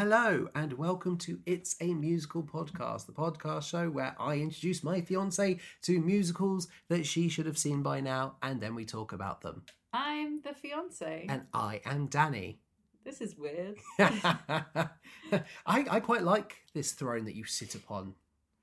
Hello and welcome to It's a Musical Podcast, the podcast show where I introduce my fiance to musicals that she should have seen by now and then we talk about them. I'm the fiance. And I am Danny. this is weird. I, I quite like this throne that you sit upon.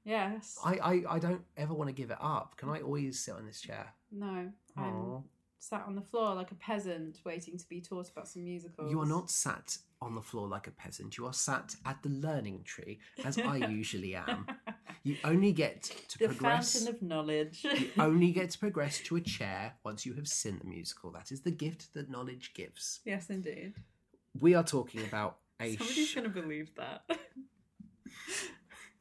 Yes. I, I, I don't ever want to give it up. Can I always sit on this chair? no, Aw. I'm sat on the floor like a peasant waiting to be taught about some musicals. You are not sat on the floor like a peasant. You are sat at the learning tree, as I usually am. You only get to the progress. fountain of knowledge. You only get to progress to a chair once you have seen the musical. That is the gift that knowledge gives. yes, indeed. We are talking about a. Somebody's Sh- going to believe that.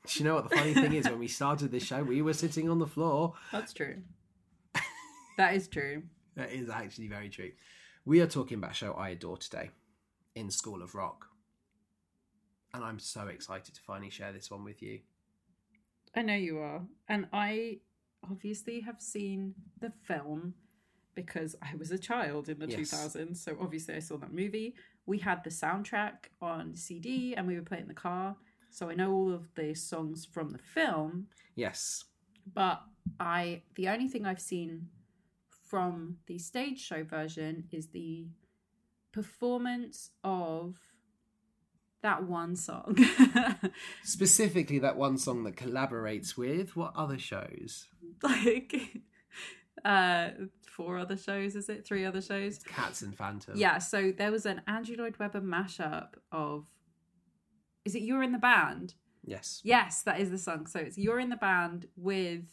Do you know what the funny thing is? When we started this show, we were sitting on the floor. That's true. That is true. That is actually very true. We are talking about a show I adore today in School of Rock. And I'm so excited to finally share this one with you. I know you are. And I obviously have seen the film because I was a child in the Yes. 2000s. So obviously I saw that movie. We had the soundtrack on CD and we were playing in the car. So I know all of the songs from the film, Yes. but I the only thing I've seen from the stage show version is the performance of that one song. Specifically, that one song that collaborates with what other shows? like uh four other shows is it three other shows Cats and Phantom. yeah so there was an andrew lloyd webber mashup of is it you're in the band Yes. yes that is the song so it's you're in the band with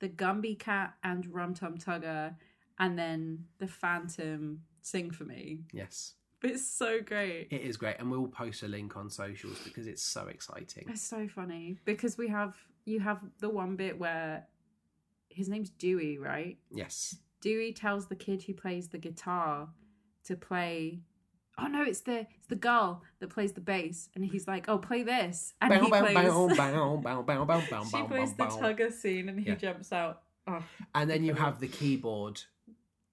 the gumbie cat and rum tum tugger and then the phantom sing for me Yes. it's so great It is great. And we'll post a link on socials because it's so exciting. It's so funny because we have you have the one bit where his name's Dewey, right? Yes. Dewey tells the kid who plays the guitar to play. Oh no, it's the it's the girl that plays the bass, and he's like, "Oh, play this," and Bow, he bow, plays. bow, she plays the tugger scene, and he Yeah. jumps out. Oh, And then you have the keyboard.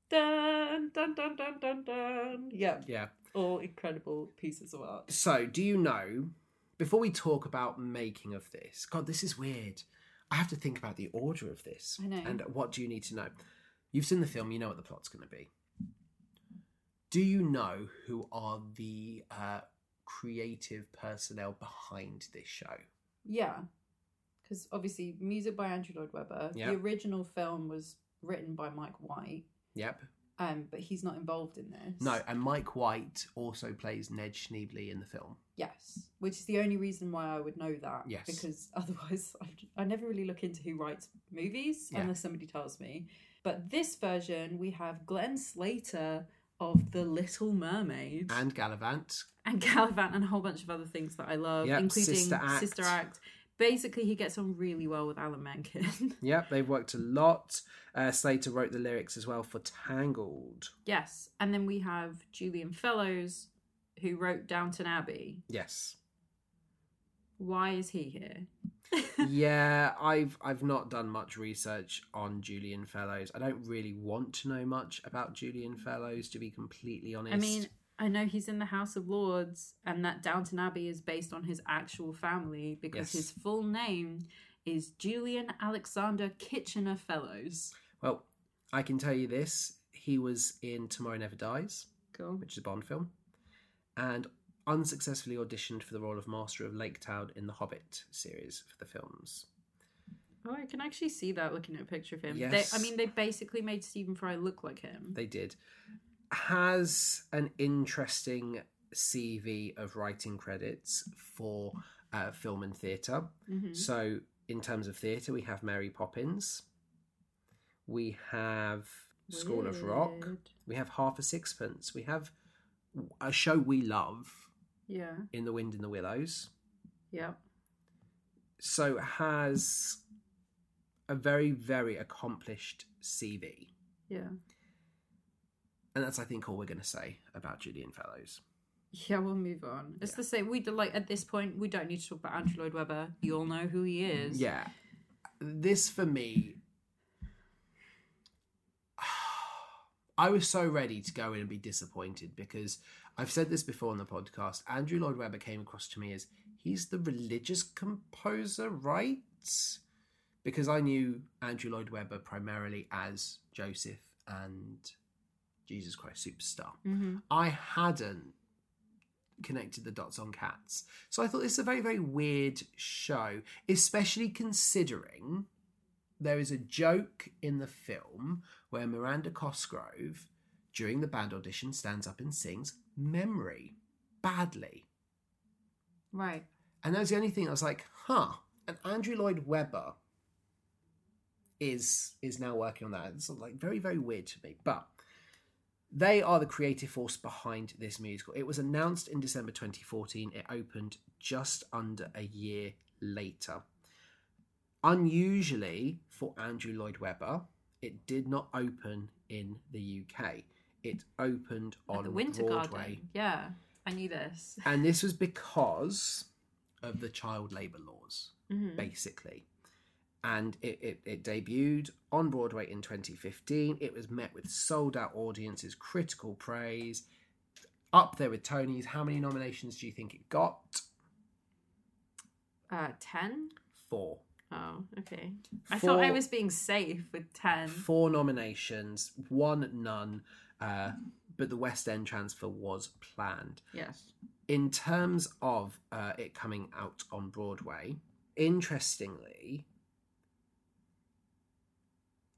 Dun dun dun dun dun dun. Yeah, Yeah. all incredible pieces of art. So, do you know, before we talk about making of this, God, this is weird. I have to think about the order of this. I know. And what do you need to know? You've seen the film, you know what the plot's going to be. Do you know who are the uh, creative personnel behind this show? Yeah, because obviously music by Andrew Lloyd Webber. Yeah. The original film was written by Mike White. Yep. um, but he's not involved in this. No, and Mike White also plays Ned Schneebly in the film. Yes, which is the only reason why I would know that. Yes. Because otherwise, I, I never really look into who writes movies Yeah. unless somebody tells me. But this version, we have Glenn Slater of The Little Mermaid And Galavant. and Galavant and a whole bunch of other things that I love, Yep, including Sister Act. Sister Act. Basically, he gets on really well with Alan Menken. Yep, they've worked a lot. Uh, Slater wrote the lyrics as well for Tangled. yes, and then we have Julian Fellowes, who wrote Downton Abbey. Yes. Why is he here? yeah, I've I've not done much research on Julian Fellowes. I don't really want to know much about Julian Fellowes, to be completely honest. I mean, I know he's in the House of Lords, and that Downton Abbey is based on his actual family because Yes. his full name is Julian Alexander Kitchener Fellowes. well, I can tell you this: he was in Tomorrow Never Dies, Cool. which is a Bond film, and unsuccessfully auditioned for the role of Master of Lake Town in the Hobbit series for the films. Oh, I can actually see that looking at a picture of him. Yes. They, I mean, they basically made Stephen Fry look like him. They did. Has an interesting CV of writing credits for uh, film and theatre. Mhm. So, in terms of theatre, we have Mary Poppins. We have School of Rock. We have Half a Sixpence. We have a show we love Yeah. in The Wind in the Willows. Yeah. So, has a very, very accomplished CV. Yeah. And that's, I think, all we're going to say about Julian Fellowes. Yeah, we'll move on. It's Yeah. the same. We like at this point, we don't need to talk about Andrew Lloyd Webber. You all know who he is. Yeah. This for me I was so ready to go in and be disappointed because I've said this before on the podcast. Andrew Lloyd Webber came across to me as he's the religious composer, right? Because I knew Andrew Lloyd Webber primarily as Joseph and Jesus Christ Superstar. Mm-hmm. I hadn't connected the dots on cats. So I thought this is a very, very weird show, especially considering there is a joke in the film where Miranda Cosgrove, during the band audition, stands up and sings Memory badly. Right. And that was the only thing I was like, huh. And Andrew Lloyd Webber is is now working on that. It's like very, very weird to me. But they are the creative force behind this musical. It was announced in December 2014. It opened just under a year later. Unusually for Andrew Lloyd Webber, it did not open in the UK. It opened At on the Winter Broadway. Garden. Yeah, I knew this. And this was because of the child labour laws, Mhm. basically. And it, it, it debuted on Broadway in 2015. It was met with sold out audiences, critical praise, up there with Tony's. How many nominations do you think it got? Uh, ten. Four. Oh, okay. I thought I was being safe with ten. Four nominations, one none. Uh, but the West End transfer was planned. Yes. in terms of uh, it coming out on Broadway, interestingly,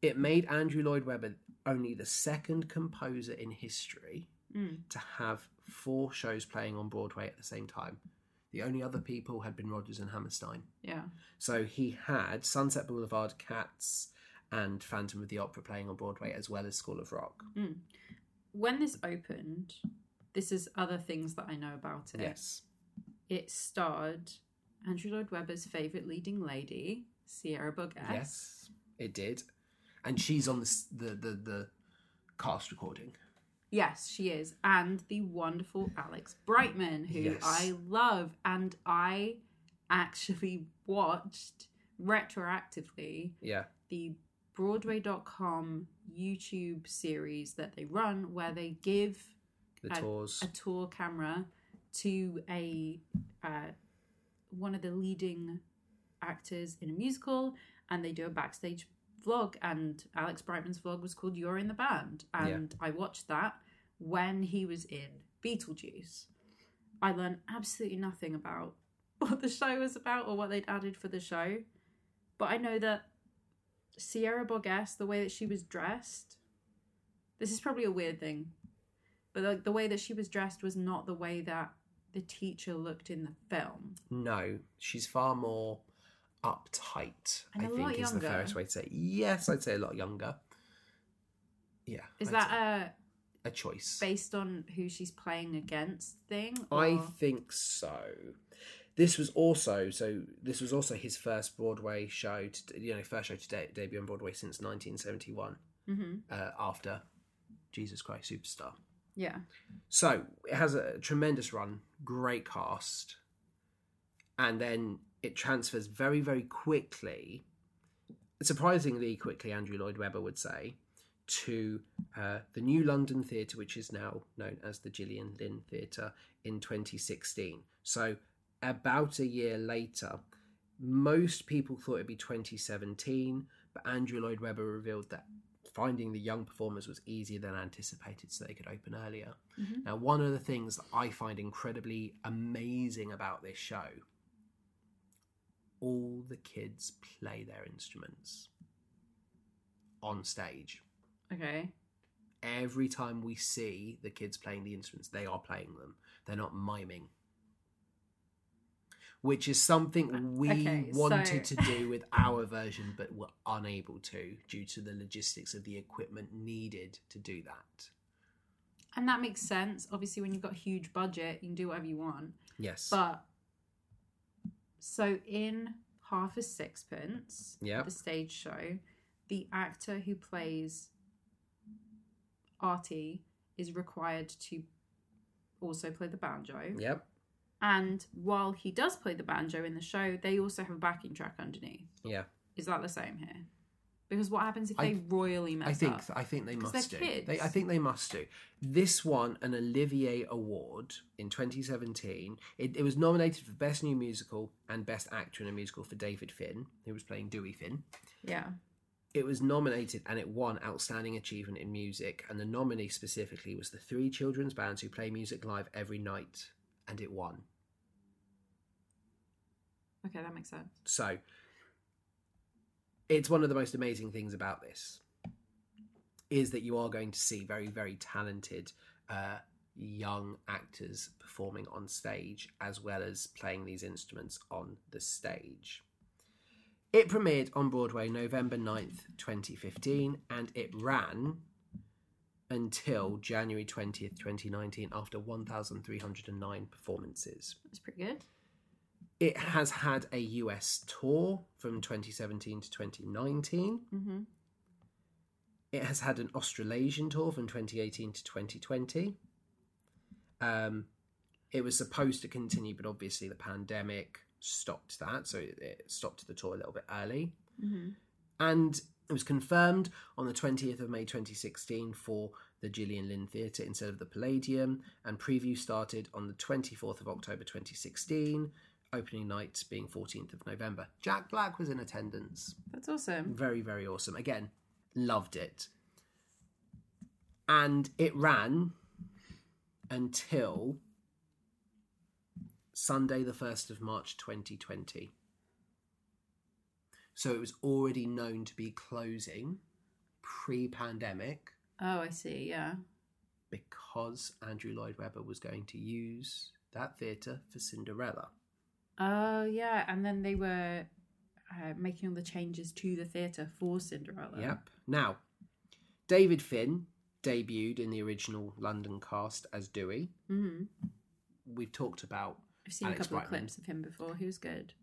it made Andrew Lloyd Webber only the second composer in history Mm. to have four shows playing on Broadway at the same time. The only other people had been Rodgers and Hammerstein. Yeah. So he had Sunset Boulevard, Cats, and Phantom of the Opera playing on Broadway, as well as School of Rock. When this opened, this is other things that I know about it. Yes. It starred Andrew Lloyd Webber's favorite leading lady, Sierra Boggess. Yes, it did. And she's on the, the, the, the cast recording. Yes, she is. And the wonderful Alex Brightman, who Yes. I love. And I actually watched retroactively Yeah. the Broadway.com YouTube series that they run where they give The a- tours. a tour camera to a uh, one of the leading actors in a musical and they do a backstage vlog and Alex Brightman's vlog was called You're in the Band and I watched that when he was in Beetlejuice. I learned absolutely nothing about what the show was about or what they'd added for the show. But I know that Sierra Boggess, the way that she was dressed, this is probably a weird thing, but like the way that she was dressed was not the way that the teacher looked in the film. no, she's far more uptight. And I think is younger. the fairest way to say. it. Yes, I'd say a lot younger. Yeah. Is I'd that a a choice? based on who she's playing against thing? I think so. This was also so. This was also his first Broadway show. To, you know, first show to de- debut on Broadway since 1971. Mhm. Uh, after Jesus Christ Superstar. Yeah. So it has a tremendous run, great cast, and then it transfers very, very quickly, surprisingly quickly, Andrew Lloyd Webber would say, to uh, the New London Theatre, which is now known as the Gillian Lynne Theatre, in 2016. So about a year later, most people thought it'd be 2017, but Andrew Lloyd Webber revealed that finding the young performers was easier than anticipated, so they could open earlier. Mhm. Now, one of the things that I find incredibly amazing about this show all the kids play their instruments on stage. Okay. Every time we see the kids playing the instruments, they are playing them. They're not miming. Which is something uh, we Okay, wanted so- to do with our version, but were unable to due to the logistics of the equipment needed to do that. And that makes sense. Obviously, when you've got a huge budget, you can do whatever you want. Yes. But so in Half a Sixpence, the stage show, the actor who plays Artie is required to also play the banjo. Yep. And while he does play the banjo in the show, they also have a backing track underneath. Yeah. Is that the same here? Because what happens if I- they royally mess I think up? I think they must they're do. kids. They, I think they must do. This won an Olivier Award in 2017. It, it was nominated for Best New Musical and Best Actor in a Musical for David Fynn, who was playing Dewey Finn. Yeah. It was nominated and it won Outstanding Achievement in Music. And the nominee specifically was the three children's bands who play music live every night, and it won. Okay, that makes sense. So it's one of the most amazing things about this is that you are going to see very, very talented uh, young actors performing on stage as well as playing these instruments on the stage. It premiered on Broadway November 9th, 2015, and it ran until January 20th, 2019, after 1,309 performances. That's pretty good. It has had a US tour from 2017 to 2019. Mm-hmm. It has had an Australasian tour from 2018 to 2020. Um, it was supposed to continue, but obviously the pandemic stopped that, so it, it stopped the tour a little bit early. Mm-hmm. And it was confirmed on the 20th of May 2016 for the Gillian Lynne Theatre instead of the Palladium, and preview started on the 24th of October 2016, opening night being 14th of November. Jack Black was in attendance. That's awesome. Very, very awesome. Again, loved it. And it ran until Sunday, the 1st of March 2020. So it was already known to be closing pre pandemic Oh, I see. Yeah. because Andrew Lloyd Webber was going to use that theatre for Cinderella. Oh, yeah. And then they were uh, making all the changes to the theatre for Cinderella. Yep. Now, David Fynn debuted in the original London cast as Dewey. Mm-hmm. We've talked about I've seen Alex a couple of clips of him before. He was good.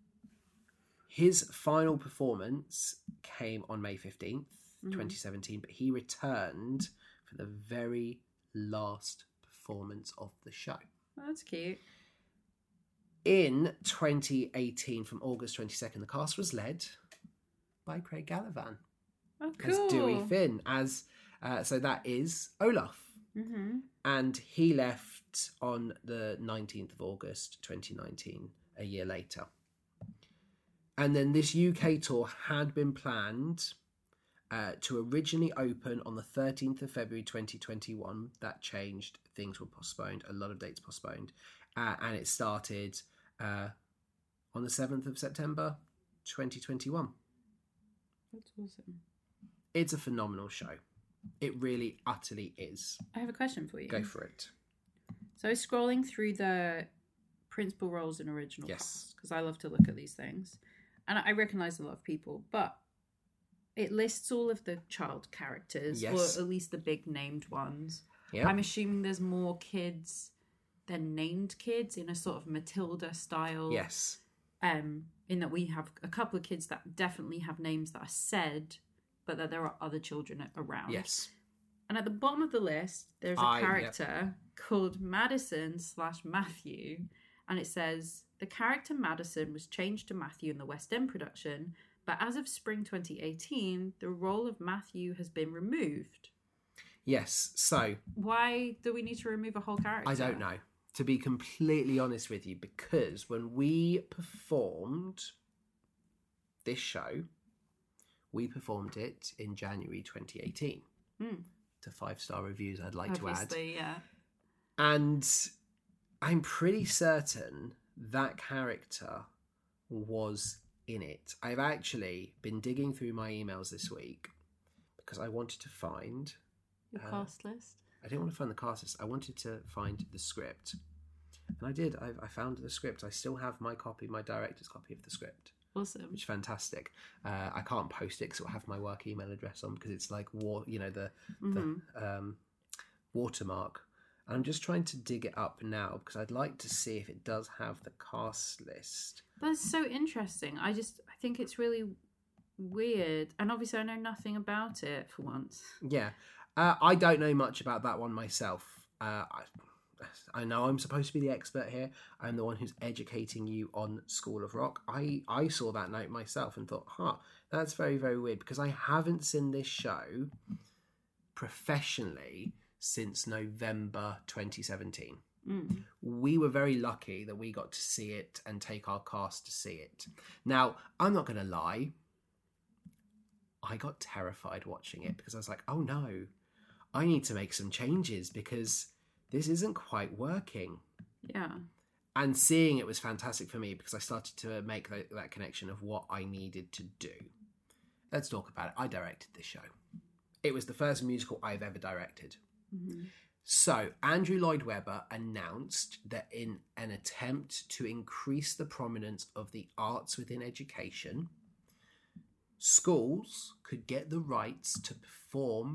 his final performance came on May 15th, Mhm. 2017, but he returned for the very last performance of the show. That's cute. In 2018, from August 22nd, the cast was led by Craig Gallivan Oh, as. Dewey Finn. As uh, so, that is Olaf, Mm-hmm. and he left on the 19th of August 2019, a year later. And then this UK tour had been planned uh, to originally open on the 13th of February 2021. That changed, things were postponed, a lot of dates postponed, uh, and it started uh, on the 7th of September 2021. That's awesome. It's a phenomenal show. It really, utterly is. I have a question for you. Go for it. So I was scrolling through the principal roles in original Yes. because I love to look at these things, and I recognize a lot of people, but it lists all of the child characters, Yes. or at least the big named ones. I'm assuming there's more kids than named kids in a sort of Matilda style. Yes. Um, in that we have a couple of kids that definitely have names that are said, but that there are other children around. Yes. And at the bottom of the list, there's a I- yep. character called Madison slash Matthew, and it says the character Madison was changed to Matthew in the West End production, but as of spring 2018, the role of Matthew has been removed. Yes. So Why do we need to remove a whole character? I don't know. To be completely honest with you, because when we performed this show, we performed it in January 2018 Hmm. to five star reviews, I'd like to add. Obviously, yeah. And I'm pretty certain that character was in it. I've actually been digging through my emails this week because I wanted to find Your Uh, cast list. I didn't want to find the cast list. I wanted to find the script, and I did. I, I found the script. I still have my copy, my director's copy of the script, Awesome. which is fantastic. Uh, I can't post it because it'll have my work email address on because it's like war, you know, the Mhm. the um, watermark. And I'm just trying to dig it up now because I'd like to see if it does have the cast list. That's so interesting. I just I think it's really weird, and obviously I know nothing about it for once. Yeah, uh, I don't know much about that one myself. Uh, I, I know I'm supposed to be the expert here. I'm the one who's educating you on School of Rock. I I saw that note myself and thought, huh, that's very very weird because I haven't seen this show professionally since November 2017. Mm. We were very lucky that we got to see it and take our cast to see it. Now, I'm not going to lie. I got terrified watching it because I was like, oh no, I need to make some changes because this isn't quite working. Yeah. And seeing it was fantastic for me because I started to make that, that connection of what I needed to do. Let's talk about it. I directed this show. It was the first musical I've ever directed. Mhm. So, Andrew Lloyd Webber announced that in an attempt to increase the prominence of the arts within education, schools could get the rights to perform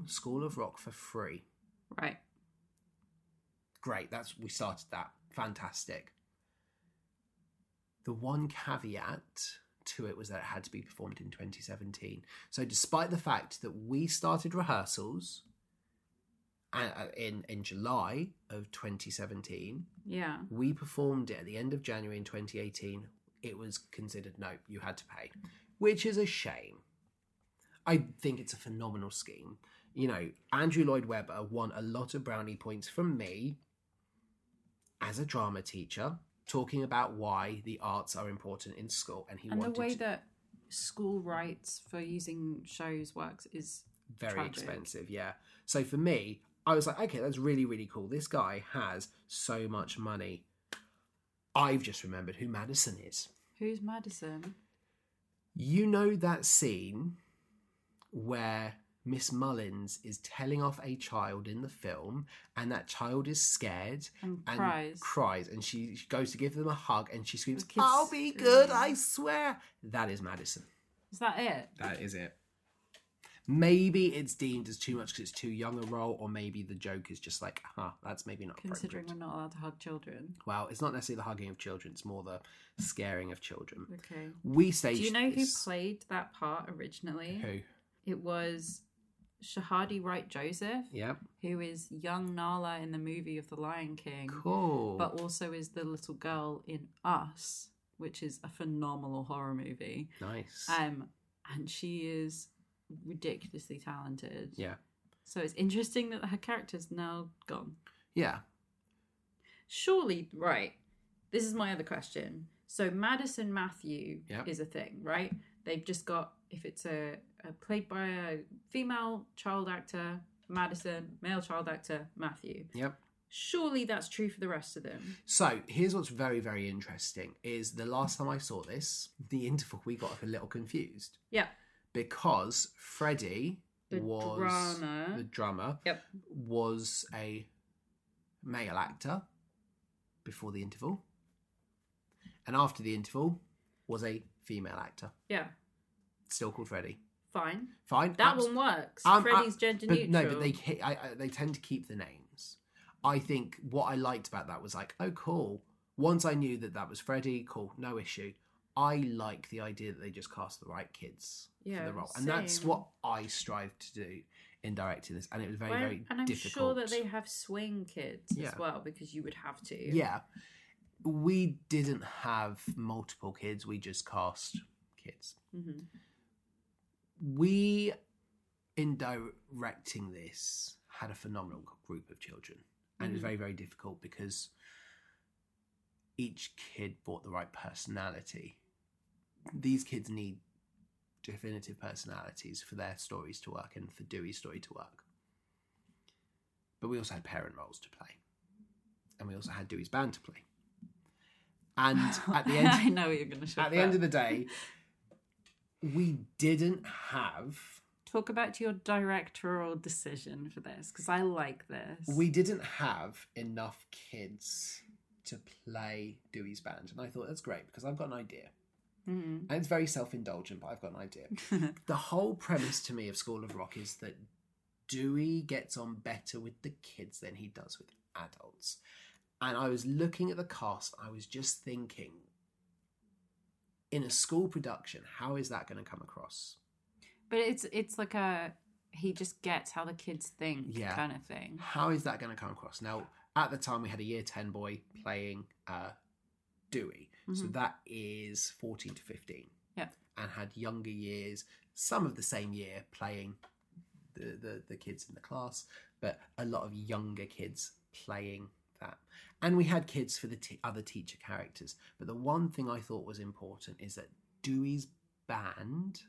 School of Rock for free. Right. Great, that's we started that. Fantastic. The one caveat to it was that it had to be performed in 2017. So, despite the fact that we started rehearsals uh, in in July of 2017, Yeah. we performed it at the end of January in 2018. It was considered nope, you had to pay, which is a shame. I think it's a phenomenal scheme. You know, Andrew Lloyd Webber won a lot of brownie points from me as a drama teacher, talking about why the arts are important in school, and he And the wanted way to, that school rights for using shows works is very tragic. expensive. Yeah. So for me, I was like, okay, that's really really cool. This guy has so much money. I've just remembered who Madison is. who's Madison? You know that scene where Miss Mullins is telling off a child in the film, and that child is scared And and cries. cries, and she, she goes to give them a hug, and she screams, kids "I'll be good. I swear." That is Madison. Is that it? That is it. Maybe it's deemed as too much because it's too young a role, or maybe the joke is just like, huh, that's maybe not Considering we're not allowed to hug children. Well, it's not necessarily the hugging of children; it's more the scaring of children. Okay. We say. Do you know who played that part originally? Who? It was Shahadi Wright Joseph, Yep. who is young Nala in the movie of The Lion King, Cool. but also is the little girl in Us, which is a phenomenal horror movie. nice. Um, and she is ridiculously talented. yeah. So it's interesting that her character's now gone. Yeah. Surely, right. This is my other question. So Madison Matthew Yep. is a thing, right? They've just got if it's a, a played by a female child actor, Madison, male child actor, Matthew. Yep. Surely that's true for the rest of them. So here's what's very, very interesting: is the last time I saw this, the interval we got a little confused Yeah. because Freddie The was drummer. the drummer Yep. was a male actor before the interval, and after the interval was a female actor, Yeah. Still called Freddie. Fine. Fine, That abs- one works. Um, Freddie's uh, gender but neutral. no, but they I, I, they tend to keep the names. I think what I liked about that was like, oh, cool. Once I knew that that was Freddie, cool, no issue. I like the idea that they just cast the right kids for the role, and that's what I strive to do in directing this. And it was very, Well, very and I'm difficult. sure that they have swing kids Yeah. as well because you would have to. yeah, we didn't have multiple kids. We just cast kids. hmm we in directing this had a phenomenal group of children. And it was Mhm. very very difficult because each kid brought the right personality. These kids need definitive personalities for their stories to work and for dewey's story to work. But we also had parent roles to play. And we also had dewey's band to play. And at the end I know what you're going to show. at the end of the day we didn't have talk about your directorial decision for this because I like this. we didn't have enough kids to play Dewey's band, and I thought that's great because I've got an idea, Mhm. and it's very self-indulgent, but I've got an idea. the whole premise to me of School of Rock is that Dewey gets on better with the kids than he does with adults, and I was looking at the cast, I was just thinking, in a school production, how is that going to come across? but it's it's like a he just gets how the kids think Yeah. kind of thing. How is that going to come across? Now, at the time we had a year 10 boy playing uh, Dewey. So Mhm. that is 14 to 15. Yeah. And had younger years, some of the same year playing the, the, the kids in the class, but a lot of younger kids playing that. And we had kids for the t- other teacher characters. But the one thing I thought was important is that Dewey's band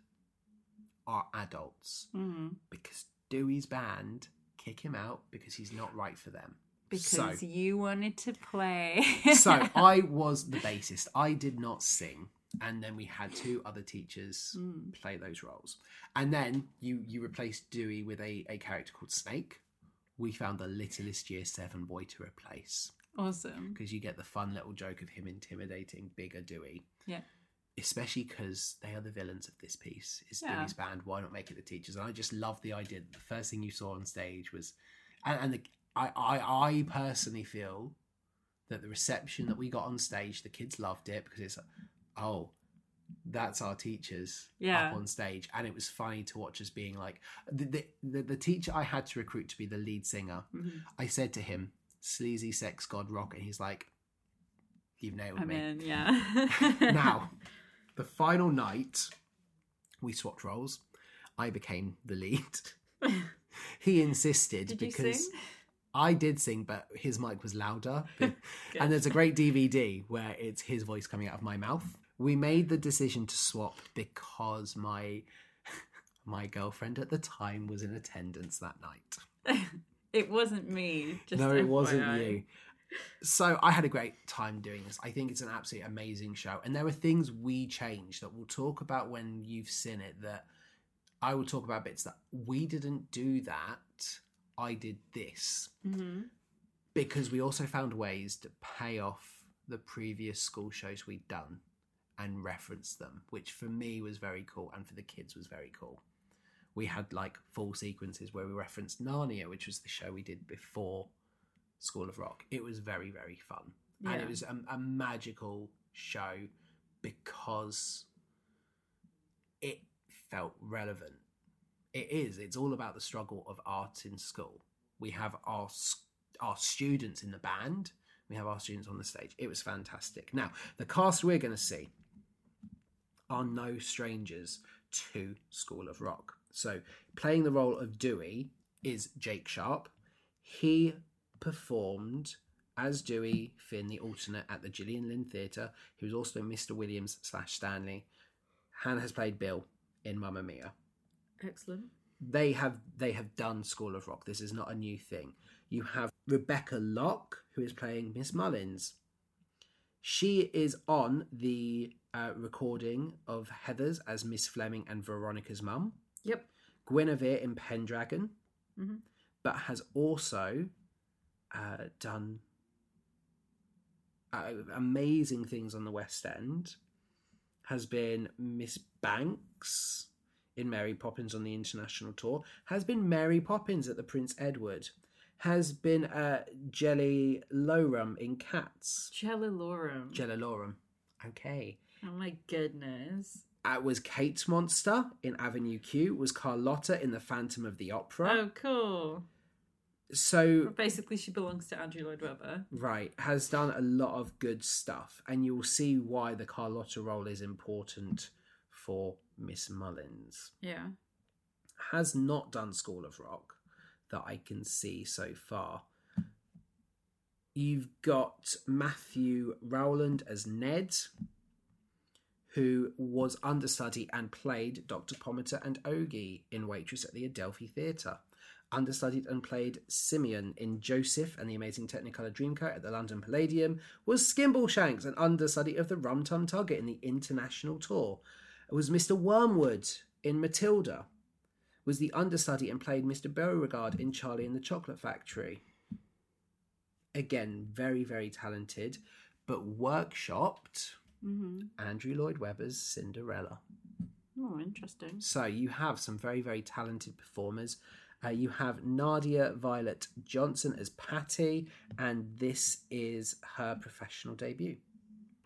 are adults Mhm. because Dewey's band kick him out because he's not right for them. Because so, you wanted to play. so I was the bassist. I did not sing, and then we had two other teachers Mm. play those roles. And then you you replaced Dewey with a, a character called Snake. We found the littlest year seven boy to replace Awesome. because you get the fun little joke of him intimidating bigger Dewey. Yeah. Especially because they are the villains of this piece. Is Yeah. Dewey's band? Why not make it the teachers? And I just love the idea. That the first thing you saw on stage was, and, and the, I, I I personally feel that the reception that we got on stage, the kids loved it because it's oh, that's our teachers Yeah. up on stage, and it was funny to watch us being like the the, the, the teacher I had to recruit to be the lead singer. Mhm. I said to him, "Sleazy sex god rock," and he's like, "You've nailed I'm me." in, yeah. now, the final night, we swapped roles. I became the lead. he insisted Did because? I did sing, but his mic was louder. And there's a great DVD where it's his voice coming out of my mouth. We made the decision to swap because my my girlfriend at the time was in attendance that night. It wasn't me. Just no, it wasn't you. So I had a great time doing this. I think it's an absolutely amazing show, and there are things we changed that we'll talk about when you've seen it. That I will talk about bits that we didn't do that. I did this Mhm. because we also found ways to pay off the previous school shows we'd done and reference them, which for me was very cool and for the kids was very cool. We had like full sequences where we referenced Narnia, which was the show we did before School of Rock. It was very, very fun. And it was a, a magical show because it felt relevant. It is. It's all about the struggle of art in school. We have our our students in the band. We have our students on the stage. It was fantastic. Now, the cast we're going to see are no strangers to School of Rock. So, playing the role of Dewey is Jake Sharp. He performed as Dewey Finn, the alternate, at the Gillian Lynne Theatre. He was also Mr. Williams slash Stanley. Hannah has played Bill in Mamma Mia Excellent. they have they have done School of Rock. This is not a new thing. You have Rebecca Lock, who is playing Miss Mullins. She is on the uh, recording of Heathers as Miss Fleming and Veronica's mum. Yep. Guinevere in Pendragon, Mhm. but has also uh, done uh, amazing things on the West End. Has been Miss Banks in Mary Poppins on the international tour. Has been Mary Poppins at the Prince Edward. Has been uh, Jelly Lorum in Cats. Jellylorum. Jelly Lorum. Okay. Oh my goodness. Uh, was Kate Monster in Avenue Q. Was Carlotta in The Phantom of the Opera. Oh, cool. So basically, she belongs to Andrew Lloyd Webber. right has done a lot of good stuff and you'll see why the carlotta role is important for miss mullins Yeah. has not done school of rock that i can see so far you've got matthew rowland as ned who was understudy and played dr pomatter and ogie in waitress at the adelphi theatre understudied and played Simeon in Joseph and the Amazing Technicolor Dreamcoat at the London Palladium, was Skimbleshanks, an understudy of the Rum Tum Tugger in the international tour, was Mr. Wormwood in Matilda, was the understudy and played Mr. Beauregard in Charlie and the Chocolate Factory. Again, very, very talented, but workshopped Mm-hmm. Andrew Lloyd Webber's Cinderella. Oh, interesting. So you have some very, very talented performers. Uh, you have Nadia Violet Johnson as Patty, and this is her professional debut.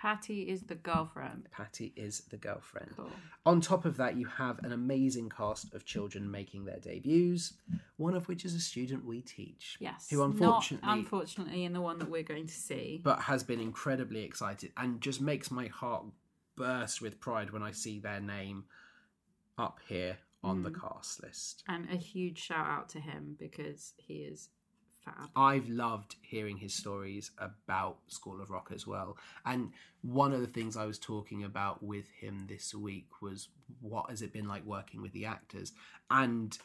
Patty is the girlfriend. Patty is the girlfriend. Cool. On top of that, you have an amazing cast of children making their debuts, one of which is a student we teach. Yes. Who unfortunately, Not unfortunately in the one that we're going to see. but has been incredibly excited and just makes my heart burst with pride when I see their name up here on the mm. cast list. and a huge shout out to him because he is fab. I've loved hearing his stories about School of Rock as well. And one of the things I was talking about with him this week was what has it been like working with the actors? And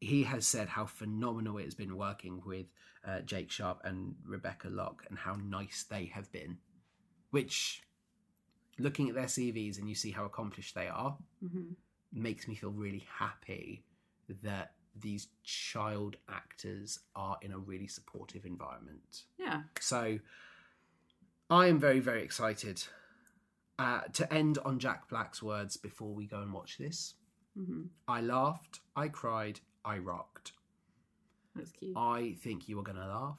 he has said how phenomenal it has been working with uh, Jake Sharp and Rebecca Lock and how nice they have been. Which, looking at their CVs and you see how accomplished they are, hmm makes me feel really happy that these child actors are in a really supportive environment. Yeah. So I am very, very excited uh, to end on Jack Black's words before we go and watch this. hmm I laughed, I cried, I rocked. That's cute. I think you are going to laugh.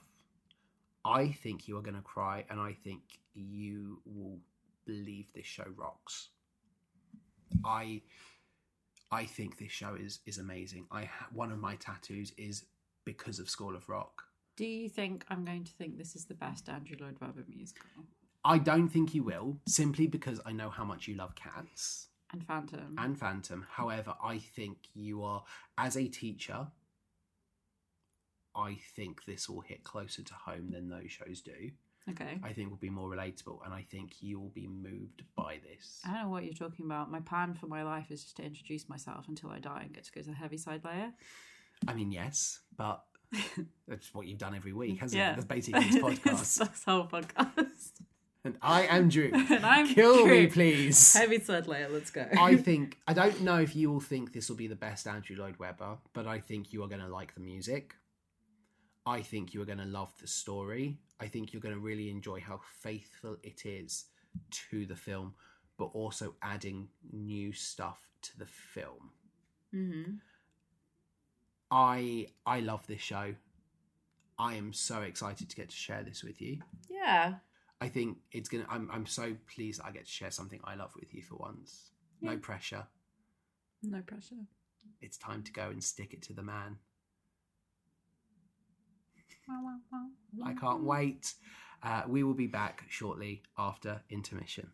I think you are going to cry, and I think you will believe this show rocks. I, I think this show is is amazing. I ha- one of my tattoos is because of School of Rock. Do you think I'm going to think this is the best Andrew Lloyd Webber musical? I don't think you will, simply because I know how much you love Cats And Phantom. and Phantom. However, I think you are, as a teacher, I think this will hit closer to home than those shows do. Okay. I think will be more relatable, and I think you will be moved by this. I don't know what you're talking about. My plan for my life is just to introduce myself until I die and get to go to the Heaviside layer. I mean, yes, but that's what you've done every week, hasn't yeah. it? That's basically this podcast. that's whole podcast. and I am Drew. and I'm Kill me, please. Heaviside layer, let's go. I think I don't know if you will think this will be the best Andrew Lloyd Webber, but I think you are going to like the music. I think you are going to love the story. I think you're going to really enjoy how faithful it is to the film, but also adding new stuff to the film. hmm I I love this show. I am so excited to get to share this with you. Yeah. I think it's gonna. I'm I'm so pleased I get to share something I love with you for once. No pressure. No pressure. It's time to go and stick it to the man. I can't wait. Uh, we will be back shortly after intermission.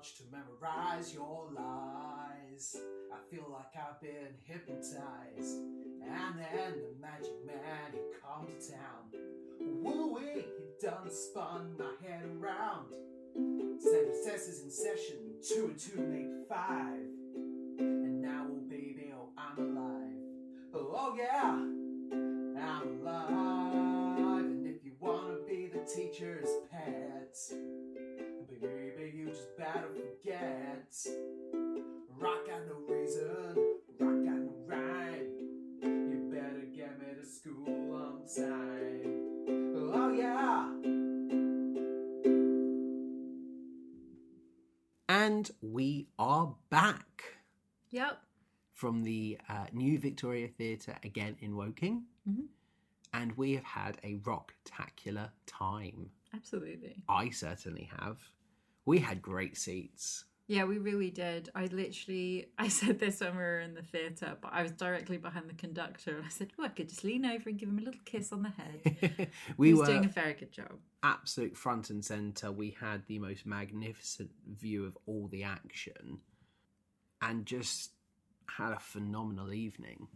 Much to memorize your lies. I feel like I've been hypnotized. And then the magic man, he come to town. Woo wee, he done spun my head around. Said successes in session, two and two make five. And now, oh baby, oh, I'm alive. Oh, oh yeah, I'm alive. And if you wanna be the teacher's pet, just better forget. Rock got no reason, rock got no rhyme. You better get me to school on time. Oh yeah. And we are back Yep. from the uh, new Victoria Theatre again in Woking. Mhm. And we have had a rocktacular time. Absolutely. I certainly have. We had great seats. Yeah, we really did. I literally, I said this when we were in the theatre, but I was directly behind the conductor and I said, oh, I could just lean over and give him a little kiss on the head. we he were doing a very good job. absolute front and centre. We had the most magnificent view of all the action and just had a phenomenal evening.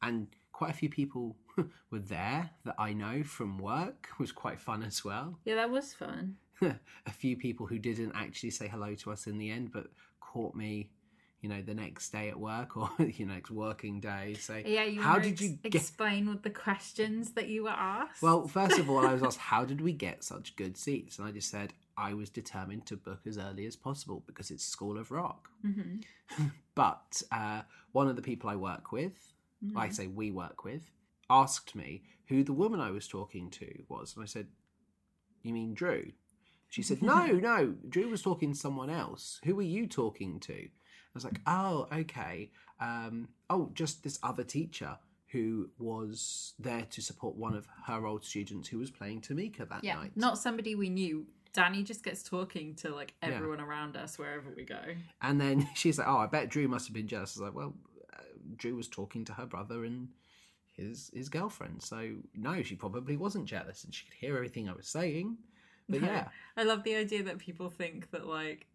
And quite a few people were there that I know from work, was quite fun as well. Yeah, that was fun. a few people who didn't actually say hello to us in the end, but caught me, you know, the next day at work or you know, next working day. So Yeah, you how did you get? explain what the questions that you were asked? Well, first of all, I was asked, how did we get such good seats? And I just said, I was determined to book as early as possible because it's School of Rock. hmm But uh, one of the people I work with, Mm-hmm. I say we work with, asked me who the woman I was talking to was. And I said, You mean Drew? She said, No, no, Drew was talking to someone else. Who were you talking to? I was like, Oh, okay. Um, oh, just this other teacher who was there to support one of her old students who was playing Tomika that yeah, night. not somebody we knew. Danny just gets talking to like Yeah. everyone around us wherever we go. And then she's like, "Oh, I bet Drew must have been jealous." I was like, "Well, uh, Drew was talking to her brother and his his girlfriend, so no, she probably wasn't jealous, and she could hear everything I was saying." But No. yeah, I love the idea that people think that like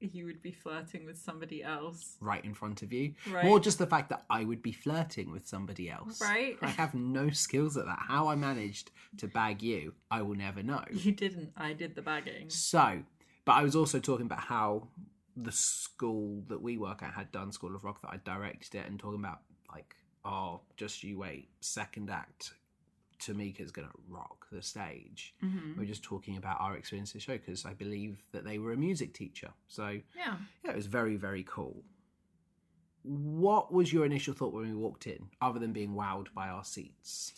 you would be flirting with somebody else. right in front of you, Right. or just the fact that I would be flirting with somebody else. Right. I have no skills at that. How I managed to bag you, I will never know. You didn't. I did the bagging. So, but I was also talking about how the school that we work at had done School of Rock that I directed it and talking about like, oh, just you wait, second act, Tomika's gonna rock the stage. hmm We are just talking about our experience of the show because I believe that they were a music teacher. So Yeah. yeah, it was very very cool. What was your initial thought when we walked in, other than being wowed by our seats?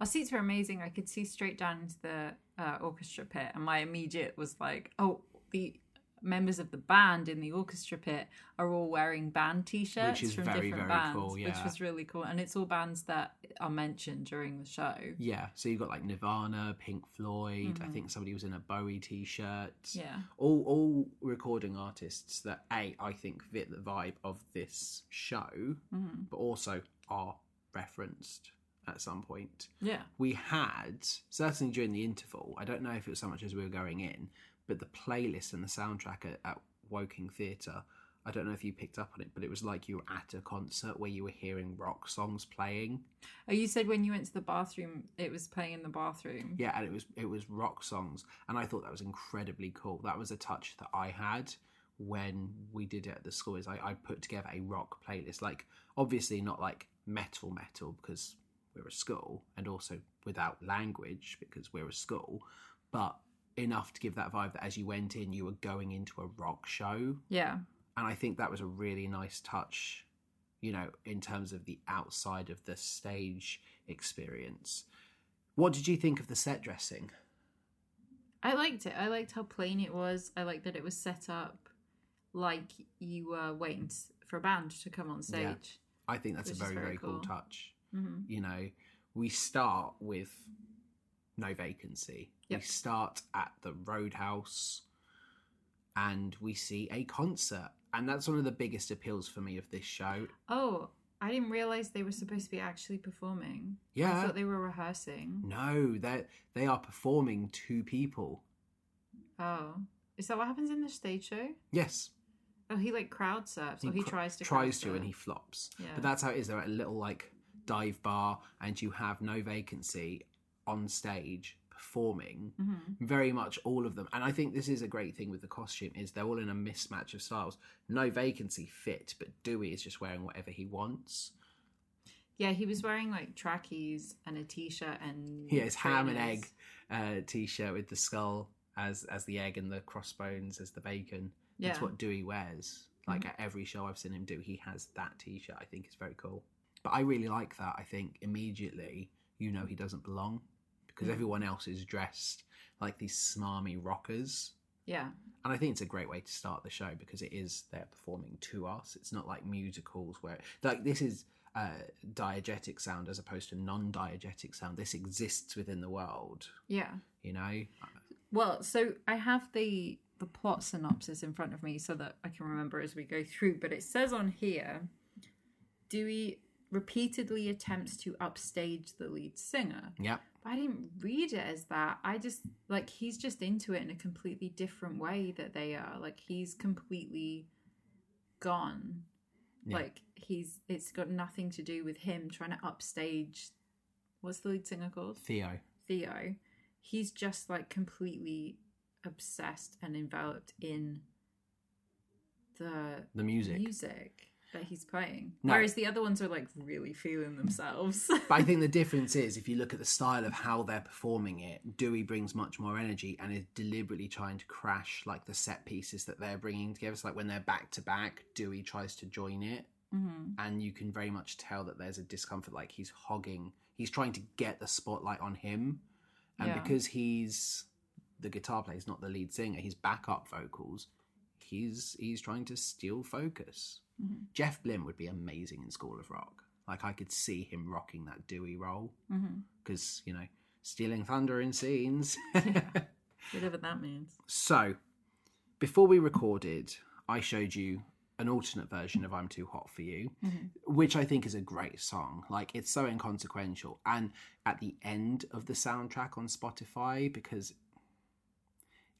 Our seats were amazing. I could see straight down into the uh, orchestra pit, and my immediate was like, "Oh, the members of the band in the orchestra pit are all wearing band T-shirts Which is from very, different very bands, cool, which was really cool. And it's all bands that are mentioned during the show. Yeah, so you've got like Nirvana, Pink Floyd. I Mhm. think somebody was in a Bowie t-shirt. Yeah, all all recording artists that a I think fit the vibe of this show, hmm but also are referenced at some point. yeah, We had certainly during the interval. I don't know if it was so much as we were going in, but the playlist and the soundtrack at, at Woking Theatre. I don't know if you picked up on it, but it was like you were at a concert where you were hearing rock songs playing. Oh, you said when you went to the bathroom, it was playing in the bathroom. Yeah, and it was it was rock songs, and I thought that was incredibly cool. That was a touch that I had when we did it at the school. Is I, I put together a rock playlist, like obviously not like metal metal because we're a school, and also without language because we're a school, but enough to give that vibe that as you went in, you were going into a rock show, Yeah, and I think that was a really nice touch. You know, in terms of the outside of the stage experience. What did you think of the set dressing? I liked it. I liked how plain it was. I liked that it was set up like you were waiting for a band to come on Yeah. stage. I think that's a very, very very cool cool. touch. hmm You know, we start with no vacancy. Yep. We start at the Roadhouse and we see a concert. And that's one of the biggest appeals for me of this show. Oh, I didn't realize they were supposed to be actually performing. Yeah. I thought they were rehearsing. No, they they are performing two people. Oh, is that what happens in the stage show? Yes. Oh, he like crowd surfs, or he cr- tries to tries to and he flops. Yeah. But that's how it is. They're at a little like dive bar and you have no vacancy on stage performing Mhm. very much all of them. And i think this is a great thing with the costume is they're all in a mismatch of styles. No vacancy fit but dewey is just wearing whatever he wants. Yeah, he was wearing like trackies and a t-shirt and he has ham and egg uh, t-shirt with the skull as as the egg and the crossbones as the bacon. Yeah, that's what dewey wears. Like at every show i've seen him do he has that t-shirt. I think is very cool. But i really like that. I think immediately you know he doesn't belong because Mm. everyone else is dressed like these smarmy rockers yeah, And I think it's a great way to start the show because it is they're performing to us. It's not like musicals where like this is uh, diegetic sound as opposed to non-diegetic sound. This exists within the world, yeah. you know. Well, so I have the the plot synopsis in front of me so that I can remember as we go through. But it says on here, Dewey repeatedly attempts to upstage the lead singer. Yeah, I didn't read it as that. I just like he's just into it in a completely different way that they are. Like he's completely gone. Yeah. Like he's it's got nothing to do with him trying to upstage what's the lead singer called? Theo. Theo. He's just like completely obsessed and enveloped in the The music. music that he's playing. No. Whereas the other ones are like really feeling themselves. But I think the difference is if you look at the style of how they're performing it, Dewey brings much more energy and is deliberately trying to crash like the set pieces that they're bringing together. So like when they're back to back, Dewey tries to join it, hmm and you can very much tell that there's a discomfort. Like he's hogging, he's trying to get the spotlight on him, and Yeah. because he's the guitar player, he's not the lead singer. He's backup vocals. He's he's trying to steal focus. Mhm. Jeff Blim would be amazing in School of Rock. Like I could see him rocking that Dewey role because you know stealing thunder in scenes. Whatever that means. so before we recorded, I showed you an alternate version of "I'm Too Hot for You," Mhm. which I think is a great song. Like it's so inconsequential, and at the end of the soundtrack on Spotify because.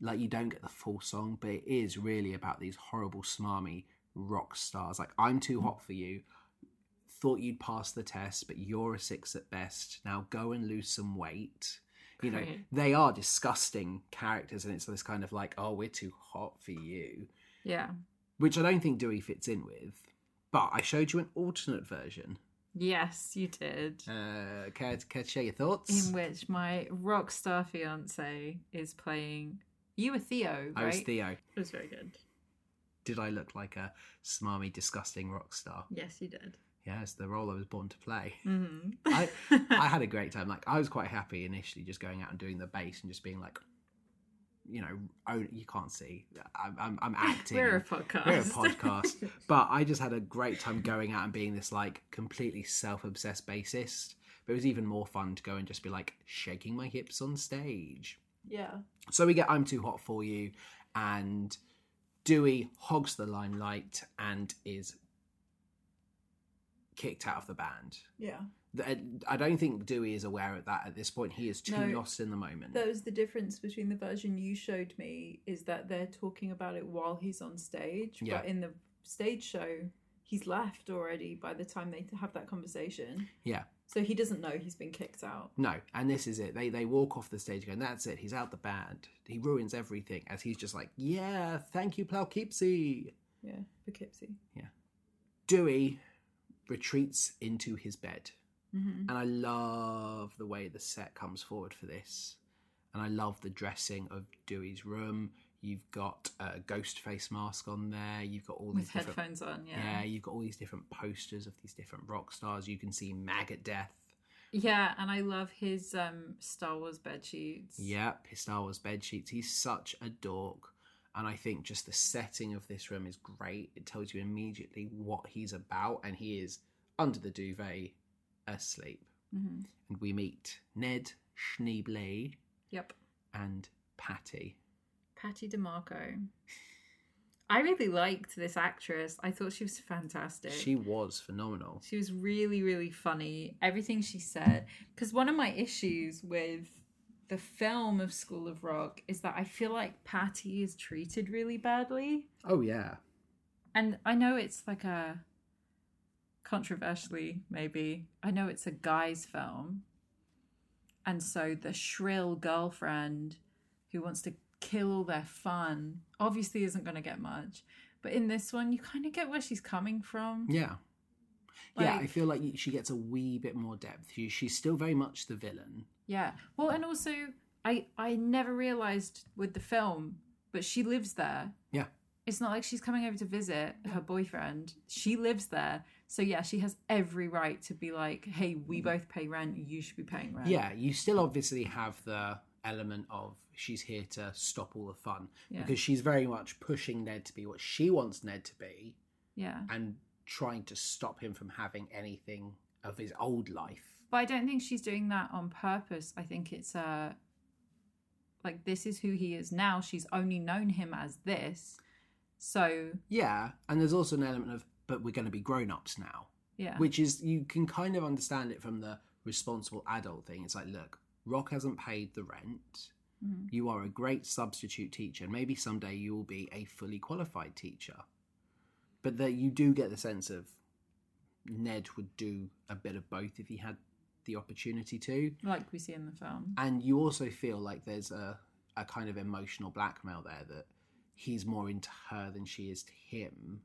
Like you don't get the full song, but it is really about these horrible, smarmy rock stars. Like I'm too hot for you. Thought you'd pass the test, but you're a six at best. Now go and lose some weight. You know, Great. they are disgusting characters, and it's this kind of like, oh, we're too hot for you, Yeah. which I don't think Dewey fits in with. But I showed you an alternate version. Yes, you did. Uh, care, to, care to share your thoughts? In which my rock star fiance is playing. You were Theo, I was Theo. It was very good. Did I look like a smarmy, disgusting rock star? Yes, you did. Yeah, it's the role I was born to play. hmm I I had a great time. Like I was quite happy initially, just going out and doing the bass and just being like, you know, oh, you can't see. I'm I'm, I'm acting. We're a podcast. We're a podcast. but I just had a great time going out and being this like completely self-obsessed bassist. But it was even more fun to go and just be like shaking my hips on stage. yeah. So we get I'm Too Hot For You, and Dewey hogs the limelight and is kicked out of the band. Yeah. Uh, I don't think Dewey is aware of that at this point. He is too No. lost in the moment. That was the difference between the version you showed me is that they're talking about it while he's on stage. Yeah. But in the stage show, he's left already by the time they have that conversation. Yeah. So he doesn't know he's been kicked out. No, and this is it. They they walk off the stage going, "That's it. He's out the band. He ruins everything." As he's just like, "Yeah, thank you, Poughkeepsie." Yeah, Poughkeepsie. Yeah. Dewey retreats into his bed, hmm and I love the way the set comes forward for this, and I love the dressing of Dewey's room. You've got a ghost face mask on there. You've got all these headphones on, Yeah. yeah. you've got all these different posters of these different rock stars. You can see Maggot Death. Yeah, and I love his um Star Wars bed sheets. Yep, his Star Wars bed sheets. He's such a dork. And I think just the setting of this room is great. It tells you immediately what he's about, and he is under the duvet asleep. hmm And we meet Ned Schneebly Yep. and Patty. Patty DeMarco. I really liked this actress. I thought she was fantastic. She was phenomenal. She was really, really funny. Everything she said. Because one of my issues with the film of School of Rock is that I feel like Patty is treated really badly. Oh, yeah. And I know it's like a controversially, maybe. I know it's a guy's film. And so the shrill girlfriend who wants to kill all their fun obviously isn't going to get much. But in this one, you kind of get where she's coming from. Yeah. yeah, I feel like she gets a wee bit more depth. She- She's still very much the villain. Yeah. Well, and also, I I never realized with the film, but she lives there. Yeah. It's not like she's coming over to visit her boyfriend. She lives there. So yeah, she has every right to be like, "Hey, we mm. both pay rent. You should be paying rent." Yeah, you still obviously have the element of she's here to stop all the fun Yeah. because she's very much pushing Ned to be what she wants Ned to be Yeah. and trying to stop him from having anything of his old life. But I don't think she's doing that on purpose. I think it's uh like this is who he is now. She's only known him as this. So, Yeah, and there's also an element of but we're going to be grown-ups now, yeah. which is you can kind of understand it from the responsible adult thing. It's like, look, Rock hasn't paid the rent. Mhm. You are a great substitute teacher. and Maybe someday you will be a fully qualified teacher. But that you do get the sense of Ned would do a bit of both if he had the opportunity to. like we see in the film. And you also feel like there's a, a kind of emotional blackmail there that he's more into her than she is to him,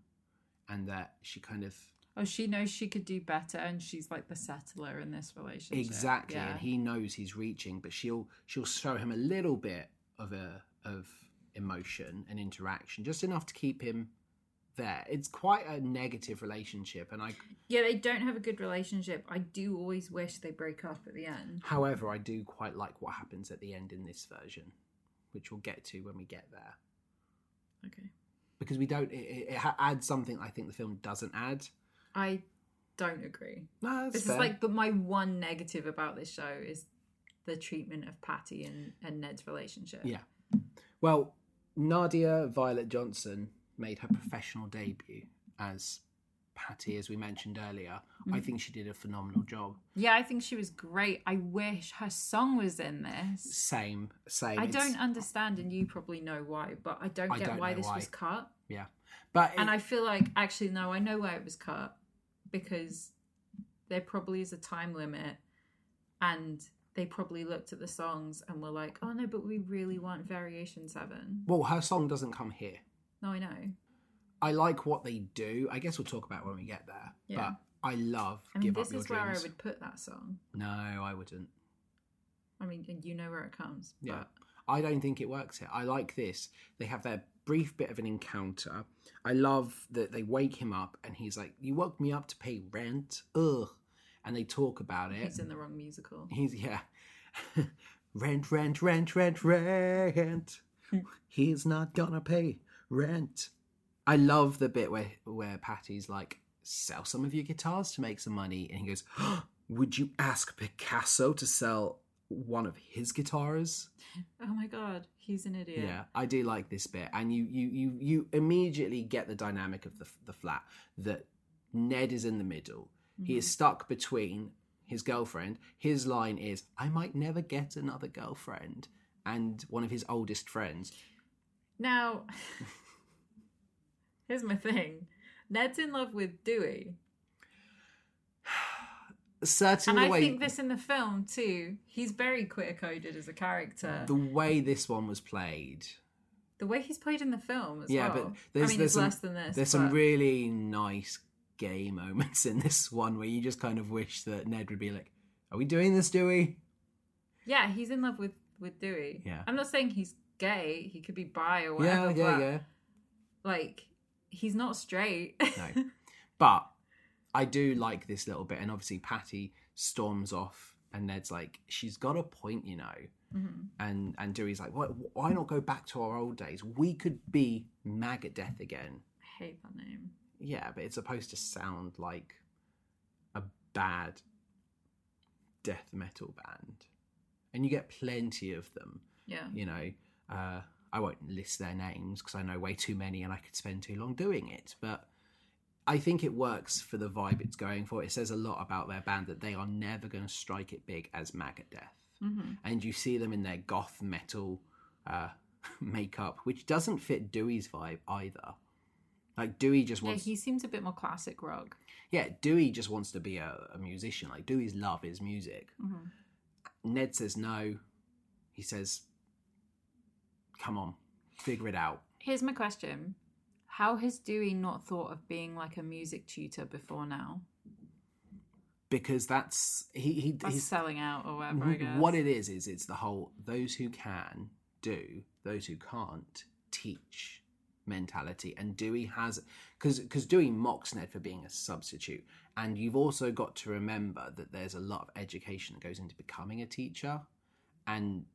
and that she kind of Oh, she knows she could do better, and she's like the settler in this relationship. exactly, Yeah. and he knows he's reaching, but she'll she'll show him a little bit of a of emotion and interaction, just enough to keep him there. It's quite a negative relationship, and I, yeah, they don't have a good relationship. I do always wish they break up at the end. however, I do quite like what happens at the end in this version, which we'll get to when we get there. Okay. because we don't. It, it it adds something I think the film doesn't add. I don't agree. No, that's This fair. is like the, my one negative about this show is the treatment of Patty and, and Ned's relationship. Yeah. Well, Nadia Violet Johnson made her professional debut as Patty, as we mentioned earlier. I mm-hmm. think she did a phenomenal job. Yeah, I think she was great. I wish her song was in this. Same, same. I It's- don't understand, and you probably know why, but I don't I get don't why this why. was cut. Yeah, but And I feel like actually no, I know why it was cut because there probably is a time limit, and they probably looked at the songs and were like, "Oh no, but we really want Variation Seven. well, her song doesn't come here. No, I know. I like what they do. I guess we'll talk about when we get there. Yeah. But I love I mean, Give this Up Your is where I would put that song. No, I wouldn't. I mean, you know where it comes. Yeah. But I don't think it works here. I like this. They have their brief bit of an encounter. I love that they wake him up and he's like, You woke me up to pay rent. Ugh. And they talk about it. he's in the wrong musical. He's, yeah. rent, rent, rent, rent, rent. he's not gonna pay rent. I love the bit where, where Patty's like, Sell some of your guitars to make some money. And he goes, Would you ask Picasso to sell one of his guitars? Oh my god, he's an idiot. Yeah, I do like this bit, and you you you you immediately get the dynamic of the the flat that Ned is in the middle. He is mm-hmm. stuck between his girlfriend. His line is, "I might never get another girlfriend," and one of his oldest friends. Now, here's my thing. Ned's in love with Dewey. And Certainly, I the way think this in the film too. He's very queer coded as a character. the way this one was played. The way he's played in the film as Yeah, well. but there's I mean, there's it's some, less than this. There's some really nice gay moments in this one where you just kind of wish that Ned would be like, "Are we doing this, Dewey?" Yeah, he's in love with with Dewey. Yeah. I'm not saying he's gay. He could be bi or Yeah, whatever. yeah, but, yeah. Like, he's not straight. No. But I do like this little bit, and obviously Patty storms off, and Ned's like, "She's got a point, you know." Mhm. And and Dewey's like, "Why, why not go back to our old days? We could be Maggot Death again." I hate that name. Yeah, but it's supposed to sound like a bad death metal band, and you get plenty of them. Yeah. You know, uh, I won't list their names because I know way too many, and I could spend too long doing it. But I think it works for the vibe it's going for. It says a lot about their band that they are never going to strike it big as Maggot Death, hmm and you see them in their goth metal uh, makeup, which doesn't fit Dewey's vibe either. Like Dewey just Yeah, wants, he seems a bit more classic rock. yeah, Dewey just wants to be a, a musician. Like Dewey's love is music. Mhm. Ned says no. He says, "Come on, figure it out." Here's my question: How has Dewey not thought of being like a music tutor before now? because that's he he That's he's, selling out or whatever. What it is is it's the whole those who can do those who can't teach mentality and Dewey has because because Dewey mocks Ned for being a substitute and you've also got to remember that there's a lot of education that goes into becoming a teacher and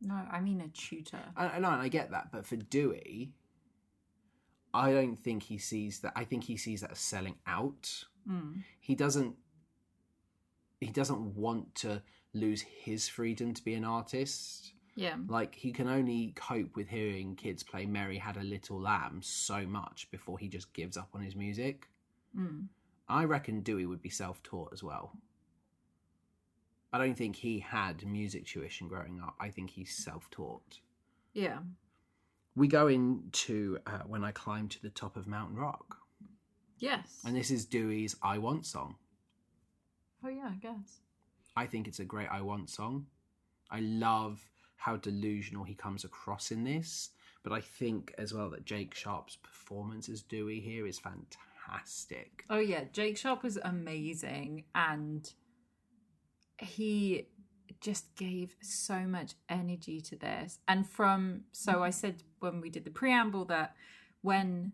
No, I mean a tutor. I, I know and I get that but for Dewey I don't think he sees that I think he sees that as selling out Mm. he doesn't he doesn't want to lose his freedom to be an artist Yeah. like he can only cope with hearing kids play mary had a little lamb so much before he just gives up on his music Mm. i reckon dewey would be self-taught as well i don't think he had music tuition growing up i think he's self-taught Yeah. We go into uh, when i climb to the top of mountain rock Yes. and this is dewey's i want song oh yeah, I guess. I think it's a great I Want song. I love how delusional he comes across in this, But I think as well that Jake Sharp's performance as Dewey here is fantastic. Oh yeah, Jake Sharp was amazing and he just gave so much energy to this. And from so I said when we did the preamble that when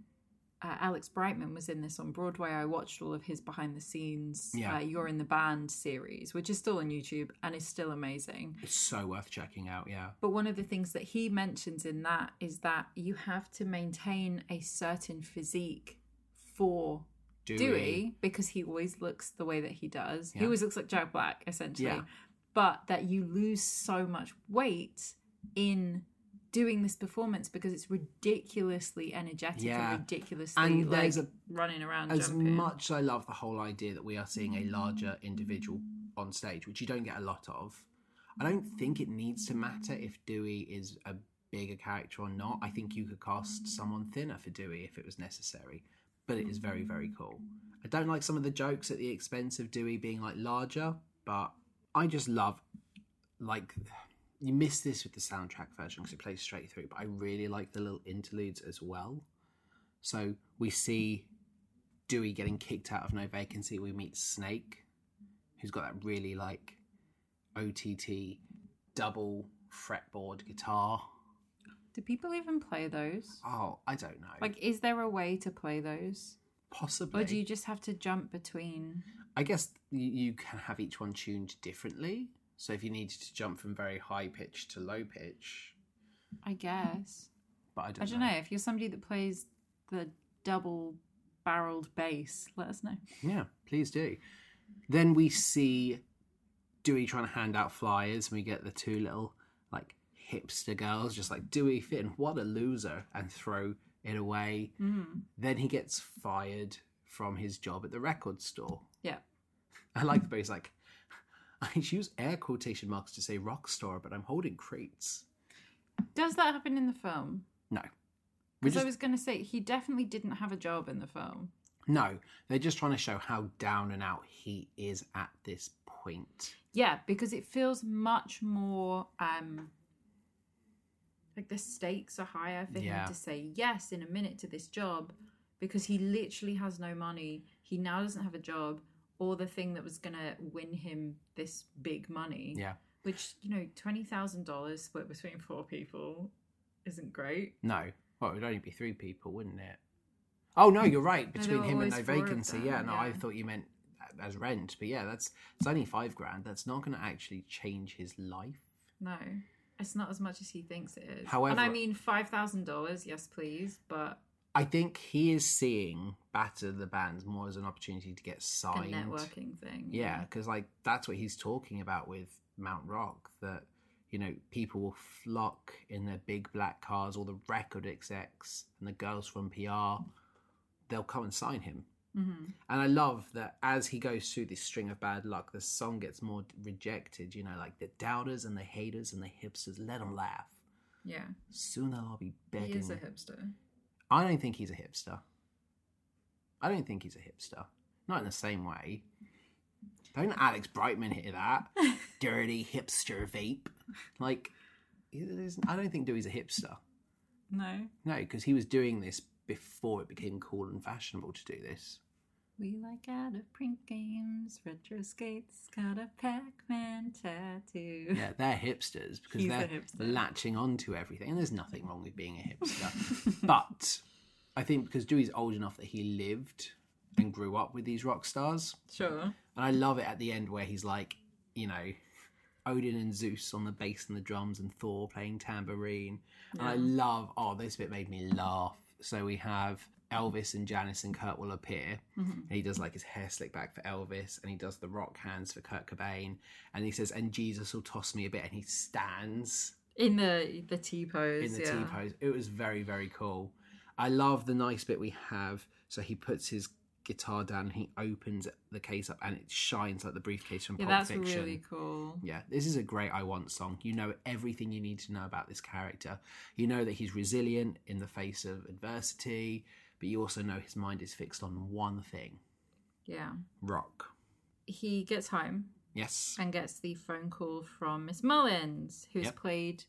uh, Alex Brightman was in this on Broadway, I watched all of his behind the scenes Yeah. uh, You're in the Band series, which is still on YouTube and is still amazing. It's so worth checking out, yeah. But one of the things that he mentions in that is that you have to maintain a certain physique for Dewey. Dewey, because he always looks the way that he does. He always looks like Jack Black, essentially. Yeah. But that you lose so much weight in doing this performance because it's ridiculously energetic Yeah. and ridiculously And like there's a- running around As jumping. much as I love the whole idea that we are seeing a larger individual on stage, which you don't get a lot of, I don't think it needs to matter if Dewey is a bigger character or not. I think you could cast someone thinner for Dewey if it was necessary. But it is very, very cool. I don't like some of the jokes at the expense of Dewey being like larger, but I just love like you miss this with the soundtrack version because it plays straight through, but I really like the little interludes as well. So we see Dewey getting kicked out of No Vacancy. We meet Snake, who's got that really like OTT double fretboard guitar. Do people even play those? Oh, I don't know. Like, is there a way to play those? Possibly. Or do you just have to jump between? I guess you, can have each one tuned differently. So if you needed to jump from very high pitch to low pitch, I guess. but I don't, I don't know. If you're somebody that plays the double barreled bass, let us know. Yeah, please do. Then we see Dewey trying to hand out flyers, and we get the two little like hipster girls just like Dewey Finn, what a loser, and throw it away. Mm. Then he gets fired from his job at the record store. Yeah. I like the way he's like, I use air quotation marks to say rock star, but I'm holding crates. Does that happen in the film? No. Because just, I was going to say he definitely didn't have a job in the film. no, they're just trying to show how down and out he is at this point. Yeah, because it feels much more um like the stakes are higher for Yeah. him to say yes in a minute to this job because he literally has no money. He now doesn't have a job or the thing that was going to win him this big money. Yeah. Which, you know, $20,000 split between four people isn't great. No. Well, it would only be three people, wouldn't it? Oh no, you're right. Between him and no vacancy. them, Yeah, no, I thought you meant as rent, but yeah, that's it's only five grand. That's not going to actually change his life. No. It's not as much as he thinks it is. However- and I mean $5,000, yes please, but I think he is seeing Batter the Bands more as an opportunity to get signed. a networking thing. Yeah, because like that's what he's talking about with Mount Rock. That you know people will flock in their big black cars, all the record execs and the girls from PR. They'll come and sign him. Hmm And I love that as he goes through this string of bad luck, the song gets more rejected. You know, like the doubters and the haters and the hipsters, let them laugh. Yeah. Soon they'll all be He begging. is a hipster. I don't think he's a hipster. I don't think he's a hipster. Not in the same way. Don't Alex Brightman hear that? Dirty hipster vape. Like, I don't think Dewey's a hipster. No. No, because he was doing this before it became cool and fashionable to do this. We like out of print games, retro skates, got a Pac-Man tattoo. Yeah, they're hipsters because He's they're hipster. latching onto everything. And there's nothing wrong with being a hipster. but I think because Dewey's old enough that he lived and grew up with these rock stars. Sure. And I love it at the end where he's like, you know, Odin and Zeus on the bass and the drums and Thor playing tambourine. And I love, oh, this bit made me laugh. So we have Elvis and Janis and Kurt will appear. Mhm. And he does like his hair slick back for Elvis and he does the rock hands for Kurt Cobain. And he says, and Jesus will toss me a bit. And he stands In the the T pose. in the yeah. T pose. It was very, very cool. I love the nice bit we have. So he puts his guitar down and he opens the case up and it shines like the briefcase from Yeah, Pulp that's Fiction. really cool. Yeah, this is a great I Want song. You know everything you need to know about this character. You know that he's resilient in the face of adversity, but you also know his mind is fixed on one thing Yeah. rock. He gets home Yes. and gets the phone call from Miss Mullins, who's Yep. played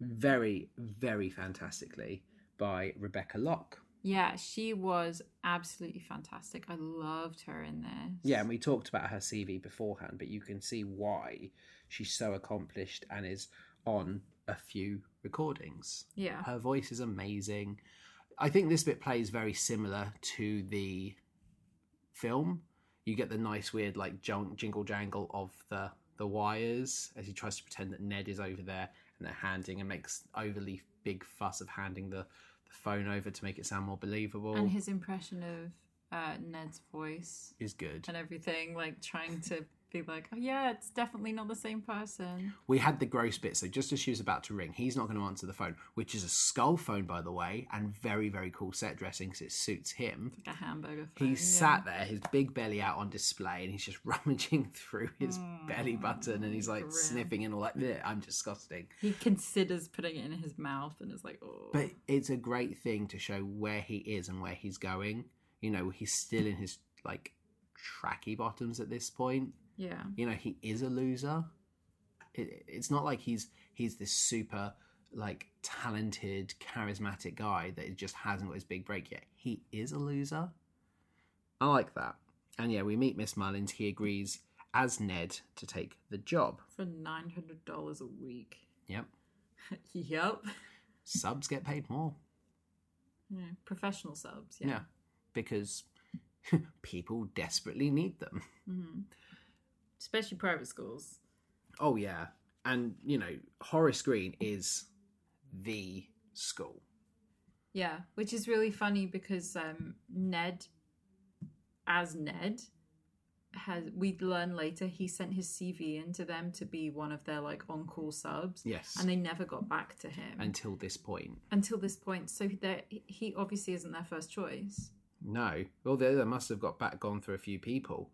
very, very fantastically by Rebecca Lock. Yeah, she was absolutely fantastic. I loved her in this. Yeah, and we talked about her CV beforehand, but you can see why she's so accomplished and is on a few recordings. Yeah. Her voice is amazing. I think this bit plays very similar to the film. You get the nice, weird, like jingle jangle of the the wires as he tries to pretend that Ned is over there and they're handing and makes overly big fuss of handing the, the phone over to make it sound more believable. And his impression of uh, Ned's voice is good. and everything, like trying to be like, oh yeah, it's definitely not the same person. We had the gross bit, so just as she was about to ring, he's not going to answer the phone, which is a skull phone, by the way, and very, very cool set dressing because it suits him. Like a hamburger. Phone, He's yeah. sat there, his big belly out on display, and he's just rummaging through his belly button, and he's like grim. sniffing and all like, "Bleh, I'm disgusting. He considers putting it in his mouth and is like, oh. But it's a great thing to show where he is and where he's going. You know, he's still in his like tracky bottoms at this point. Yeah. You know, he is a loser. It, it's not like he's he's this super like talented, charismatic guy that just hasn't got his big break yet. He is a loser. I like that. And yeah, we meet Miss Mullins. He agrees as Ned to take the job. For $900 a week. Yep. yep. Subs get paid more. Yeah. Professional subs. Yeah. Yeah. Because people desperately need them. hmm Especially private schools. Oh yeah. And you know, Horace Green is the school. Yeah, which is really funny because um, Ned, as Ned, has we learn later he sent his CV into them to be one of their like on call subs, Yes. and they never got back to him Until this point. until this point. So that he obviously isn't their first choice. No. Well they, they must have got back gone through a few people.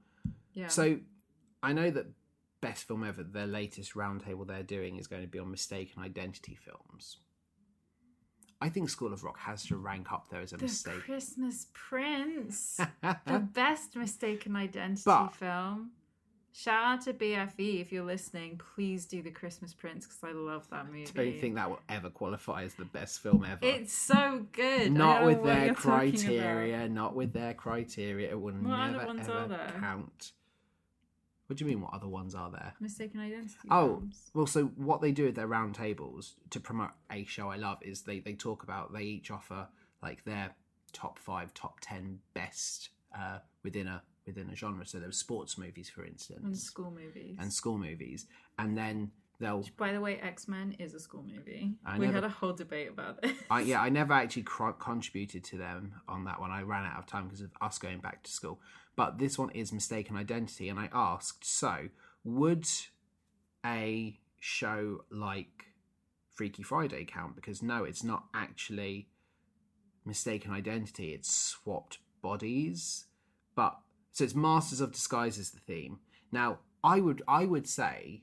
Yeah. So I know that best film ever, their latest roundtable they're doing is going to be on mistaken identity films. I think School of Rock has to rank up there as a the mistake. Christmas Prince, the best mistaken identity But- film. Shout out to BFE if you're listening. Please do the Christmas Prince because I love that movie. I don't think that will ever qualify as the best film ever. It's so good. Not with their criteria, not with their criteria. It will What never ever count. What do you mean? What other ones are there? Mistaken identity. Oh, films. well, so what they do at their round tables to promote a show I love is they, they talk about, they each offer like their top five, top 10 best uh, within a within a genre. So there were sports movies, for instance, and school movies. and school movies. And then they'll, By the way, X Men is a school movie. I we never- had a whole debate about this. I, yeah, I never actually cr- contributed to them on that one. I ran out of time because of us going back to school. But this one is mistaken identity, and I asked, so would a show like Freaky Friday count? Because no, it's not actually mistaken identity; it's swapped bodies. But so it's Masters of Disguise is the theme. Now, I would I would say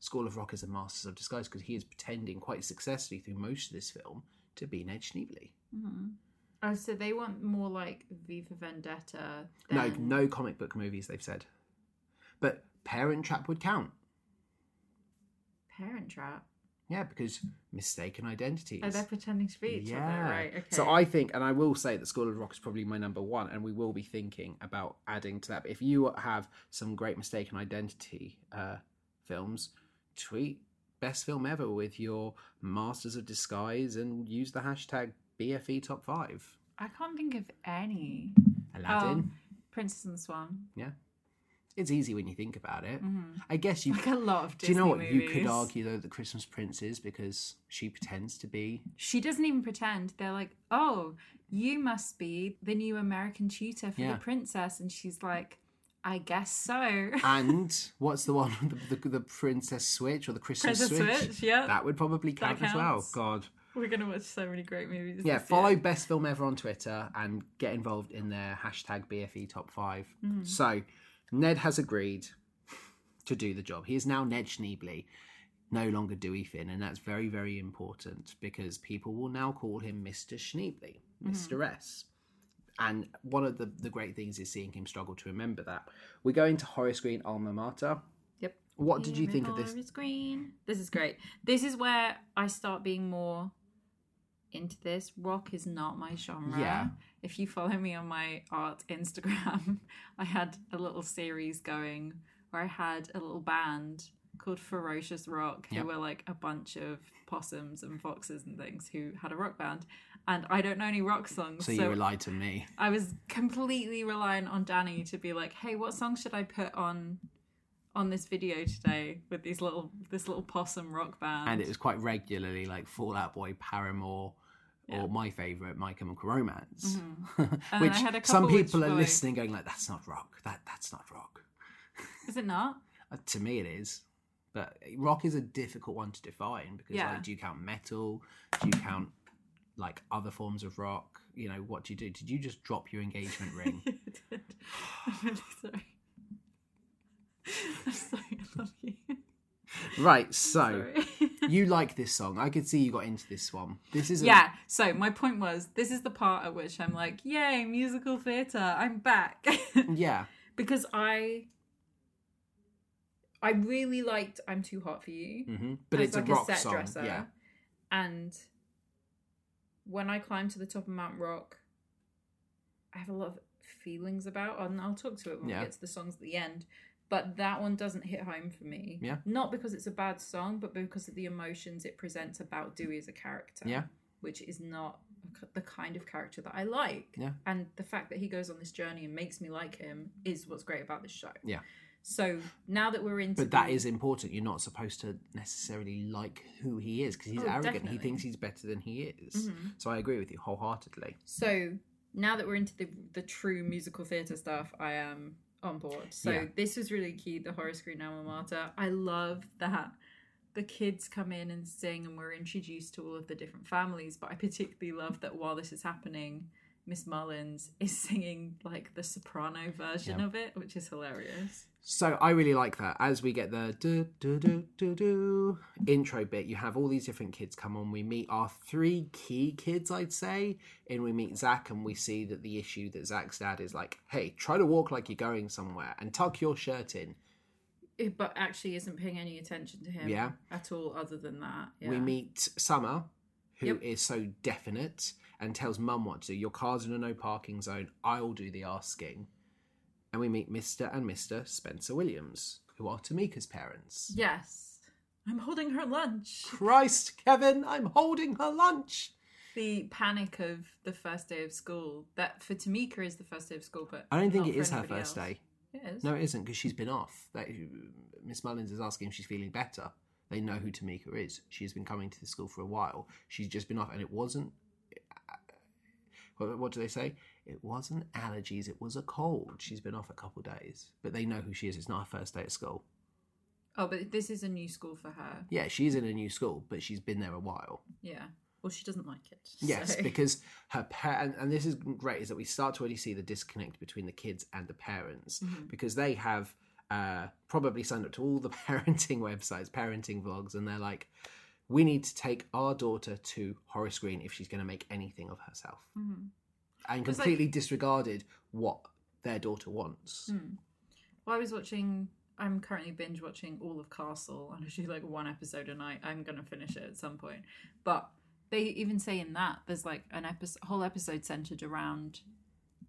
School of Rock is a Masters of Disguise because he is pretending quite successfully through most of this film to be Ned Schneebly. Mhm. Oh, so they want more like V for Vendetta. No, than- no comic book movies. They've said, but Parent Trap would count. Parent Trap. Yeah, because mistaken identities. Oh, they're pretending to be each other, right? Okay. So I think, and I will say that School of Rock is probably my number one, and we will be thinking about adding to that. But if you have some great mistaken identity uh, films, tweet best film ever with your Masters of Disguise and use the hashtag BFE Top Five. I can't think of any. Aladdin. Oh, Princess and the Swan. Yeah. It's easy when you think about it. Mhm. I guess you. Like a lot of Do you know what movies. you could argue though? The Christmas Prince is because she pretends to be She doesn't even pretend. They're like, "Oh, you must be the new American tutor for Yeah. the princess," and she's like, "I guess so." And what's the one the, the, the Princess Switch or the Christmas Princess Switch? Switch, yeah. That would probably count as well. God. We're gonna watch so many great movies. Yeah, follow year. Best Film Ever on Twitter and get involved in their hashtag BFE Top 5. Mm-hmm. So, Ned has agreed to do the job. He is now Ned Schneebly, no longer Dewey Finn, and that's very, very important because people will now call him Mr. Schneebly, Mm-hmm. mister S. And one of the, the great things is seeing him struggle to remember that. We go into Horace Green alma mater. Yep. What did you think of this? It's green. This is great. This is where I start being more into this. Rock is not my genre. Yeah. If you follow me on my art Instagram, I had a little series going where I had a little band called Ferocious Rock, who Yep. were like a bunch of possums and foxes and things who had a rock band. And I don't know any rock songs. So you relied to me. I was completely reliant on Danny to be like, "Hey, what song should I put on on this video today with these little this little possum rock band?" and it was quite regularly like Fall Out Boy, Paramore, Yeah. or my favourite, My Chemical Romance, then which had a some people are like- listening, going like, "That's not rock. That that's not rock." Is it not? Uh, to me, it is. But rock is a difficult one to define because, Yeah. like, do you count metal? Do you count like other forms of rock? You know, what do you do? Did you just drop your engagement ring? I did. I'm really sorry. I'm sorry. I love you. right. So you like this song? I could see you got into this one. This is a, yeah. So my point was, this is the part at which I'm like, "Yay, musical theatre! I'm back." yeah, because I I really liked I'm Too Hot for You. hmm but it's like a rock set song. dresser. Yeah, And when I climb to the top of Mount Rock, I have a lot of feelings about and I'll talk to it when Yeah. we get to the songs at the end. But that one doesn't hit home for me. Yeah. Not because it's a bad song, but because of the emotions it presents about Dewey as a character. Yeah. Which is not the kind of character that I like. Yeah. And the fact that he goes on this journey and makes me like him is what's great about this show. Yeah. So now that we're into but that is important. You're not supposed to necessarily like who he is because he's Oh, arrogant. He thinks he's better than he is. Mhm. So I agree with you wholeheartedly. So now that we're into the the true musical theatre stuff, I am on board. So Yeah. this was really key. the Horace Green alma mater. I love that the kids come in and sing and we're introduced to all of the different families, but I particularly love that while this is happening, Miss Mullins is singing like the soprano version Yeah. of it, which is hilarious. So I really like that. As we get the do do do do do intro bit, you have all these different kids come on. We meet our three key kids, I'd say, and we meet Zach, and we see that the issue that Zach's dad is like, "Hey, try to walk like you're going somewhere and tuck your shirt in." It- but actually isn't paying any attention to him Yeah. at all other than that. Yeah. We meet Summer, who is Yep. so definite and tells Mum what to do. Your car's in a no parking zone. I'll do the asking. And we meet Mr. and Mr. Spencer Williams, who are Tomika's parents. Yes. I'm holding her lunch. Christ, Kevin, I'm holding her lunch. the panic of the first day of school that for Tomika is the first day of school, but I don't think it is her first else. day. It is. No, it isn't because she's been off. That Miss Mullins is asking if she's feeling better. They know who Tamika is. She has been coming to the school for a while. She's just been off, and it wasn't. What, what do they say? It wasn't allergies. It was a cold. She's been off a couple of days, but they know who she is. It's not her first day at school. Oh, but this is a new school for her. Yeah, she's in a new school, but she's been there a while. Yeah. Well, she doesn't like it. Yes, so- because her parent, and this is great, is that we start to already see the disconnect between the kids and the parents Mhm. because they have uh, probably signed up to all the parenting websites, parenting vlogs, and they're like, we need to take our daughter to Horace Green if she's going to make anything of herself, Mhm. and It's like- completely disregarded what their daughter wants. Hmm. Well, I was watching. I'm currently binge watching all of Castle. And I do like one episode a night. I'm gonna finish it at some point. But they even say in that there's like an episode, whole episode centered around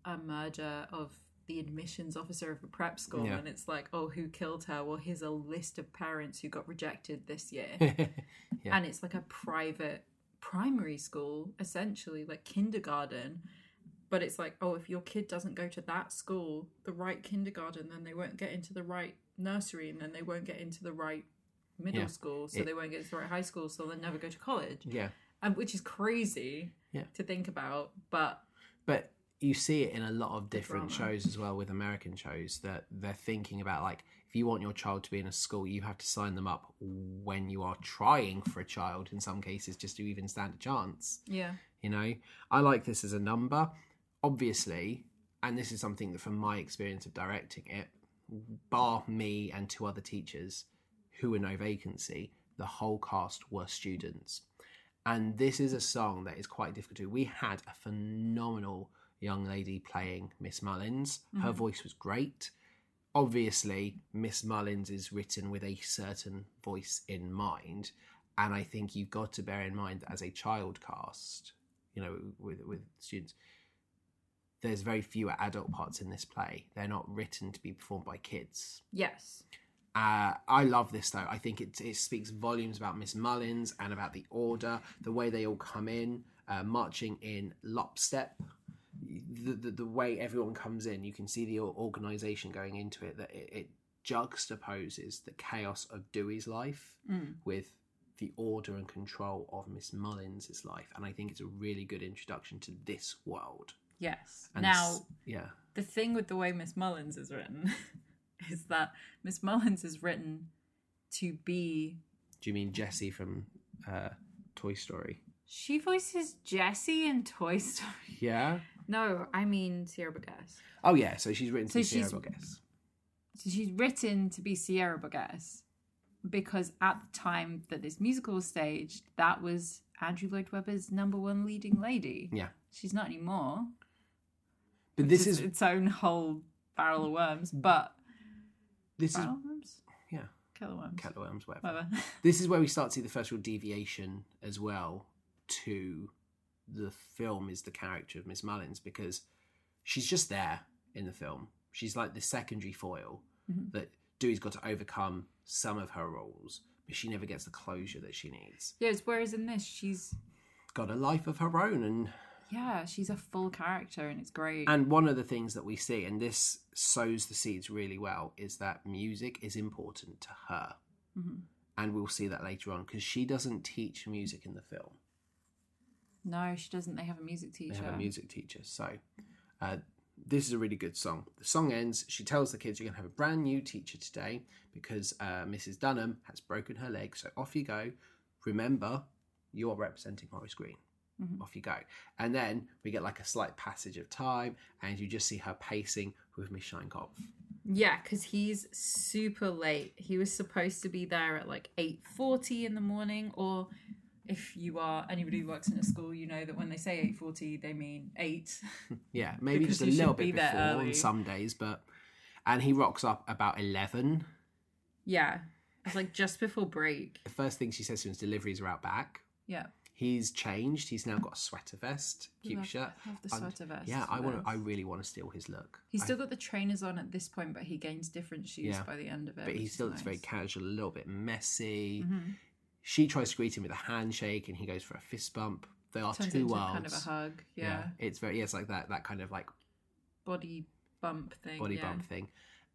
a murder of the admissions officer of a prep school, Yeah. and it's like, oh, who killed her? Well, here's a list of parents who got rejected this year, Yeah. and it's like a private primary school, essentially like kindergarten. But it's like, oh, if your kid doesn't go to that school, the right kindergarten, then they won't get into the right nursery, and then they won't get into the right middle Yeah. school, so It- they won't get into the right high school, so they'll never go to college, yeah, and which is crazy Yeah. to think about. But but you see it in a lot of different shows as well with American shows that they're thinking about like if you want your child to be in a school, you have to sign them up when you are trying for a child in some cases just to even stand a chance. yeah, You know, I like this as a number. Obviously, and this is something that from my experience of directing it, bar me and two other teachers who were no vacancy, the whole cast were students. And this is a song that is quite difficult to. We had a phenomenal young lady playing Miss Mullins. Her Mhm. voice was great. obviously Miss Mullins is written with a certain voice in mind, and I think you've got to bear in mind that as a child cast, you know, with with students, there's very few adult parts in this play. They're not written to be performed by kids. Yes. Uh, I love this though. I think it, it speaks volumes about Miss Mullins and about the order, the way they all come in, uh, marching in lopstep. The, the the way everyone comes in, you can see the organisation going into it. That it, it juxtaposes the chaos of Dewey's life Mm. with the order and control of Miss Mullins' life, and I think it's a really good introduction to this world. Yes. And now, s- yeah, the thing with the way Miss Mullins is written is that Miss Mullins is written to be. do you mean Jessie from uh, Toy Story? She voices Jessie in Toy Story. Yeah. No, I mean Sierra Boggess. Oh yeah, so she's written So to Sierra Boggess. So she's written to be Sierra Boggess because at the time that this musical was staged, that was Andrew Lloyd Webber's number one leading lady. Yeah. She's not anymore. But this is its own whole barrel of worms, but this is barrel of worms, yeah, killer worms, Keller Worms, whatever. whatever. This is where we start to see the first real deviation as well to the film is the character of Miss Mullins because she's just there in the film. She's like the secondary foil Mhm. that Dewey's got to overcome some of her roles, but she never gets the closure that she needs. Yes, whereas in this, she's Got a life of her own and yeah, she's a full character, and it's great. And one of the things that we see, and this sows the seeds really well, is that music is important to her. Mhm. And we'll see that later on because she doesn't teach music in the film. No, she doesn't. They have a music teacher. They have a music teacher. So uh, this is a really good song. The song ends. She tells the kids, You're going to have a brand new teacher today because uh, Mrs. Dunham has broken her leg. So off you go. Remember, you are representing Horace Green. Mhm. Off you go. And then we get like a slight passage of time, and you just see her pacing with Miss Scheinkopf. Yeah, because he's super late. He was supposed to be there at like eight forty in the morning, or if you are anybody who works in a school, you know that when they say eight forty, they mean eight. Yeah, maybe just a little be bit there before on some days, but and he rocks up about eleven. yeah, it's like just before break. The first thing she says to him is deliveries are out back. Yeah, He's changed. He's now got a sweater vest, cute love, shirt. Love the And- sweater vest. Yeah, I want. I really want to steal his look. He's I- still got the trainers on at this point, but he gains different shoes Yeah. by the end of it. but he still looks very casual, a little bit messy. Mhm. She tries to greet him with a handshake, and he goes for a fist bump. They are Turns two into worlds. kind of a hug. Yeah, it's very. Yeah, it's like that. That kind of like body bump thing. body yeah. bump thing.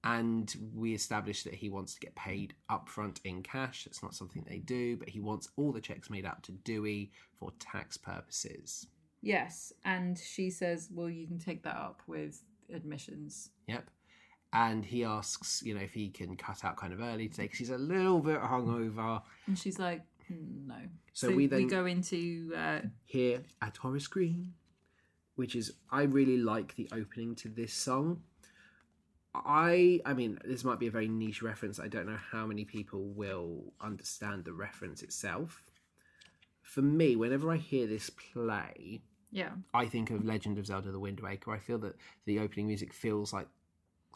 And we established that he wants to get paid upfront in cash. That's not something they do, but he wants all the checks made out to Dewey for tax purposes. Yes, and she says, "Well, you can take that up with admissions." Yep. And he asks, you know, if he can cut out kind of early today because he's a little bit hungover. And she's like, "Mm, "No." So we then- go into uh, Here at Horace Green, which is, I really like the opening to this song. I, I mean, this might be a very niche reference. I don't know how many people will understand the reference itself. For me, whenever I hear this play, yeah, I think of Legend of Zelda: The Wind Waker. I feel that the opening music feels like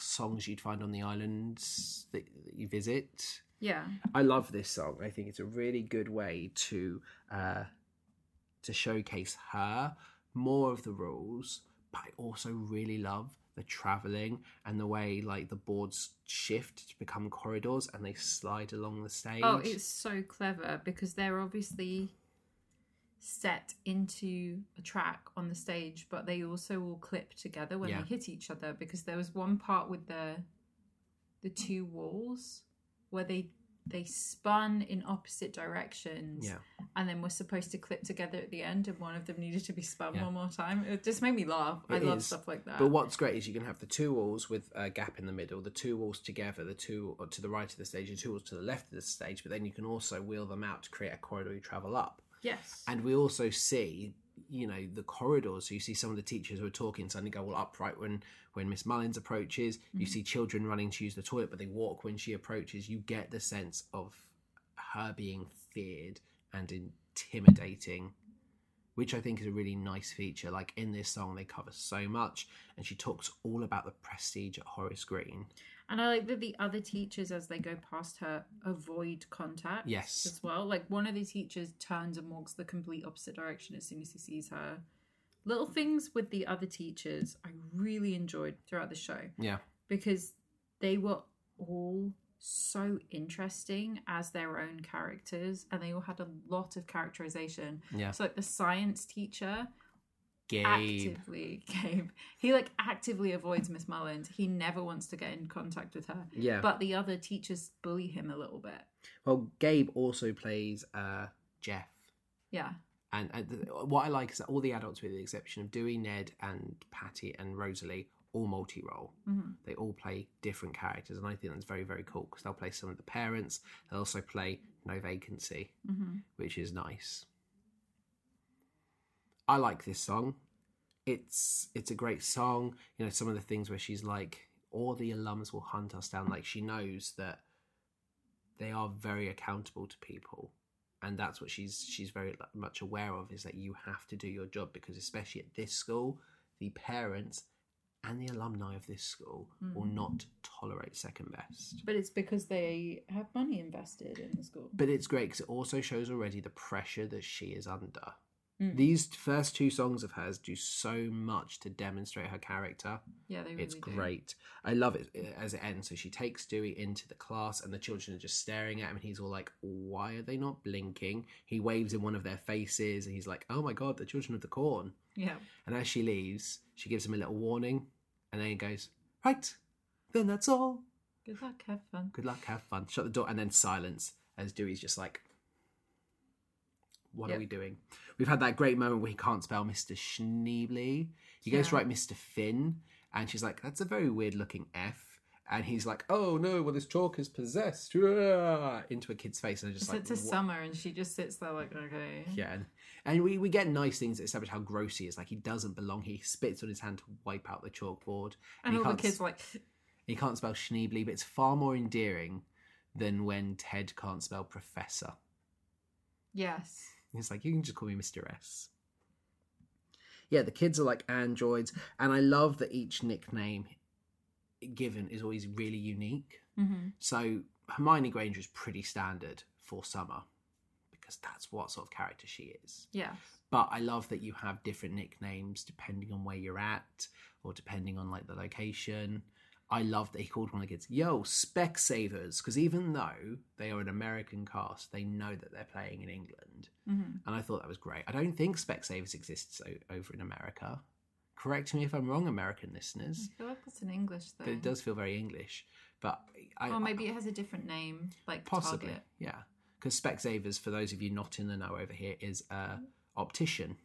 songs you'd find on the islands that, that you visit. yeah, I love this song. I think it's a really good way to uh, to showcase her more of the rules, but I also really love the traveling and the way like the boards shift to become corridors and they slide along the stage. Oh, it's so clever because they're obviously set into a track on the stage, but they also all clip together when Yeah. they hit each other. Because there was one part with the the two walls where they they spun in opposite directions, Yeah. and then were supposed to clip together at the end, and one of them needed to be spun Yeah. one more time. It just made me laugh. I It love stuff like that. But what's great is you can have the two walls with a gap in the middle, the two walls together, the two uh, to the right of the stage, the two walls to the left of the stage, but then you can also wheel them out to create a corridor you travel up. Yes, And we also see, you know, the corridors. So you see some of the teachers who are talking suddenly go all upright when when Miss Mullins approaches. You mm-hmm. see children running to use the toilet, but they walk when she approaches. You get the sense of her being feared and intimidating which I think is a really nice feature. Like in this song, they cover so much, and she talks all about the prestige at Horace Green. And I like that the other teachers, as they go past her, avoid contact. Yes. As well. Like one of the teachers turns and walks the complete opposite direction as soon as he sees her. Little things with the other teachers I really enjoyed throughout the show Yeah, because they were all so interesting as their own characters and they all had a lot of characterization. yeah. So like the science teacher Gabe. actively Gabe. He like actively avoids Miss Mullins. He never wants to get in contact with her. Yeah. But the other teachers bully him a little bit. well, Gabe also plays uh, Jeff. Yeah. And, and what I like is that all the adults, with the exception of Dewey, Ned, and Patty and Rosalie, all multi-role. Mhm. They all play different characters, and I think that's very, very cool because they'll play some of the parents. They'll also play No Vacancy, hmm which is nice. I like this song. It's it's a great song. You know, some of the things where she's like, "All the alums will hunt us down." Like she knows that they are very accountable to people, and that's what she's she's very much aware of is that you have to do your job because, especially at this school, the parents and the alumni of this school will Mhm. not tolerate second best. But it's because they have money invested in the school. But it's great because it also shows already the pressure that she is under. Mm. These first two songs of hers do so much to demonstrate her character. Yeah, they really it's do. great. I love it uh, as it ends. So she takes Dewey into the class, and the children are just staring at him, and he's all like, Why are they not blinking? He waves in one of their faces, and he's like, Oh my god, the children of the corn. Yeah. And as she leaves, she gives him a little warning, and then he goes, Right, then that's all. Good luck, have fun. Good luck, have fun. Shut the door, and then silence as Dewey's just like, What are we doing? We've had that great moment where he can't spell Mr. Schneebly. He goes to write Mr. Finn, and she's like, That's a very weird looking F. And he's like, Oh no, well, this chalk is possessed. Into a kid's face. And I'm just It's like, it's a "What?" summer and she just sits there like, okay. Yeah, and, and we, we get nice things that establish how gross he is. Like he doesn't belong. He spits on his hand to wipe out the chalkboard. And he all the kids like, he can't spell Schneebly, but it's far more endearing than when Ted can't spell Professor. yes. It's like, you can just call me Mr. S. Yeah, the kids are like androids, and I love that each nickname given is always really unique. hmm So Hermione Granger is pretty standard for summer because that's what sort of character she is. Yeah. But I love that you have different nicknames depending on where you're at or depending on like the location. I love that he called one of the kids, yo, Specsavers, because even though they are an American cast, they know that they're playing in England. hmm And I thought that was great. I don't think Specsavers exists o- over in America. Correct me if I'm wrong, American listeners. I feel like it's an English But it does feel very English. But I, or maybe it has a different name, like possibly, Target. yeah. Because Specsavers, for those of you not in the know over here, is a optician.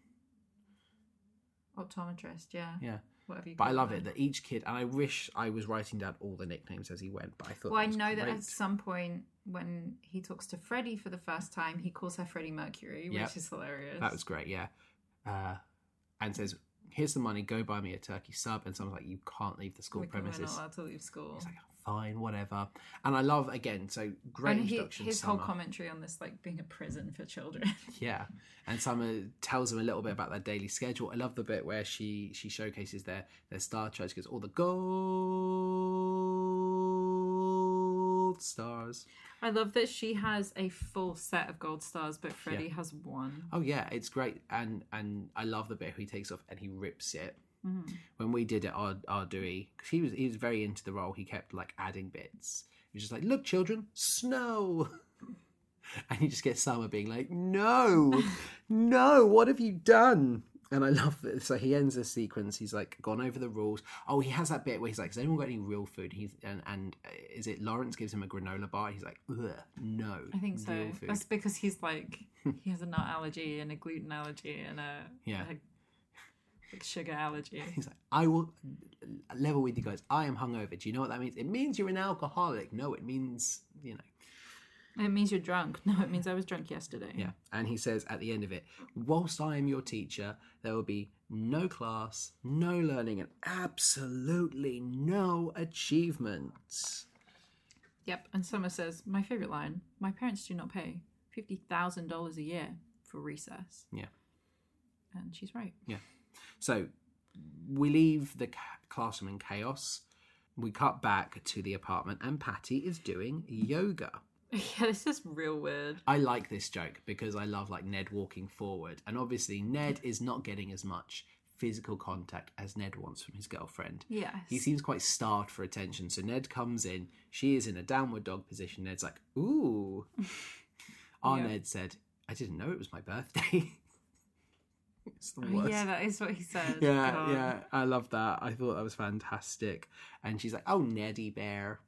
Optometrist, yeah. Yeah. Whatever you But I love them. it that each kid, and I wish I was writing down all the nicknames as he went, but I thought. Well, I know that at some point when he talks to Freddie for the first time, he calls her Freddie Mercury, which Yep. is hilarious. that was great, yeah. Uh, and says, "Here's the money. Go buy me a turkey sub." And someone's like, "You can't leave the school premises." we're not allowed to leave school. He's like, "Fine, whatever." And I love again. So great and he, introduction. his Summer. whole commentary on this, like being a prison for children. Yeah, and Summer tells them a little bit about their daily schedule. I love the bit where she she showcases their their star charts. She goes all the gold stars. I love that she has a full set of gold stars, but Freddie has one. Oh yeah, it's great, and and I love the bit where he takes off and he rips it. Mhm. When we did it, our our Dewey, because he was he was very into the role. He kept like adding bits. He was just like, "Look, children, snow," and you just get Summer being like, "No, no, what have you done?" And I love that. So he ends the sequence. He's like gone over the rules. Oh, he has that bit where he's like, "Has anyone got any real food?" He's and and uh, is it Lawrence gives him a granola bar? He's like, Ugh, "No, I think so. real food." That's because he's like he has a nut allergy and a gluten allergy and a Yeah. a, like sugar allergy. He's like, I will level with you guys. I am hungover. Do you know what that means? It means you're an alcoholic. No, it means you know. It means you're drunk. No, it means I was drunk yesterday. Yeah. And he says at the end of it, whilst I am your teacher, there will be no class, no learning, and absolutely no achievements. Yep. And Summer says, My favourite line, my parents do not pay fifty thousand dollars a year for recess. Yeah. and she's right. So we leave the classroom in chaos. We cut back to the apartment, and Patty is doing yoga. Yeah, this is real weird. I like this joke because I love like Ned walking forward, and obviously Ned is not getting as much physical contact as Ned wants from his girlfriend. Yes. He seems quite starved for attention. So Ned comes in. She is in a downward dog position. Ned's like, "Ooh." Our Yeah. Ned said, "I didn't know it was my birthday." it's the worst. Yeah, that is what he said. Yeah, God. yeah, I love that. I thought that was fantastic. And she's like, "Oh, Neddy Bear,"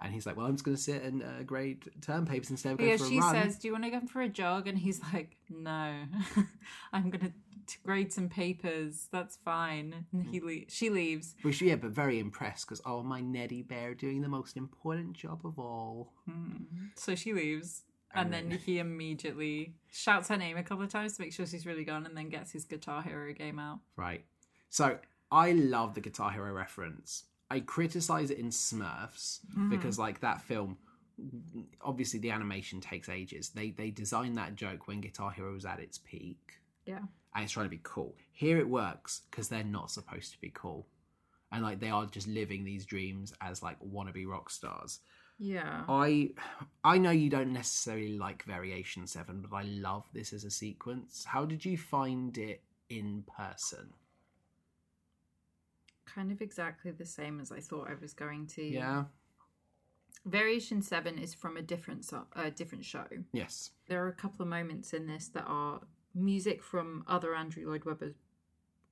and he's like, "Well, I'm just going to sit and uh, grade term papers instead of go Yeah, for a she run." says, "Do you want to go for a jog?" And he's like, "No, I'm gonna grade some papers. That's fine." And he le- she leaves. Which, yeah, but very impressed because oh, my Neddy Bear doing the most important job of all. So she leaves, and then he immediately shouts her name a couple of times to make sure she's really gone, and then gets his Guitar Hero game out. Right. So I love the Guitar Hero reference. I criticize it in Smurfs mm-hmm. because, like, that film. Obviously, the animation takes ages. They they designed that joke when Guitar Hero was at its peak. Yeah. and it's trying to be cool. Here it works because they're not supposed to be cool, and like they are just living these dreams as like wannabe rock stars. Yeah. I I know you don't necessarily like Variation Seven, but I love this as a sequence. How did you find it in person? Kind of exactly the same as I thought I was going to. Yeah. Variation Seven is from a different so- uh, different show. Yes. There are a couple of moments in this that are music from other Andrew Lloyd Webber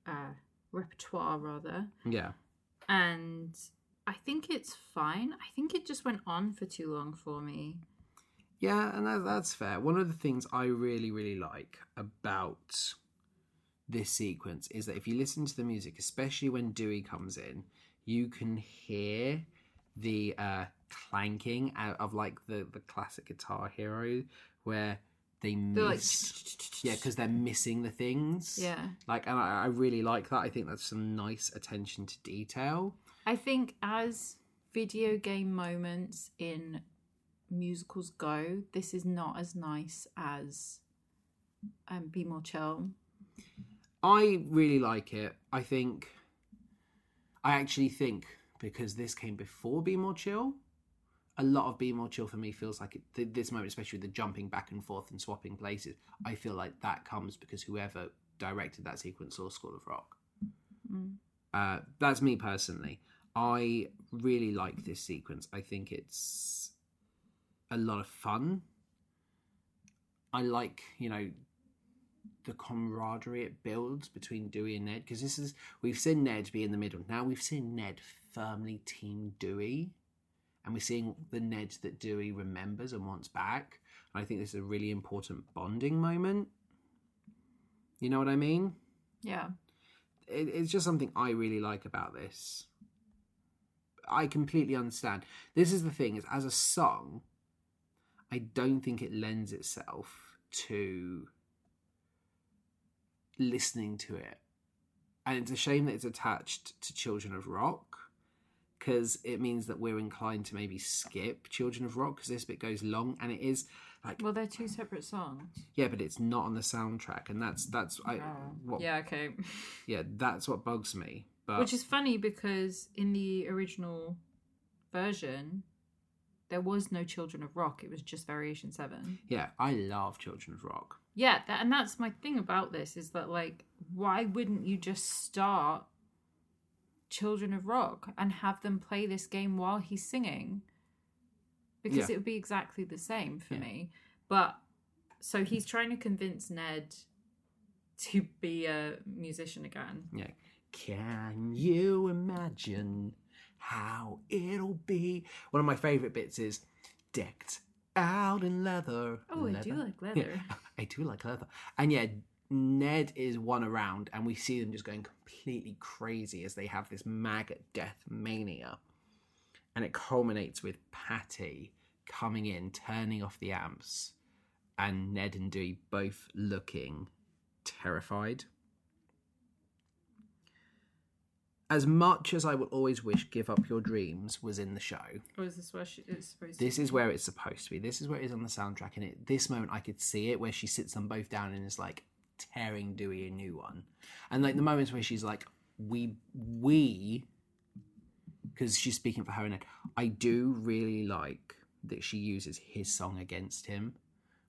uh, repertoire, rather, Yeah. and I think it's fine. I think it just went on for too long for me. Yeah, and that, that's fair. One of the things I really, really like about this sequence is that if you listen to the music, especially when Dewey comes in, you can hear the uh, clanking out of like the, the classic Guitar Hero where they They're like, miss. yeah, because they're missing the things. yeah. Like, and I, I really like that. I think that's some nice attention to detail. I think as video game moments in musicals go, this is not as nice as um, Be More Chill. I really like it. I think, I actually think because this came before Be More Chill, a lot of Be More Chill for me feels like it, th- this moment, especially the jumping back and forth and swapping places. I feel like that comes because whoever directed that sequence saw School of Rock. Mm. Uh, that's me personally. I really like this sequence. I think it's a lot of fun. I like, you know, the camaraderie it builds between Dewey and Ned because this is we've seen Ned be in the middle. Now we've seen Ned firmly team Dewey, and we're seeing the Ned that Dewey remembers and wants back. And I think this is a really important bonding moment. You know what I mean? Yeah. it, it's just something I really like about this. I completely understand. This is the thing: is as a song, I don't think it lends itself to listening to it, and it's a shame that it's attached to Children of Rock because it means that we're inclined to maybe skip Children of Rock because this bit goes long and it is like Well, they're two separate songs. yeah, but it's not on the soundtrack, and that's that's I oh. what yeah, okay Yeah, that's what bugs me. But Which is funny because in the original version, there was no Children of Rock. It was just Variation 7. Yeah, I love Children of Rock. Yeah, that, and that's my thing about this is that, like, why wouldn't you just start Children of Rock and have them play this game while he's singing? Because Yeah. it would be exactly the same for Yeah. me. But so he's trying to convince Ned to be a musician again. Yeah. Can you imagine how it'll be? One of my favourite bits is decked out in leather. Oh, I do like leather. Yeah, I do like leather. And yeah, Ned is one around, and we see them just going completely crazy as they have this maggot death mania. And it culminates with Patty coming in, turning off the amps, and Ned and Dewey both looking terrified. As much as I will always wish Give Up Your Dreams was in the show, Or is this where she is supposed this to is where it's supposed to be. This is where it is on the soundtrack. And at this moment, I could see it where she sits them both down and is like, tearing Dewey a new one, and like the moments where she's like, "We, we," because she's speaking for her and I do really like that she uses his song against him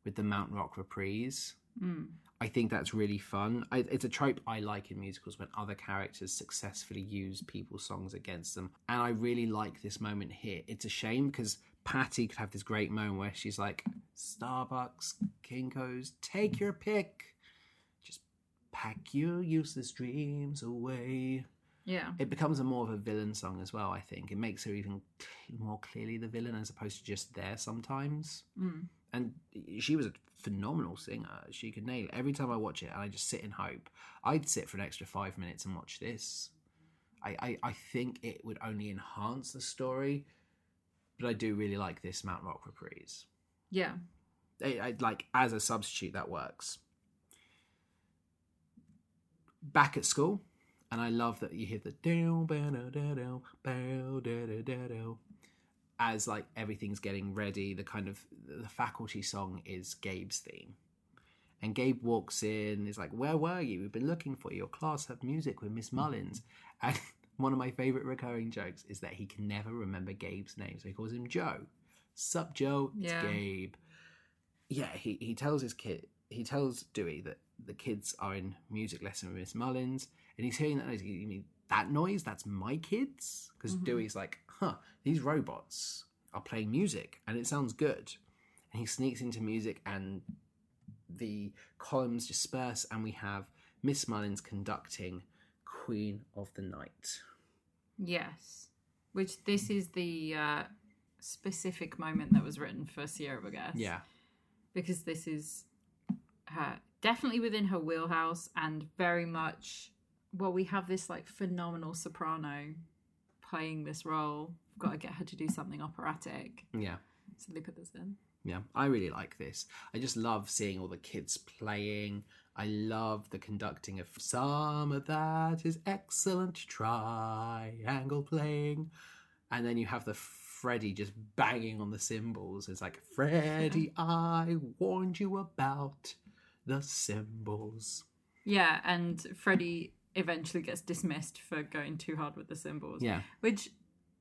with the Mount Rock reprise. Mm. I think that's really fun. I, it's a trope I like in musicals when other characters successfully use people's songs against them. And I really like this moment here. It's a shame because Patty could have this great moment where she's like, Starbucks, Kinko's, take your pick. Just pack your useless dreams away. Yeah. It becomes a more of a villain song as well, I think. It makes her even more clearly the villain as opposed to just there sometimes Mm. And she was a phenomenal singer. She could nail it. Every time I watch it, and I just sit in hope. I'd sit for an extra five minutes and watch this. I, I, I think it would only enhance the story, but I do really like this Mount Rock reprise. Yeah. I, I, like as a substitute, that works. Back at school, and I love that you hear the as like everything's getting ready. The kind of the faculty song is Gabe's theme, and Gabe walks in. Is like, "Where were you? We've been looking for you. Your class had music with Miss Mullins." And one of my favorite recurring jokes is that he can never remember Gabe's name, so he calls him Joe. Sup, Joe? It's Yeah. Gabe. Yeah, he he tells his kid. He tells Dewey that the kids are in music lesson with Miss Mullins, and he's hearing that noise. Mean that noise? That's my kids? Because Mhm. Dewey's like, huh, these robots are playing music, and it sounds good. And he sneaks into music, and the columns disperse, and we have Miss Mullins conducting Queen of the Night. Yes. Which this is the uh, specific moment that was written for Sierra Boggess. Yeah, Because this is her definitely within her wheelhouse and very much well, we have this like phenomenal soprano playing this role. We've got to get her to do something operatic. yeah. So they put this in. Yeah, I really like this. I just love seeing all the kids playing. I love the conducting of some of that is excellent triangle playing. And then you have the Freddy just banging on the cymbals. It's like, Freddy, I warned you about the cymbals. Yeah, and Freddie eventually gets dismissed for going too hard with the cymbals. Yeah, Which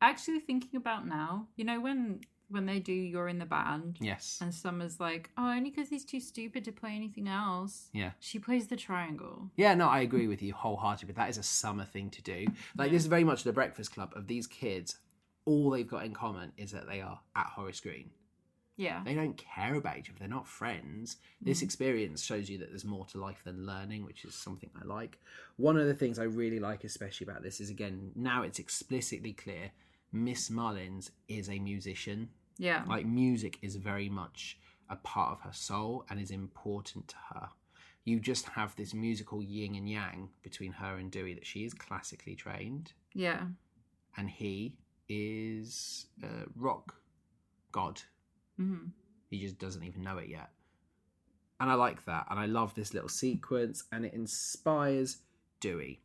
actually thinking about now, you know when when they do you're in the band yes. and Summer's like, "Oh, only cuz he's too stupid to play anything else." Yeah. She plays the triangle. Yeah, no, I agree with you wholeheartedly, but that is a summer thing to do. Like, this is very much the Breakfast Club of these kids. All they've got in common is that they are at Horace Green. Yeah. they don't care about each other. They're not friends. This mm-hmm. experience shows you that there's more to life than learning, which is something I like. One of the things I really like, especially about this, is again, now it's explicitly clear Miss Mullins is a musician. Yeah. Like, music is very much a part of her soul and is important to her. You just have this musical yin and yang between her and Dewey that she is classically trained Yeah. and he is a rock god hmm he just doesn't even know it yet. And I like that. And I love this little sequence, and it inspires Dewey.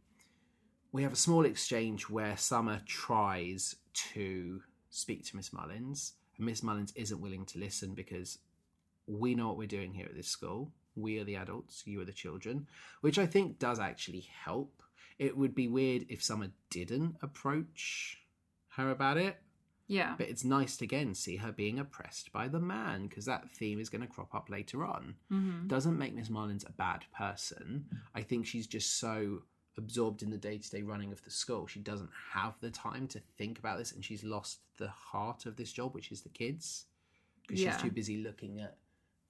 We have a small exchange where Summer tries to speak to Miss Mullins, and Miss Mullins isn't willing to listen because we know what we're doing here at this school. We are the adults, you are the children, which I think does actually help. It would be weird if Summer didn't approach her about it. Yeah. But it's nice to again see her being oppressed by the man because that theme is going to crop up later on. hmm Doesn't make Miss Mullins a bad person. I think she's just so absorbed in the day to day running of the school. She doesn't have the time to think about this and she's lost the heart of this job, which is the kids. Because Yeah. she's too busy looking at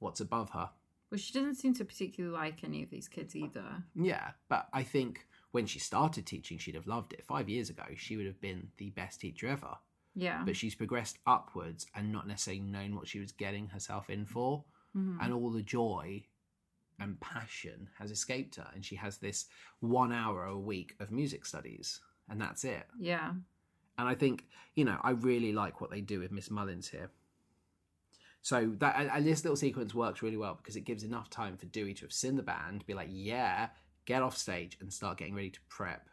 what's above her. Well, she doesn't seem to particularly like any of these kids either. Yeah, but I think when she started teaching, she'd have loved it. Five years ago, she would have been the best teacher ever. Yeah. but she's progressed upwards and not necessarily known what she was getting herself in for Mhm. and all the joy and passion has escaped her and she has this one hour a week of music studies and that's it Yeah. and i think you know i really like what they do with miss mullins here so that and this little sequence works really well because it gives enough time for dewey to have seen the band be like yeah get off stage and start getting ready to prep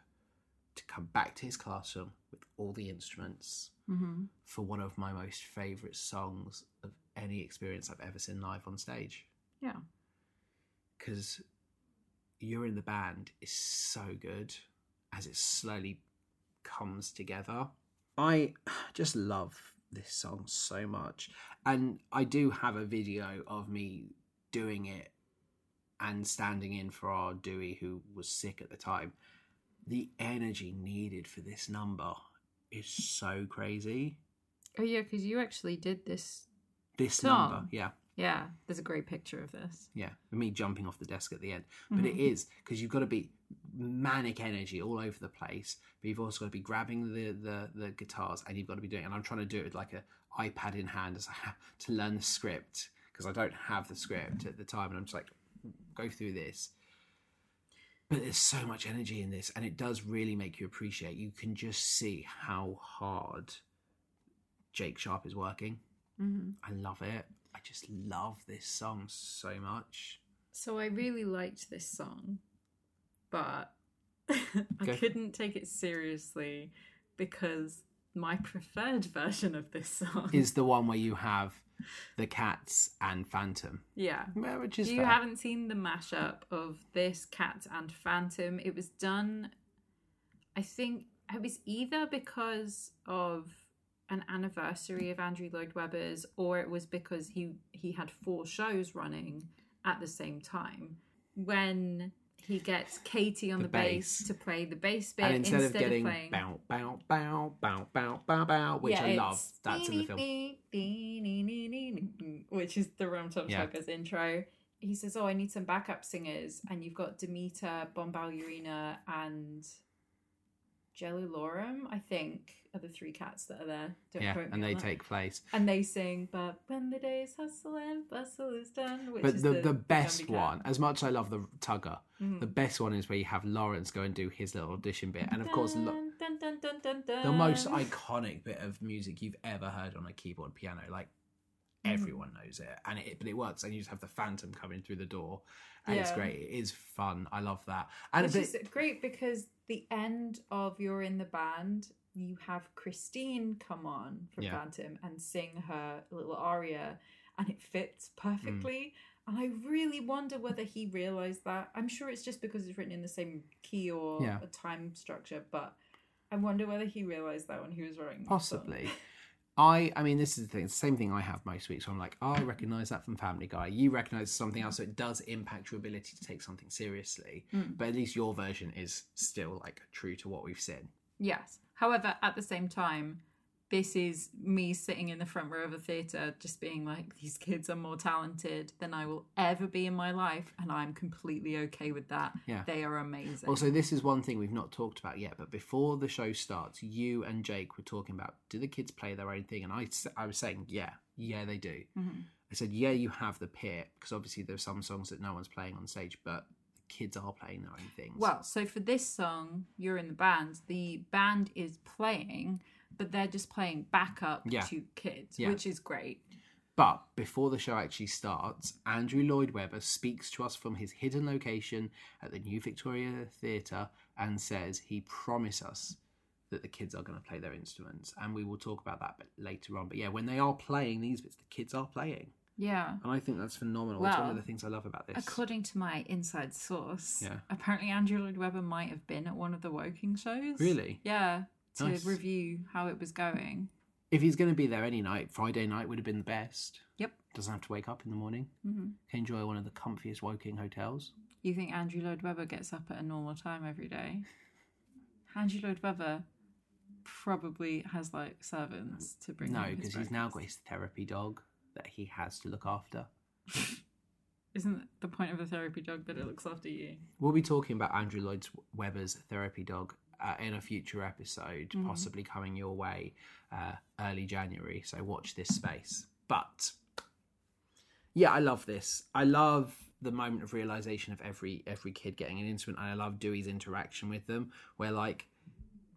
to come back to his classroom with all the instruments hmm for one of my most favourite songs of any experience I've ever seen live on stage. Yeah. Because You're in the Band is so good as it slowly comes together. I just love this song so much. And I do have a video of me doing it and standing in for our Dewey who was sick at the time. The energy needed for this number is so crazy. Oh yeah, because you actually did this. This Song? number, yeah. Yeah, there's a great picture of this. Yeah, me jumping off the desk at the end. But it Mhm. is because you've got to be manic energy all over the place, but you've also got to be grabbing the, the, the guitars and you've got to be doing. And I'm trying to do it with like a iPad in hand as I have to learn the script because I don't have the script at the time, and I'm just like go through this. But there's so much energy in this, and it does really make you appreciate. You can just see how hard Jake Sharp is working. hmm I love it. I just love this song so much. So I really liked this song, but I Go. couldn't take it seriously because my preferred version of this song is the one where you have the cats and Phantom, yeah. Which is You fair. haven't seen the mashup of this cat and Phantom. It was done, I think it was either because of an anniversary of Andrew Lloyd Webber's, or it was because he he had four shows running at the same time. When he gets Katie on The the, bass. bass. to play the bass bit and instead, of getting playing bow bow bow bow bow bow bow, which Yeah, I love, that's in the film. Which is the Rum Tum Yeah. Tuggers intro. He says, Oh, I need some backup singers. And you've got Demeter, Bombalurina, and Jellylorum, I think, are the three cats that are there. Don't Yeah, and they that. take place. And they sing, But when the day's hustle and bustle is done. Which But is the, the, the, best one, as much as I love the tugger, Mhm. the best one is where you have Lawrence go and do his little audition bit, and of course, lo- Dun, dun, dun, dun, dun, dun. the most iconic bit of music you've ever heard on a keyboard piano. Like. Everyone knows it, and it but it works. And you just have the Phantom coming through the door, and it's great. It is fun. I love that. And Which is great because the end of You're in the Band, you have Christine come on from Yeah. Phantom and sing her little aria, and it fits Mm. perfectly. And I really wonder whether he realised that. I'm sure it's just because it's written in the same key or Yeah. a time structure, but I wonder whether he realised that when he was writing. Possibly. I I mean this is the thing, it's the same thing I have most weeks. So I'm like, oh, I recognise that from Family Guy. You recognise something else, so it does impact your ability to take something seriously. Mm. But at least your version is still like true to what we've seen. Yes. However, at the same time, this is me sitting in the front row of a theatre just being like, these kids are more talented than I will ever be in my life, and I'm completely okay with that. Yeah. They are amazing. Also, this is one thing we've not talked about yet, but before the show starts, you and Jake were talking about do the kids play their own thing? And I, I was saying, yeah, yeah, they do. Mhm. I said, yeah, you have the pit, because obviously there's some songs that no one's playing on stage, but the kids are playing their own things. Well, so for this song, You're in the Band, the band is playing, but they're just playing backup Yeah. to kids, Yeah. which is great. But before the show actually starts, Andrew Lloyd Webber speaks to us from his hidden location at the New Victoria Theatre and says he promised us that the kids are going to play their instruments. And we will talk about that bit later on. But yeah, when they are playing these bits, the kids are playing. Yeah. And I think that's phenomenal. it's one of the things I love about this. According to my inside source, Yeah. apparently Andrew Lloyd Webber might have been at one of the Woking shows. Really? Yeah, to Nice. review how it was going. If he's going to be there any night, Friday night would have been the best. Yep. Doesn't have to wake up in the morning. hmm Can enjoy one of the comfiest Woking hotels. You think Andrew Lloyd Webber gets up at a normal time every day? Andrew Lloyd Webber probably has like servants to bring. No, because he's now got his therapy dog that he has to look after. Isn't the point of a therapy dog that it looks after you? We'll be talking about Andrew Lloyd Webber's therapy dog uh, in a future episode, Mhm. possibly coming your way uh, early January. So watch this space. But yeah, I love this. I love the moment of realization of every every kid getting an instrument, and I love Dewey's interaction with them, where like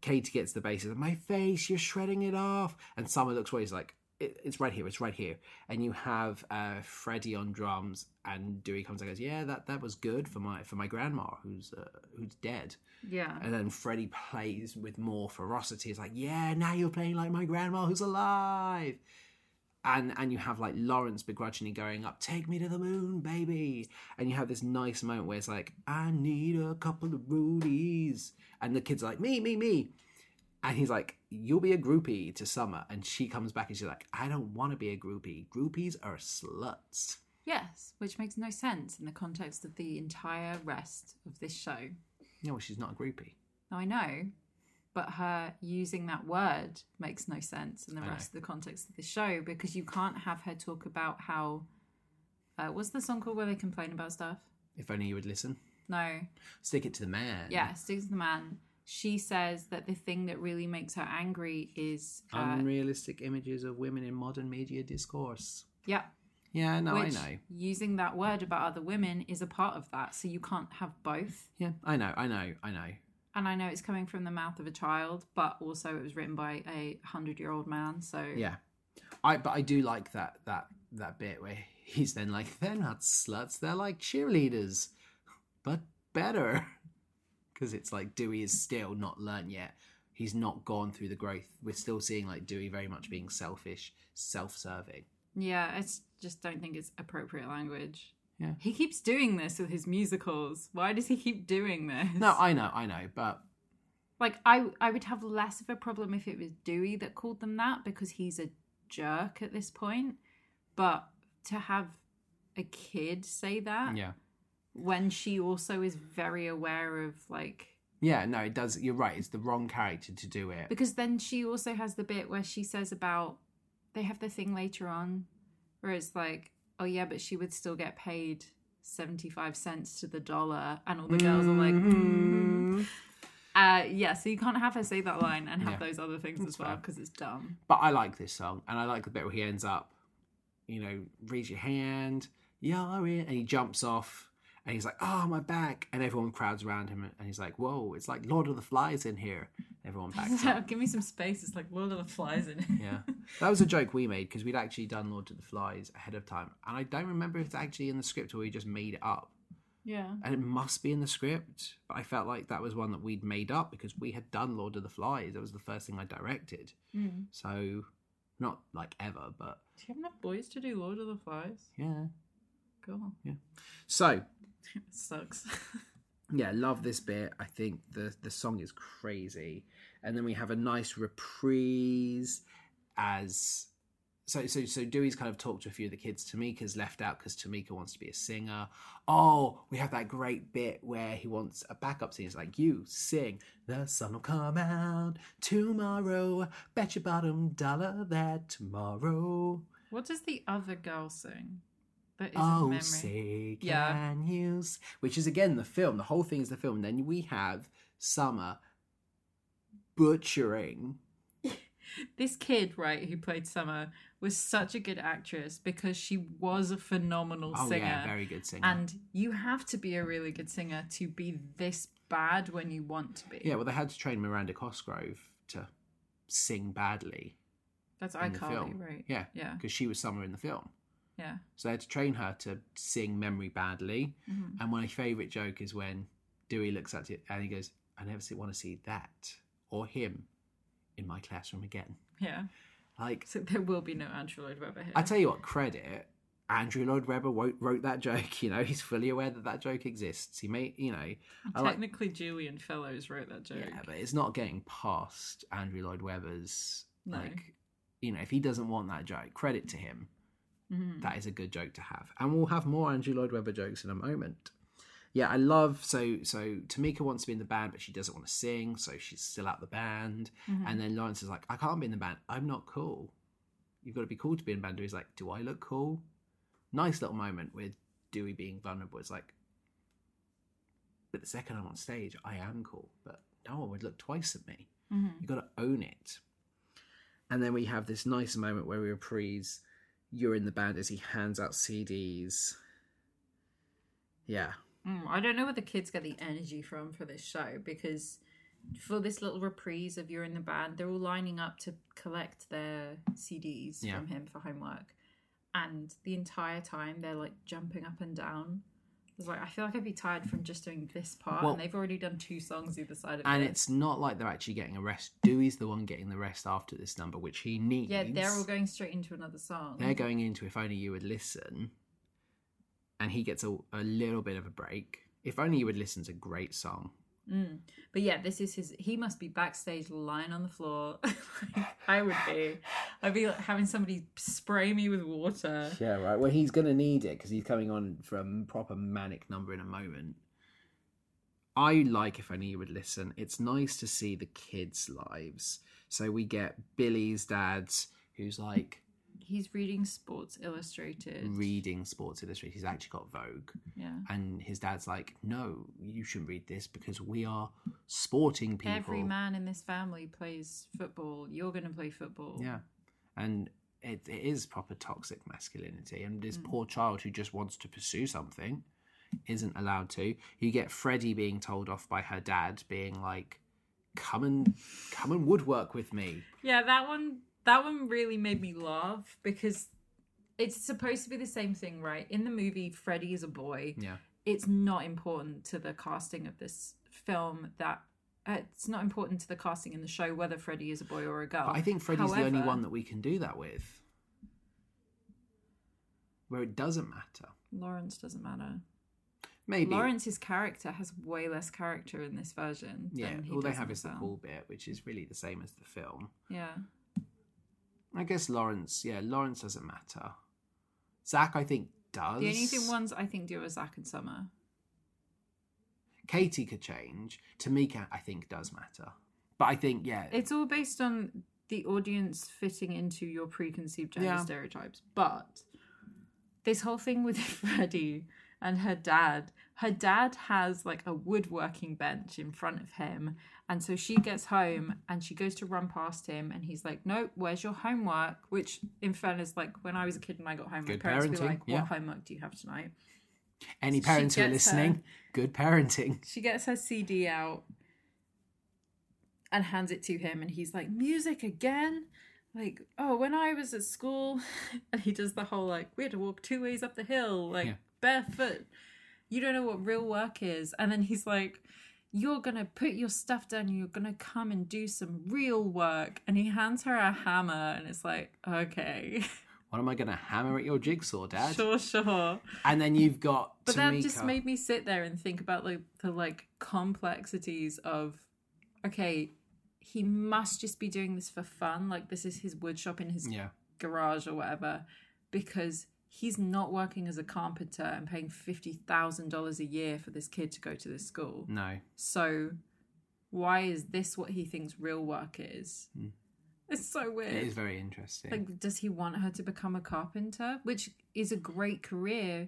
Katie gets the bass, and my face, you're shredding it off, and Summer looks away, he's like. "It- It's right here. It's right here, and you have uh, Freddie on drums, and Dewey comes and goes, "Yeah, that, that was good for my for my grandma who's uh, who's dead." Yeah. And then Freddie plays with more ferocity. It's like, yeah, now you're playing like my grandma who's alive. and and you have like Lawrence begrudgingly going up, "Take me to the moon, baby," and you have this nice moment where it's like, "I need a couple of Rudies," and the kid's like, "Me, me, me," and he's like, "You'll be a groupie to Summer," and she comes back and she's like, "I don't want to be a groupie. Groupies are sluts." Yes, which makes no sense in the context of the entire rest of this show. No, she's not a groupie. Now I know, but her using that word makes no sense in the I know. rest of the context of the show because you can't have her talk about how. Uh, what's the song called where they complain about stuff? If only you would listen. No, Stick it to the man. yeah, Sticks to the Man. She says that the thing that really makes her angry is, uh, Unrealistic images of women in modern media discourse. yeah, Yeah, no, which I know. using that word about other women is a part of that. So you can't have both. Yeah, I know, I know, I know. And I know it's coming from the mouth of a child, but also it was written by a hundred-year-old man. So Yeah, I but I do like that that that bit where he's then like, they're not sluts, they're like cheerleaders, but better, because it's like Dewey is still not learned yet. He's not gone through the growth. We're still seeing like Dewey very much being selfish, self-serving. Yeah, I just don't think it's appropriate language. Yeah. He keeps doing this with his musicals. Why does he keep doing this? No, I know, I know, but like I I would have less of a problem if it was Dewey that called them that because he's a jerk at this point. But to have a kid say that yeah, when she also is very aware of like yeah, no, it does. You're right. It's the wrong character to do it. because then she also has the bit where she says about they have the thing later on where it's like oh yeah but she would still get paid 75 cents to the dollar and all the girls are like Mhm. mm. uh yeah so you can't have her say that line and have Yeah. those other things That's as well because it's dumb But I like this song, and I like the bit where he ends up, you know, raise your hand, you're in, and he jumps off, and he's like, "Oh, my back!" And everyone crowds around him, and he's like, "Whoa, it's like Lord of the Flies in here." Everyone backs up. give me some space it's like lord of the flies in here. Yeah, that was a joke we made because we'd actually done Lord of the Flies ahead of time, and I don't remember if it's actually in the script or we just made it up. yeah And it must be in the script, but I felt like that was one that we'd made up because we had done Lord of the Flies. That was the first thing I directed, mm. so not like ever, but do you have enough boys to do lord of the flies yeah. cool Yeah. So sucks yeah, love this bit. I think the the song is crazy, and then we have a nice reprise as. So, so, so Dewey's kind of talked to a few of the kids. Tomika's left out because Tomika wants to be a singer. Oh, we have that great bit where he wants a backup singer. It's like, you sing, the sun will come out tomorrow. Bet your bottom dollar that tomorrow. what does the other girl sing Oh, say Yeah. can you? s- Which is again the film. The whole thing is the film. then we have Summer butchering. this kid, right, who played Summer, was such a good actress because she was a phenomenal Oh singer. yeah, very good singer. and you have to be a really good singer to be this bad when you want to be. yeah, well, they had to train Miranda Cosgrove to sing badly. That's iCarly, right? Yeah, Yeah. because she was Summer in the film. Yeah. So I had to train her to sing memory badly. Mhm. And my favourite joke is when Dewey looks at it and he goes, "I never want to see that or him in my classroom again." Yeah. Like So there will be no Andrew Lloyd Webber here. I tell you what, credit Andrew Lloyd Webber wrote, wrote that joke. You know, he's fully aware that that joke exists. He made, you know, I like, Technically, Julian Fellowes wrote that joke. yeah, but it's not getting past Andrew Lloyd Webber's. No. Like, you know, if he doesn't want that joke, credit to him. Mhm. That is a good joke to have, and we'll have more Andrew Lloyd Webber jokes in a moment. Yeah, I love so so. Tomika wants to be in the band, but she doesn't want to sing, so she's still out the band. Mhm. And then Lawrence is like, "I can't be in the band. I'm not cool. You've got to be cool to be in the band." Dewey's like, "Do I look cool?" Nice little moment with Dewey being vulnerable. It's like, but the second I'm on stage, I am cool. But no one would look twice at me. Mhm. You got to own it. And then we have this nice moment where we reprise "You're in the band" as he hands out CDs. Yeah, Mm, I don't know where the kids get the energy from for this show because for this little reprise of You're in the Band, they're all lining up to collect their CDs Yeah. from him for homework. And the entire time they're like jumping up and down was like, I feel like I'd be tired from just doing this part, Well- and they've already done two songs either side of it. And this. it's not like they're actually getting a rest. Dewey's the one getting the rest after this number, which he needs. yeah, they're all going straight into another song. They're going into If Only You Would Listen, and he gets a, a little bit of a break. If Only You Would Listen's a great song. Mm. But yeah, this is his. He must be backstage lying on the floor. I would be. I'd be like having somebody spray me with water. Yeah, right. Well, he's going to need it because he's coming on for a proper manic number in a moment. I like If Only You Would Listen. It's nice to see the kids' lives. So we get Billy's dad's, who's like He's reading Sports Illustrated. reading Sports Illustrated. He's actually got Vogue. yeah. And his dad's like, no, you shouldn't read this because we are sporting people. Every man in this family plays football. You're going to play football. Yeah. And it, it is proper toxic masculinity. And Mm. this poor child who just wants to pursue something isn't allowed to. You get Freddie being told off by her dad, being like, come and come and woodwork with me. Yeah, that one that one really made me laugh because it's supposed to be the same thing, right? In the movie Freddy is a boy. Yeah. It's not important to the casting of this film that uh, it's not important to the casting in the show whether Freddy is a boy or a girl. But I think Freddie's the only one that we can do that with. Where it doesn't matter. Lawrence doesn't matter. Maybe. Lawrence's character has way less character in this version. yeah, all they have is the cool bit, which is really the same as the film. Yeah. I guess Lawrence, yeah, Lawrence doesn't matter. Zach, I think, does. The only thing ones I think do are Zach and Summer. Katie could change. Tomika, I think, does matter. But I think, yeah, It's all based on the audience fitting into your preconceived gender Yeah. stereotypes. But this whole thing with Freddie and her dad, her dad has like a woodworking bench in front of him. And so she gets home and she goes to run past him and he's like, Nope, where's your homework? Which, in fairness, like when I was a kid and I got home, Good my parents parenting, be like, What yeah. homework do you have tonight? any parents who are listening, her- good parenting. She gets her CD out and hands it to him, and he's like, "Music again." Like, oh, when I was at school, and he does the whole like, we had to walk two ways up the hill, like Yeah. barefoot. You don't know what real work is. And then he's like, you're gonna put your stuff down and you're gonna come and do some real work. And he hands her a hammer, and it's like, okay, What am I going to hammer at your jigsaw, Dad? sure, sure. And then you've got But Tomika. that just made me sit there and think about like the like complexities of okay, he must just be doing this for fun. Like this is his wood shop in his Yeah. garage or whatever, because he's not working as a carpenter and paying fifty thousand dollars a year for this kid to go to this school. No. So why is this what he thinks real work is? Hmm. It's so weird. It is very interesting. Like, does he want her to become a carpenter? Which is a great career.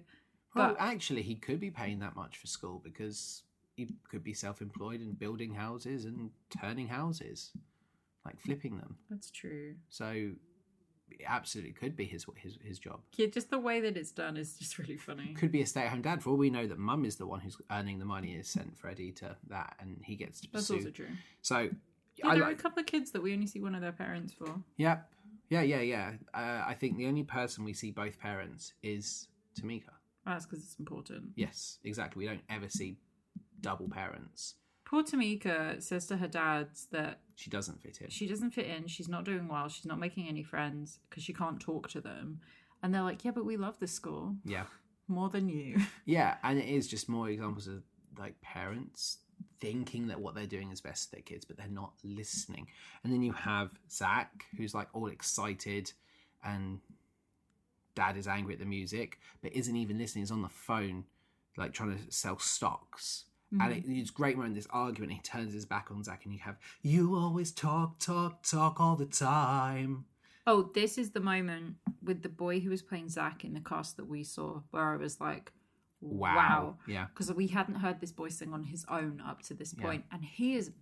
well, but- actually, he could be paying that much for school because he could be self employed and building houses and turning houses, like flipping them. That's true. So absolutely could be his his his job. Yeah, just the way that it's done is just really funny. Could be a stay at home dad. For all we know, that mum is the one who's earning the money, is sent Freddie to that, and he gets to That's pursue. also true. So Yeah, I there are a couple of kids that we only see one of their parents for. Yep. Yeah, yeah, yeah. Uh, I think the only person we see both parents is Tomika. That's because it's important. Yes, exactly. We don't ever see double parents. Poor Tomika says to her dads that She doesn't fit in. she doesn't fit in, she's not doing well, she's not making any friends because she can't talk to them. And they're like, yeah, but we love this school Yeah. more than you. Yeah, and it is just more examples of like parents thinking that what they're doing is best for their kids, but they're not listening. And then you have Zach, who's like all excited, and dad is angry at the music, but isn't even listening. He's on the phone, like trying to sell stocks. And mm. it, it's great moment, this argument. He turns his back on Zach, and you have, You always talk, talk, talk all the time. Oh, this is the moment with the boy who was playing Zach in the cast that we saw where I was like, Wow. wow. Yeah. because we hadn't heard this boy sing on his own up to this Yeah. point, and his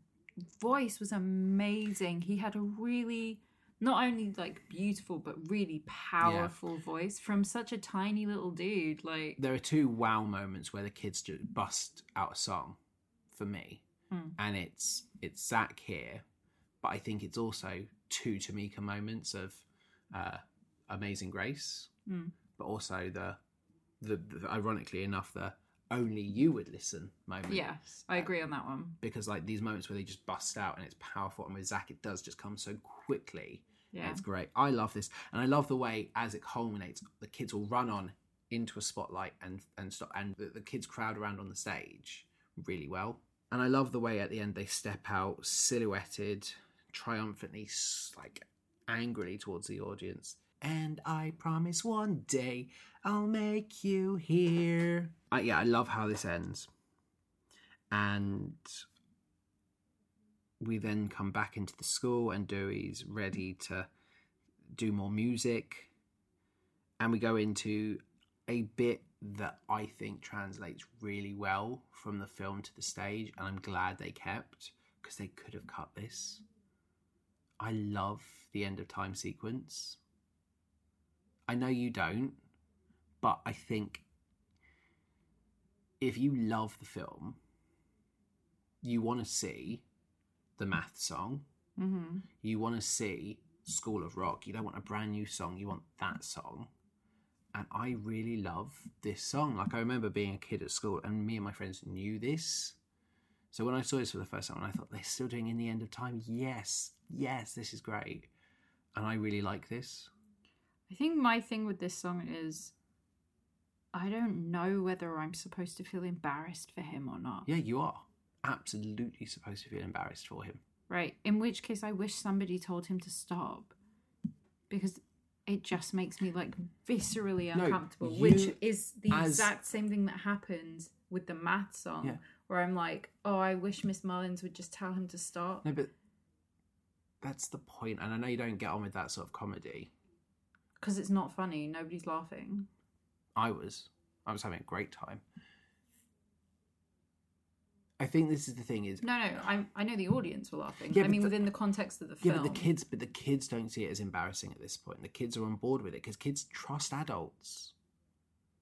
voice was amazing. He had a really not only like beautiful but really powerful voice from such a tiny little dude. Like, there are two wow moments where the kids just bust out a song for me Hmm. and it's it's zach here but i think it's also two tomika moments of uh amazing grace Hmm. but also the, the the ironically enough the only you would listen moment. Yes, I agree on that one. Because like these moments where they just bust out and it's powerful, and with Zach it does just come so quickly. Yeah. It's great. I love this, and I love the way as it culminates, the kids will run on into a spotlight and and stop, and the, the kids crowd around on the stage really well. And I love the way at the end they step out silhouetted, triumphantly, like angrily towards the audience. And I promise one day I'll make you hear. I, yeah, I love how this ends. And we then come back into the school, and Dewey's ready to do more music. And we go into a bit that I think translates really well from the film to the stage, and I'm glad they kept because they could have cut this. I love the end of time sequence. I know you don't, but I think if you love the film, you want to see the math song, Mm-hmm. you want to see School of Rock. You don't want a brand new song, you want that song. And I really love this song. Like, I remember being a kid at school, and me and my friends knew this. So when I saw this for the first time, I thought, they're still doing In the End of Time? Yes, yes, this is great. And I really like this. I think my thing with this song is I don't know whether I'm supposed to feel embarrassed for him or not. Yeah, you are absolutely supposed to feel embarrassed for him. Right. In which case, I wish somebody told him to stop because it just makes me like viscerally No, uncomfortable, you- which is the as- exact same thing that happens with the math song, Yeah. where I'm like, oh, I wish Miss Mullins would just tell him to stop. No, but that's the point. And I know you don't get on with that sort of comedy. Because it's not funny. Nobody's laughing. I was. I was having a great time. I think this is the thing is No, no, I, I know the audience were laughing. Yeah, I mean, the- within the context of the yeah, film. but the kids, but the kids don't see it as embarrassing at this point. The kids are on board with it because kids trust adults.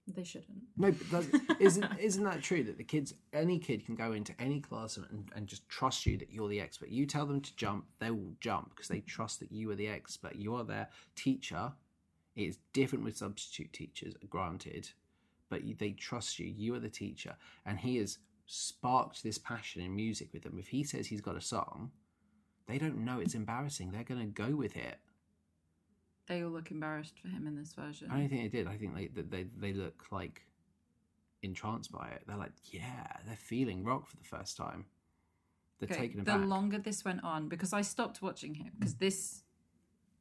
They shouldn't. No, but isn't isn't that true that the kids, any kid can go into any classroom and, and just trust you that you're the expert. You tell them to jump, they will jump because they trust that you are the expert. You are their teacher. It's different with substitute teachers, granted, but they trust you. You are the teacher, and he has sparked this passion in music with them. If he says he's got a song, they don't know it's embarrassing. They're going to go with it. They all look embarrassed for him in this version. I don't think they did. I think they they they, look like entranced by it. They're like, yeah, they're feeling rock for the first time. They're Okay, taken the longer this went on, because I stopped watching him, because this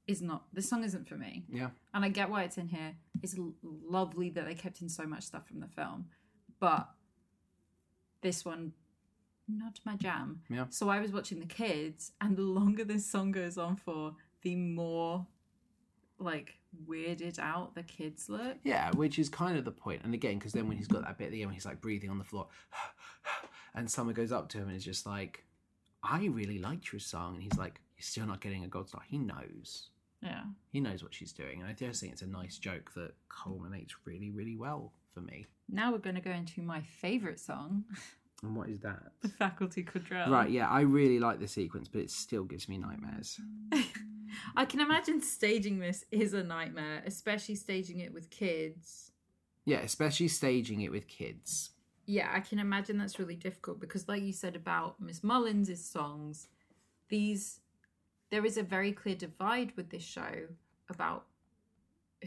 is not this song isn't for me, yeah, and I get why it's in here. It's l- lovely that they kept in so much stuff from the film, but this one, not my jam. Yeah. So I was watching the kids, and the longer this song goes on for, the more like weirded out the kids look. yeah, which is kind of the point. And again, because then when he's got that bit at the end, when he's like breathing on the floor, and someone goes up to him and is just like, "I really liked your song," and he's like, "You're still not getting a gold star." He knows. Yeah. He knows what she's doing, and I just think it's a nice joke that culminates really, really well for me. Now we're going to go into my favorite song, And what is that? the Faculty Quadrille. Right, yeah, I really like the sequence, but it still gives me nightmares. I can imagine staging this is a nightmare, especially staging it with kids. Yeah, especially staging it with kids. Yeah, I can imagine that's really difficult because, like you said about Miss Mullins' songs, these there is a very clear divide with this show about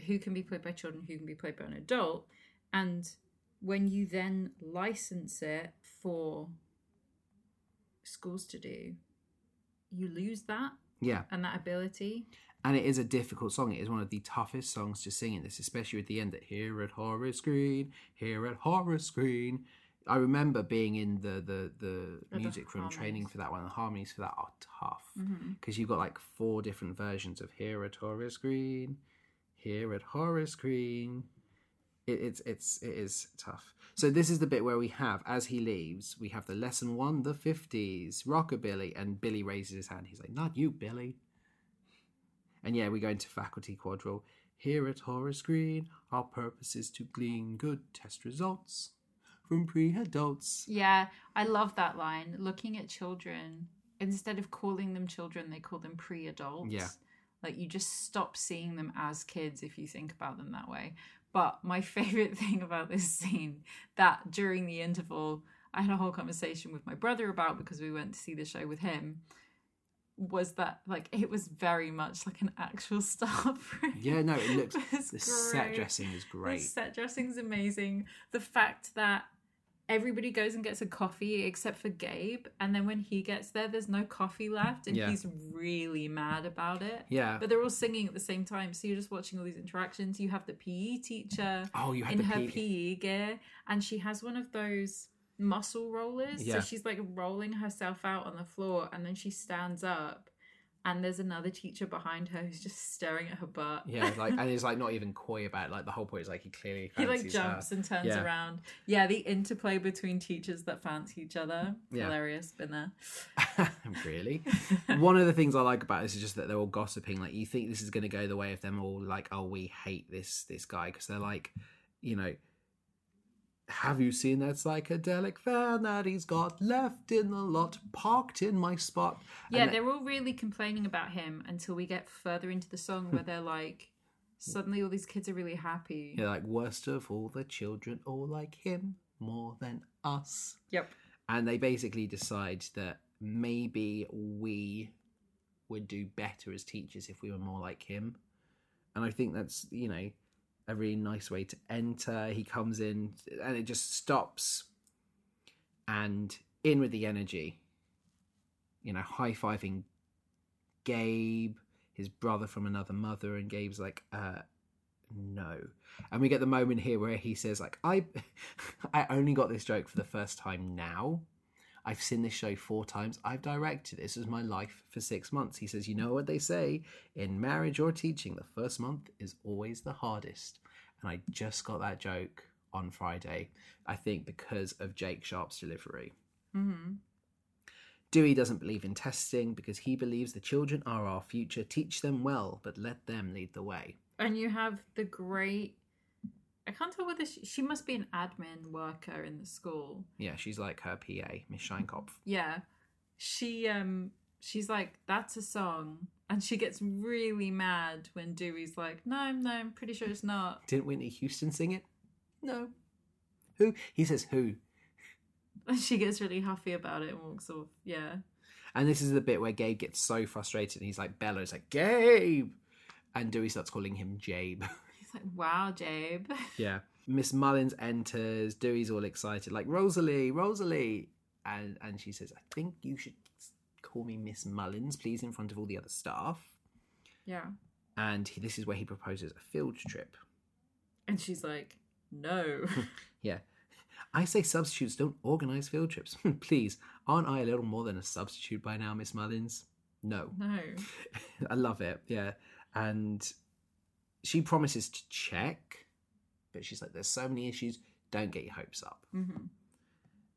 who can be played by children, who can be played by an adult, and when you then license it for schools to do, you lose that Yeah, and that ability. and it is a difficult song. It is one of the toughest songs to sing in this, especially at the end. That here at Horace Green, here at Horace Green. I remember being in the the the the music room training for that one. The harmonies for that are tough Mm-hmm. because you've got like four different versions of here at Horace Green, here at Horace Green. It, it's it's it is tough. So this is the bit where we have, as he leaves, we have the lesson one, the fifties, rockabilly, and Billy raises his hand. He's like, "Not you, Billy." And yeah, we go into faculty quadrille. Here at Horace Green, our purpose is to glean good test results from pre-adults. Yeah, I love that line. Looking at children, instead of calling them children, they call them pre adults. Yeah. Like you just stop seeing them as kids if you think about them that way. But my favorite thing about this scene that during the interval I had a whole conversation with my brother about because we went to see the show with him was that like it was very much like an actual staff room. Yeah, no, it looks was the set dressing is great. The great. set is amazing. The fact that everybody goes and gets a coffee except for Gabe, and then when he gets there, there's no coffee left, and Yeah. he's really mad about it. Yeah. But they're all singing at the same time, so you're just watching all these interactions. You have the PE teacher oh, you in her PE gear, and she has one of those muscle rollers. Yeah. So she's like rolling herself out on the floor, and then she stands up, and there's another teacher behind her who's just staring at her butt. Yeah, like and he's like not even coy about it. Like the whole point is like he clearly he like jumps her. and turns Yeah. around. Yeah, the interplay between teachers that fancy each other. Yeah. Hilarious, been there. really? One of the things I like about this is just that they're all gossiping. Like you think this is going to go the way of them all. Like, oh, we hate this this guy because they're like, you know, have you seen that psychedelic van that he's got left in the lot, parked in my spot? Yeah, And they're all really complaining about him until we get further into the song where they're like, suddenly all these kids are really happy. You're like, worst of all the children, all like him more than us. Yep. And they basically decide that maybe we would do better as teachers if we were more like him. And I think that's, you know, a really nice way to enter. He comes in and it just stops and in with the energy, you know, high fiving Gabe, his brother from another mother, and Gabe's like, uh, no. And we get the moment here where he says, like, I I only got this joke for the first time now. I've seen this show four times. I've directed. This is my life for six months. He says, You know what they say in marriage or teaching, the first month is always the hardest. And I just got that joke on Friday, I think because of Jake Sharp's delivery. hmm Dewey doesn't believe in testing because he believes the children are our future. Teach them well, but let them lead the way. And you have the great. I can't tell whether she, she must be an admin worker in the school. Yeah, she's like her PA, Miss Sheinkopf. Yeah, she um she's like that's a song, and she gets really mad when Dewey's like, no, no, I'm pretty sure it's not. Didn't Whitney Houston sing it? No. Who? He says who. And she gets really huffy about it and walks off. Yeah, And this is the bit where Gabe gets so frustrated and he's like, Bella is like, Gabe! And Dewey starts calling him Jabe. like, wow, Jabe. yeah. Miss Mullins enters. Dewey's all excited, like, Rosalie, Rosalie. And, and she says, I think you should call me Miss Mullins, please, in front of all the other staff. Yeah, And he, this is where he proposes a field trip. and she's like, no. Yeah. I say substitutes don't organise field trips. please, aren't I a little more than a substitute by now, Miss Mullins? No. no. I love it. Yeah. And she promises to check, but she's like, there's so many issues. Don't get your hopes up. hmm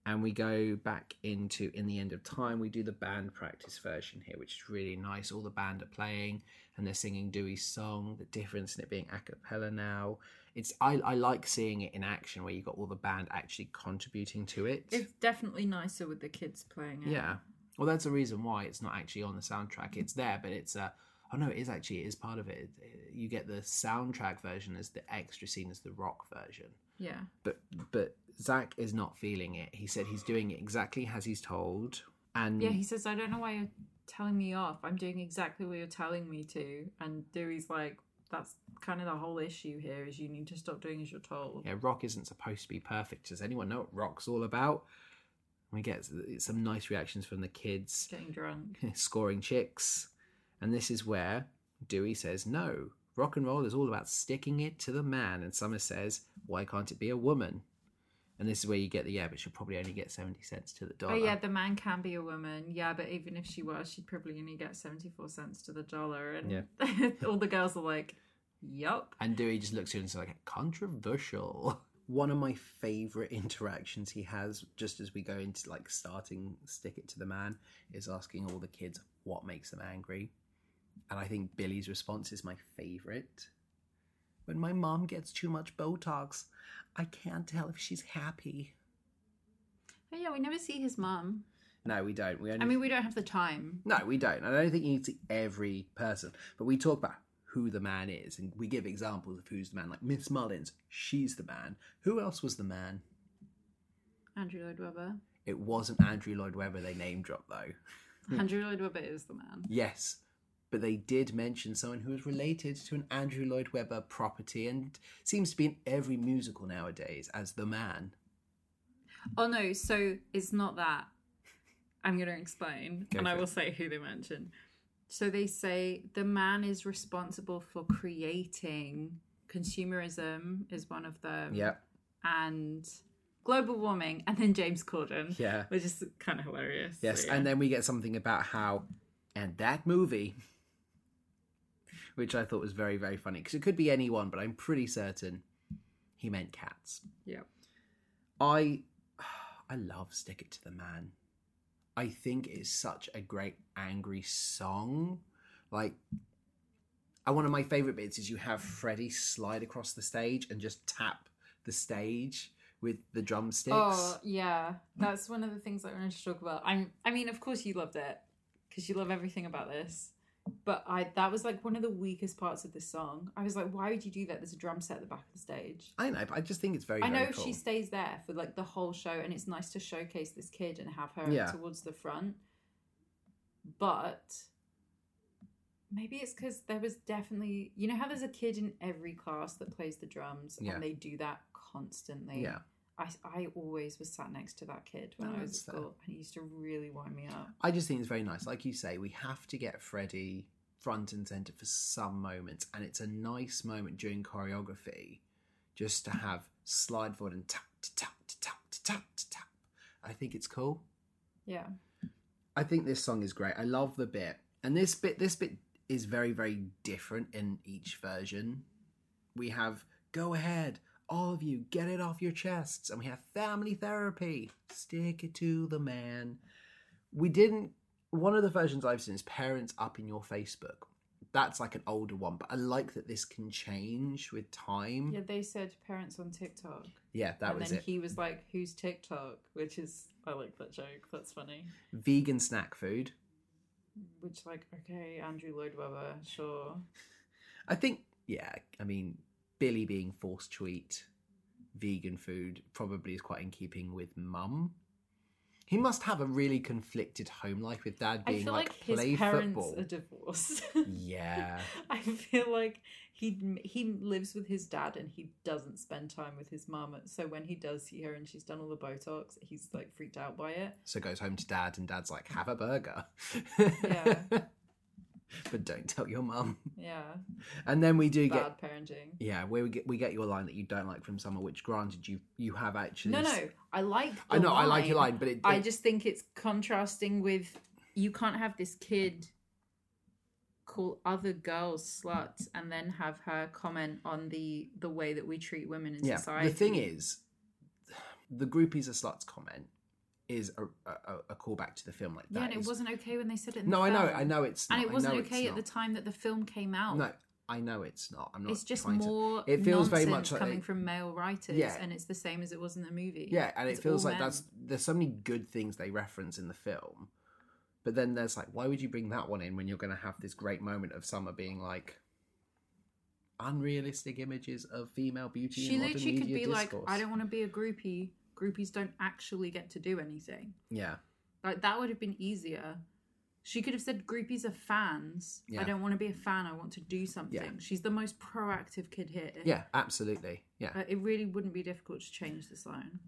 And we go back into In the End of Time. We do the band practice version here, which is really nice. All the band are playing and they're singing Dewey's song. The difference in it being a cappella now. It's I, I like seeing it in action where you got all the band actually contributing to it. It's definitely nicer with the kids playing it. Yeah. Well, that's the reason why it's not actually on the soundtrack. It's there, but it's uh oh no, it is actually it is part of it. You get the soundtrack version as the extra scene as the rock version. Yeah. But but Zach is not feeling it. He said he's doing it exactly as he's told, and Yeah, he says, I don't know why you're telling me off. I'm doing exactly what you're telling me to. And Dewey's like, that's kind of the whole issue here is you need to stop doing as you're told. yeah, rock isn't supposed to be perfect. Does anyone know what rock's all about? We get some nice reactions from the kids. Getting drunk. scoring chicks. And this is where Dewey says, No, rock and roll is all about sticking it to the man. And Summer says, Why can't it be a woman? And this is where you get the, yeah, but she'll probably only get 70 cents to the dollar. Oh, yeah, the man can be a woman. Yeah, but even if she was, she'd probably only get 74 cents to the dollar. And Yeah. all the girls are like, yup. And Dewey just looks at her and says, like, controversial. One of my favourite interactions he has, just as we go into like starting Stick It to the Man, is asking all the kids what makes them angry. And I think Billy's response is my favourite. When my mom gets too much Botox, I can't tell if she's happy. Oh, yeah, we never see his mum. No, we don't. We only I mean, we don't have the time. No, we don't. I don't think you need to see every person, but we talk about who the man is, and we give examples of who's the man. Like Miss Mullins, she's the man. Who else was the man? Andrew Lloyd Webber. It wasn't Andrew Lloyd Webber. They name dropped though. Andrew Lloyd Webber is the man. Yes, but they did mention someone who was related to an Andrew Lloyd Webber property and seems to be in every musical nowadays as the man. Oh no, so it's not that. I'm going to explain, Go and I will it. say who they mention. So they say the man is responsible for creating consumerism is one of them, Yeah. and global warming, and then James Corden, Yeah. which is kind of hilarious. Yes, So, yeah. and then we get something about how, and that movie, which I thought was very, very funny because it could be anyone, but I'm pretty certain he meant cats. yeah, I, I love "Stick It to the Man." I think it's such a great angry song. Like, and one of my favorite bits is you have Freddie slide across the stage and just tap the stage with the drumsticks. Oh yeah, that's one of the things I wanted to talk about. I'm, I mean, of course you loved it because you love everything about this. But I, that was like one of the weakest parts of this song. I was like, why would you do that? There's a drum set at the back of the stage. I know, but I just think it's very. I know very cool. she stays there for like the whole show, and it's nice to showcase this kid and have her Yeah. towards the front. But maybe it's because there was definitely, you know, how there's a kid in every class that plays the drums, Yeah. and they do that constantly. Yeah. I, I always was sat next to that kid when No, I was at fair. school, and he used to really wind me up. I just think it's very nice. Like you say, we have to get Freddie front and center for some moments, and it's a nice moment during choreography just to have slide forward and tap to tap tap tap tap. I think it's cool. Yeah, I think this song is great. I love the bit, and this bit this bit is very very different in each version. We have go ahead, all of you, get it off your chests, and we have family therapy. Stick it to the man. We didn't. One of the versions I've seen is parents up in your Facebook. That's like an older one, but I like that this can change with time. yeah. They said parents on TikTok, Yeah, that and was then it. he was like, "Who's TikTok?" Which is I like that joke. That's funny. Vegan snack food. Which like, okay, Andrew Lloyd Webber, sure. I think, yeah, I mean, Billy being forced to eat vegan food probably is quite in keeping with mum. He must have a really conflicted home life with dad I being feel like, like, his play parents football. are divorced. Yeah. I feel like he he lives with his dad and he doesn't spend time with his mum. So when he does see her and she's done all the Botox, he's like freaked out by it. So goes home to dad, and dad's like, have a burger. Yeah. but don't tell your mum. Yeah, And then we do get. bad parenting. Yeah, where we get we get your line that you don't like from Summer, which granted you you have actually. No, no, I like. I know I like your line. line, but it, I just think it's contrasting with you can't have this kid call other girls sluts and then have her comment on the the way that we treat women in yeah. society. The thing is, the groupies are sluts comment is a, a, a callback to the film like that. yeah, and it is- wasn't okay when they said it. In No, I know. I know it's not. and it wasn't okay at the time that the film came out. No, I know it's not. I'm not. it's just trying to- more. It feels very nonsense much like coming they- from male writers, Yeah. and it's the same as it was in the movie. Yeah, and it It's feels like men. that's there's so many good things they reference in the film, but then there's like, why would you bring that one in when you're going to have this great moment of Summer being like unrealistic images of female beauty? She literally could be like, "I don't want to be a groupie. Groupies don't actually get to do anything." Yeah, Like that would have been easier. She could have said groupies are fans. Yeah. I don't want to be a fan. I want to do something. She's the most proactive kid here. yeah, absolutely. Yeah, it really wouldn't be difficult to change this line.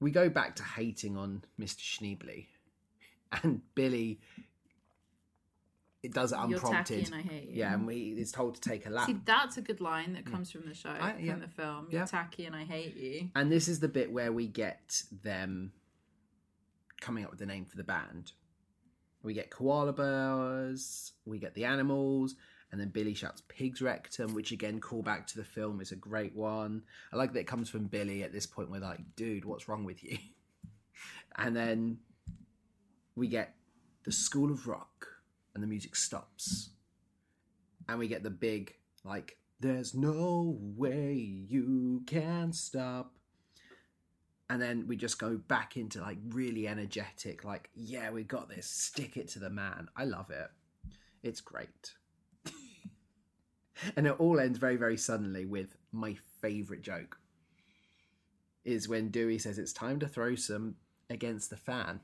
we go back to hating on Mr. Schneebly, and Billy. It does it You're tacky unprompted. and I hate you. Yeah, and we is told to take a lap. See, that's a good line that mm. comes from the show, I- yeah. from the film. You're Yeah. tacky and I hate you. And this is the bit where we get them coming up with the name for the band. We get koala bears, we get the animals, and then Billy shouts pig's rectum, which again, call back to the film, is a great one. I like that it comes from Billy at this point. We're like, dude, what's wrong with you? And then we get the School of Rock, and the music stops. And we get the big, like, there's no way you can stop. And then we just go back into like really energetic, like, yeah, we got this, stick it to the man. I love it. It's great. and it all ends very, very suddenly with my favourite joke. Is when Dewey says it's time to throw some against the fan.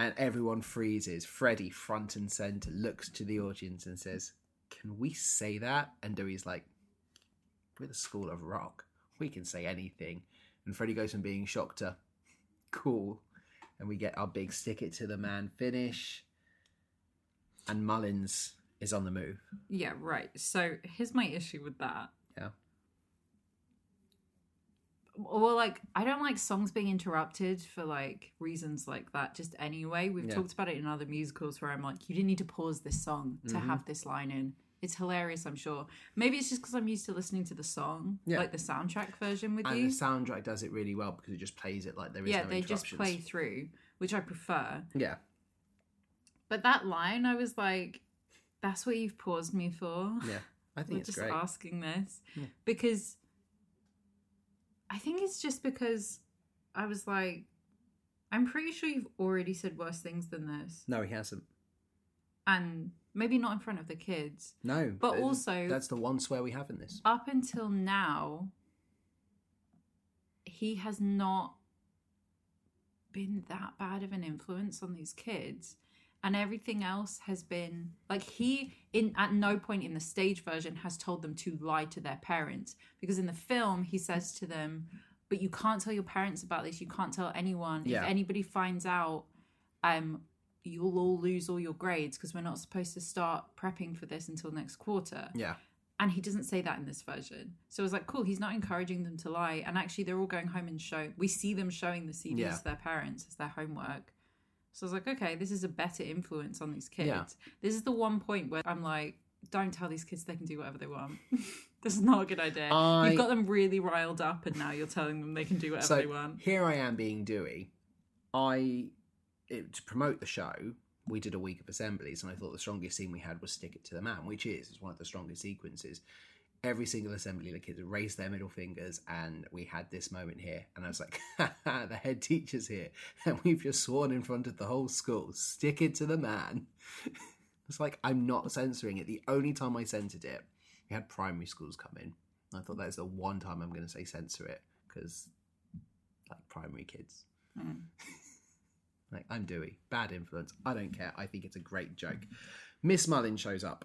And everyone freezes. Freddie, front and centre, looks to the audience and says, Can we say that? And Dewey's like, We're the school of rock. We can say anything. And Freddie goes from being shocked to cool. And we get our big stick it to the man finish. And Mullins is on the move. Yeah, right. So here's my issue with that. Yeah. Well, like I don't like songs being interrupted for like reasons like that. Just anyway, we've Yeah. talked about it in other musicals where I'm like, you didn't need to pause this song to Mm-hmm. have this line in. It's hilarious, I'm sure. Maybe it's just because I'm used to listening to the song, Yeah. like the soundtrack version with And you. the soundtrack does it really well because it just plays it like there is yeah, no they just play through, which I prefer. Yeah. But that line, I was like, that's what you've paused me for. Yeah. I think We're it's just great. asking this Yeah. because think it's just because I was like, I'm pretty sure you've already said worse things than this, No, he hasn't. and maybe not in front of the kids, No. but th- also that's the one swear we have in this. up until now, he has not been that bad of an influence on these kids. And everything else has been like he in at no point in the stage version has told them to lie to their parents because in the film he says to them, "But you can't tell your parents about this. You can't tell anyone. Yeah. If anybody finds out, um, you'll all lose all your grades because we're not supposed to start prepping for this until next quarter." Yeah. And he doesn't say that in this version. So it was like, cool, he's not encouraging them to lie. And actually, they're all going home and show. We see them showing the CDs Yeah. to their parents as their homework. So I was like, okay, this is a better influence on these kids. Yeah. This is the one point where I'm like, don't tell these kids they can do whatever they want. this is not a good idea. I- You've got them really riled up, and now you're telling them they can do whatever So they want. here I am being Dewey. I it, to promote the show. We did a week of assemblies, and I thought the strongest scene we had was "Stick It to the Man," which is is one of the strongest sequences. Every single assembly, the kids raised their middle fingers, and we had this moment here. And I was like, "The head teacher's here, and we've just sworn in front of the whole school, stick it to the man." it's like I'm not censoring it. The only time I censored it, we had primary schools come in. I thought that's the one time I'm going to say censor it because like primary kids. Mm. like I'm Dewey, bad influence. I don't care. I think it's a great joke. Miss Mullin shows up,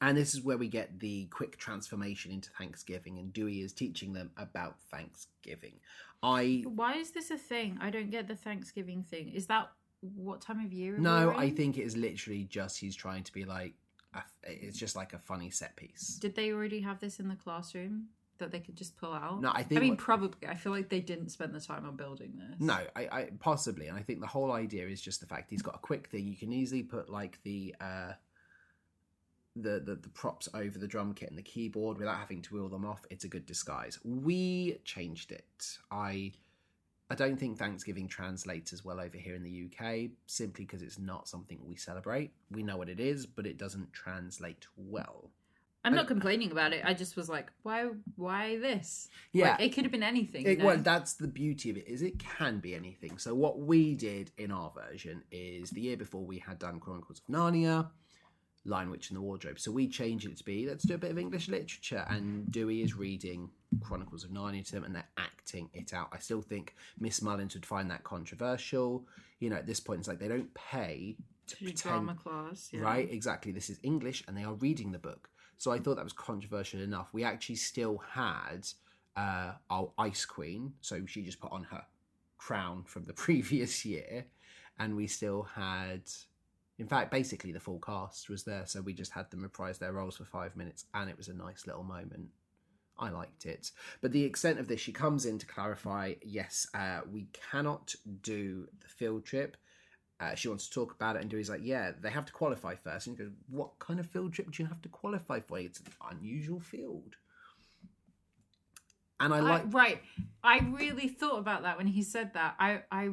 and this is where we get the quick transformation into Thanksgiving, and Dewey is teaching them about Thanksgiving. I Why is this a thing? I don't get the Thanksgiving thing. Is that what time of year? no, I think it is literally just he's trying to be like, it's just like a funny set piece. Did they already have this in the classroom that they could just pull out? No, I think I mean, what- probably. I feel like they didn't spend the time on building this. No, I, I possibly, and I think the whole idea is just the fact he's got a quick thing. You can easily put like the uh, the, the the props over the drum kit and the keyboard without having to wheel them off. It's a good disguise. We changed it. I I don't think Thanksgiving translates as well over here in the UK simply because it's not something we celebrate. We know what it is, but it doesn't translate well. I'm I- not complaining about it. I just was like, why? Why this? Yeah, Like, it could have been anything. It, know? well, that's the beauty of it is it can be anything. So what we did in our version is the year before we had done Chronicles of Narnia, Lion Witch in the Wardrobe. So we change it to be let's do a bit of English literature, and Dewey is reading Chronicles of Narnia to them, and they're acting it out. I still think Miss Mullins would find that controversial. You know, at this point, it's like they don't pay to To pretend drama class, yeah. right? Exactly. This is English, and they are reading the book. So I thought that was controversial enough. We actually still had uh, our Ice Queen, so she just put on her crown from the previous year, and we still had, in fact, basically the full cast was there. So we just had them reprise their roles for five minutes, and it was a nice little moment. I liked it. But the extent of this, she comes in to clarify yes, uh, we cannot do the field trip. Uh, she wants to talk about it, and Dewey's like, "Yeah, they have to qualify first. And he goes, "What kind of field trip do you have to qualify for? It's an unusual field." And I I- like, right. I really thought about that when he said that. I I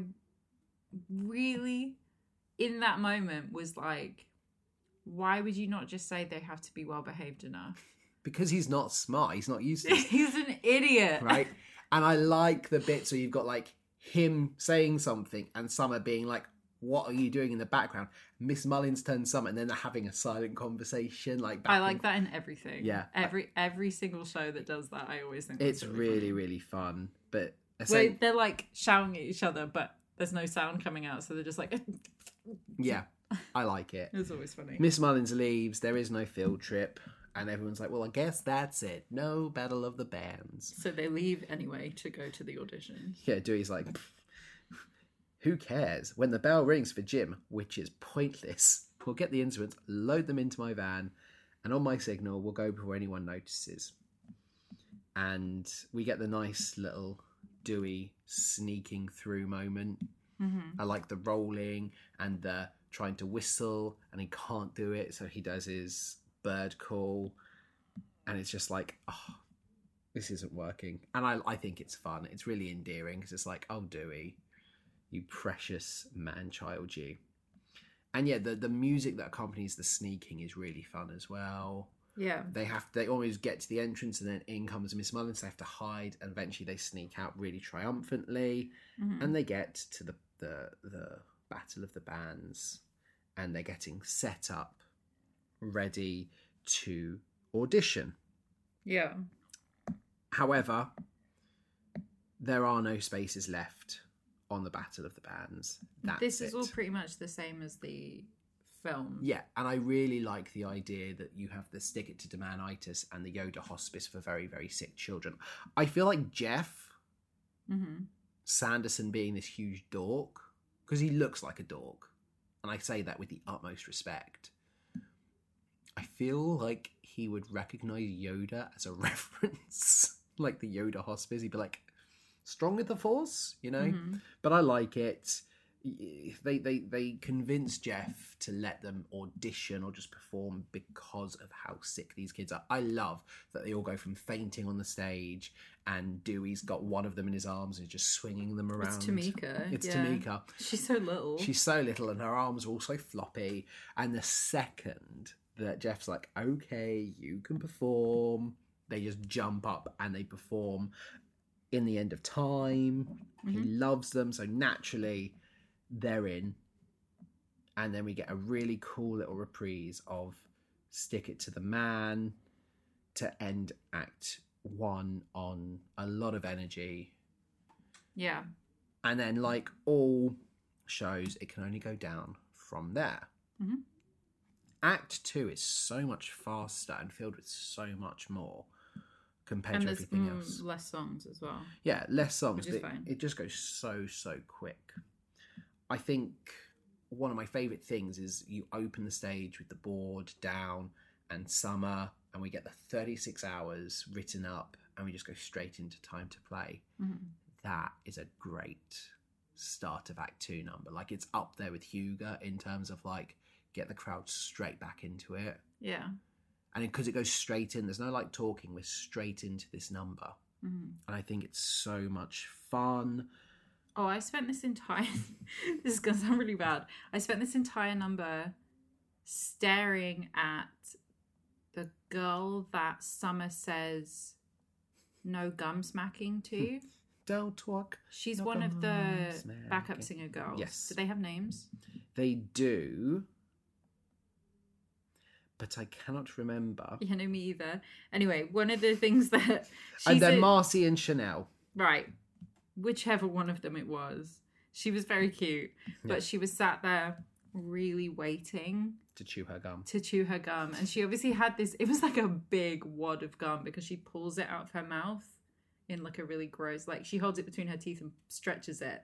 really in that moment was like, why would you not just say they have to be well behaved enough? because he's not smart, he's not used to He's an idiot. right? And I like the bits where you've got like him saying something and Summer being like, what are you doing in the background? Miss Mullins turns Summer, and then they're having a silent conversation. Like I and like that in everything. Yeah. Every every single show that does that, I always think It's that's really, really fun. But say, they're like shouting at each other, but there's no sound coming out, so they're just like. yeah, I like it. It's always funny. Miss Mullins leaves. There is no field trip, and everyone's like, "Well, I guess that's it. No battle of the bands." So they leave anyway to go to the audition. Yeah, Dewey's like, "Who cares?" When the bell rings for gym, which is pointless, we'll get the instruments, load them into my van, and on my signal, we'll go before anyone notices. And we get the nice little Dewey sneaking through moment. Mm-hmm. I like the rolling and the trying to whistle, and he can't do it, so he does his bird call, and it's just like, oh, this isn't working. And I, I think it's fun. It's really endearing because it's like, oh, Dewey, you precious man child, you. And yeah, the the music that accompanies the sneaking is really fun as well. Yeah. They have they always get to the entrance, and then in comes Miss Mullins. They have to hide, and eventually they sneak out really triumphantly Mhm. and they get to the, the the battle of the bands and they're getting set up ready to audition Yeah. however there are no spaces left on the battle of the bands That's this is it. all pretty much the same as the film. yeah and i really like the idea that you have the stick it to demanitis and the yoda hospice for very very sick children i feel like jeff Mm-hmm. Sanderson being this huge dork because he looks like a dork, and I say that with the utmost respect. I feel like he would recognize Yoda as a reference, like the Yoda hospice. He'd be like, "Strong with the Force," you know. Mhm. But I like it. They they they convince Jeff to let them audition or just perform because of how sick these kids are. I love that they all go from fainting on the stage and Dewey's got one of them in his arms and just swinging them around. It's Tomika. It's yeah. Tomika. She's so little. She's so little and her arms are all so floppy. And the second that Jeff's like, okay, you can perform, they just jump up and they perform in the end of time. He mm-hmm. loves them, so naturally they're in. And then we get a really cool little reprise of Stick It to the Man to end act one on a lot of energy yeah. and then like all shows it can only go down from there Mhm. act two is so much faster and filled with so much more compared And to everything mm, else less songs as well. yeah less songs Which is fine. it just goes so so quick i think one of my favorite things is you open the stage with the board down and summer and we get the 36 hours written up and we just go straight into time to play Mhm. that is a great start of Act Two number. Like it's up there with Hugo in terms of like get the crowd straight back into it, Yeah. and because it goes straight in, there's no like talking. We're straight into this number, Mhm. and I think it's so much fun. Oh, I spent this entire. this is gonna sound really bad. I spent this entire number staring at the girl that Summer says no gum smacking to. Hmm. Don't talk. She's No one of the smacking. backup singer girls. Yes. Do they have names? They do, but I cannot remember. Yeah, no, me either. Anyway, one of the things that and then Marcy and Shonelle. right, whichever one of them it was, she was very cute, but she was sat there really waiting To chew her gum. to chew her gum. And she obviously had this it was like a big wad of gum because she pulls it out of her mouth in like a really gross like she holds it between her teeth and stretches it.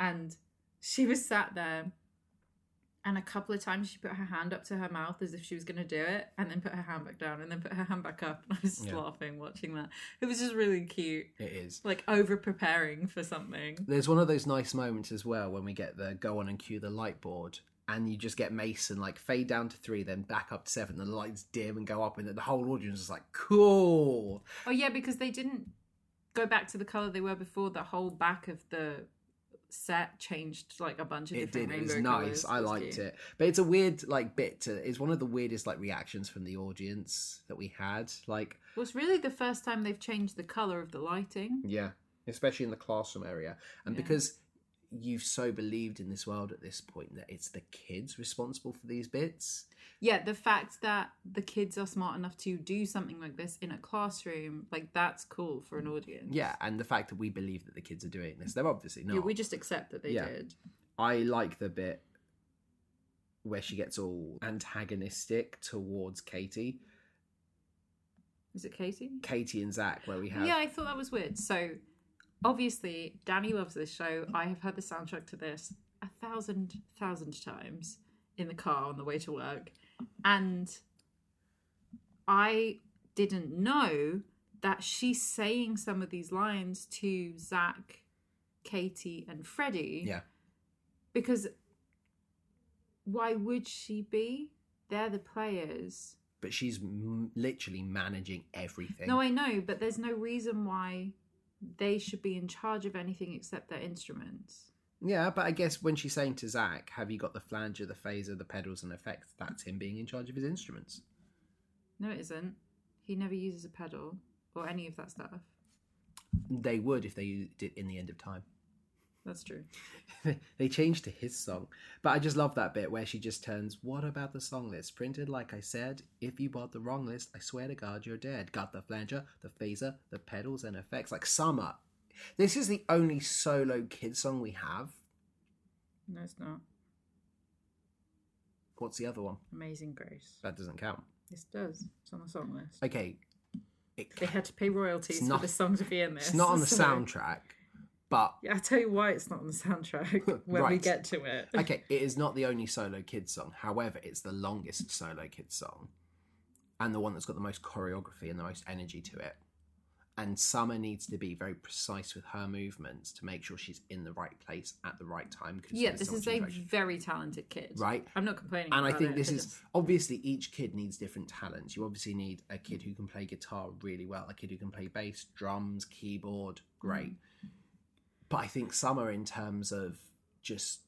And she was sat there and a couple of times she put her hand up to her mouth as if she was going to do it and then put her hand back down and then put her hand back up and i was just Yeah. laughing watching that it was just really cute It is. like over preparing for something There's one of those nice moments as well when we get the go on and cue the light board, and you just get Mason like fade down to three, then back up to seven, the lights dim and go up, and the whole audience is like, cool. Oh yeah, because they didn't go back to the color they were before. The whole back of the set changed like a bunch of It different did. It was nice. I liked cute. it. But it's a weird like bit to. It's one of the weirdest like reactions from the audience that we had. Like, Well, it's really the first time they've changed the color of the lighting. yeah, especially in the classroom area, and Yeah. because you've so believed in this world at this point that it's the kids responsible for these bits. Yeah, the fact that the kids are smart enough to do something like this in a classroom, like that's cool for an audience. Yeah, and the fact that we believe that the kids are doing this, they're obviously not. Yeah, we just accept that they Yeah. did. I like the bit where she gets all antagonistic towards Katie. Is it Katie? Katie and Zach, where we have Yeah, I thought that was weird. So, obviously, Danny loves this show. I have heard the soundtrack to this a thousand, thousand times in the car on the way to work. And I didn't know that she's saying some of these lines to Zach, Katie, and Freddie. Yeah. Because why would she be? They're the players. but she's m- literally managing everything. No, I know, but there's no reason why they should be in charge of anything except their instruments. Yeah, but I guess when she's saying to Zach, "Have you got the flanger, the phaser, the pedals, and effects?" That's him being in charge of his instruments. No, it isn't. He never uses a pedal or any of that stuff. They would if they used it in the end of time. That's true. they changed to his song, but I just love that bit where she just turns. What about the song list? Printed like I said. If you bought the wrong list, I swear to God, you're dead. Got the flanger, the phaser, the pedals, and effects. Like summer. This is the only solo kid song we have. No, it's not. What's the other one? Amazing Grace. That doesn't count. This does. It's on the song list. Okay. It, They had to pay royalties It's not- for the song to be in this. it's not on the so- soundtrack, but Yeah, I'll tell you why it's not on the soundtrack when we Right. get to it. okay, it is not the only solo kid song. However, it's the longest solo kid song, and the one that's got the most choreography and the most energy to it. And Summer needs to be very precise with her movements to make sure she's in the right place at the right time. Yeah, this is a very talented kid. right. I'm not complaining. And I think it, this is just- obviously each kid needs different talents. You obviously need a kid who can play guitar really well, a kid who can play bass, drums, keyboard, great. But I think Summer, in terms of just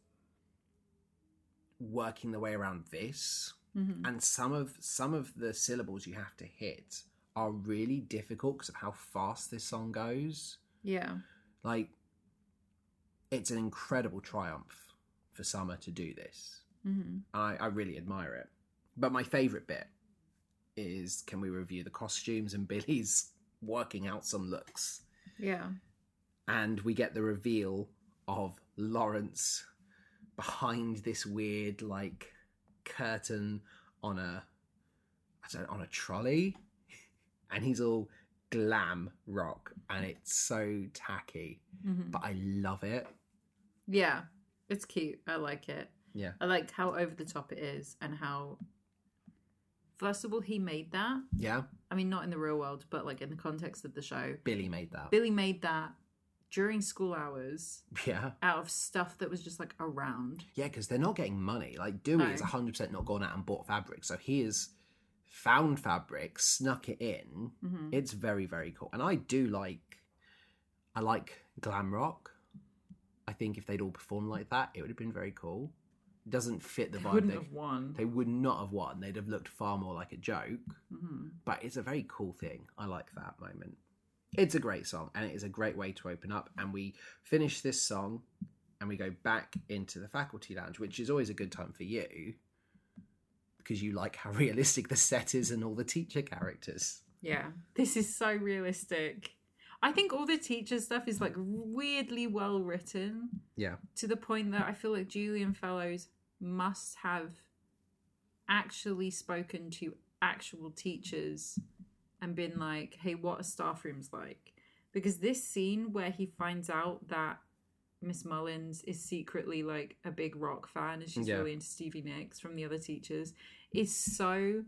working the way around this, Mhm. and some of some of the syllables you have to hit are really difficult because of how fast this song goes. Yeah. Like, it's an incredible triumph for Summer to do this. hmm I, I really admire it. But my favourite bit is can we review the costumes and Billy's working out some looks? Yeah. And we get the reveal of Lawrence behind this weird like curtain on a I don't on a trolley. And he's all glam rock and it's so tacky. hmm But I love it. Yeah. It's cute. I like it. Yeah. I like how over the top it is and how first of all he made that. Yeah. I mean not in the real world, but like in the context of the show. Billy made that. Billy made that during school hours Yeah. out of stuff that was just like around. Yeah, because they're not getting money. Like Dewey No. is hundred percent not gone out and bought fabric, so he has found fabric, snuck it in. hmm It's very very cool, and I do like. I like glam rock. I think if they'd all performed like that, it would have been very cool. It doesn't fit the vibe They vibe. wouldn't have won. they would not have won. They'd have looked far more like a joke. hmm But it's a very cool thing. I like that moment. It's a great song, and it is a great way to open up. And we finish this song, and we go back into the faculty lounge, which is always a good time for you because you like how realistic the set is and all the teacher characters. Yeah. This is so realistic. I think all the teacher stuff is like weirdly well written Yeah, to the point that I feel like Julian Fellowes must have actually spoken to actual teachers and been like, hey, what are staff rooms like? Because this scene where he finds out that Miss Mullins is secretly like a big rock fan and she's Yeah. really into Stevie Nicks from the other teachers is so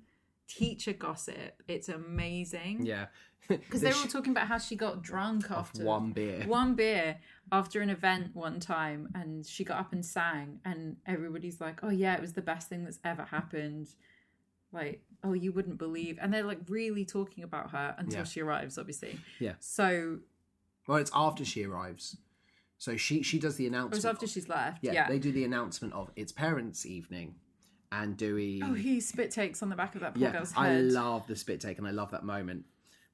teacher gossip. It's amazing. yeah. Because they were all talking about how she got drunk after one beer. one beer after an event one time and she got up and sang and everybody's like oh yeah it was the best thing that's ever happened like oh you wouldn't believe and they're like really talking about her until Yeah. she arrives obviously Yeah. so Well, it's after she arrives, so she she does the oh, it announcement. was after of- she's left yeah, yeah, they do the announcement of it's parents' evening, and Dewey. oh he spit takes on the back of that poor yeah, girl's I love the spit take, and I love that moment.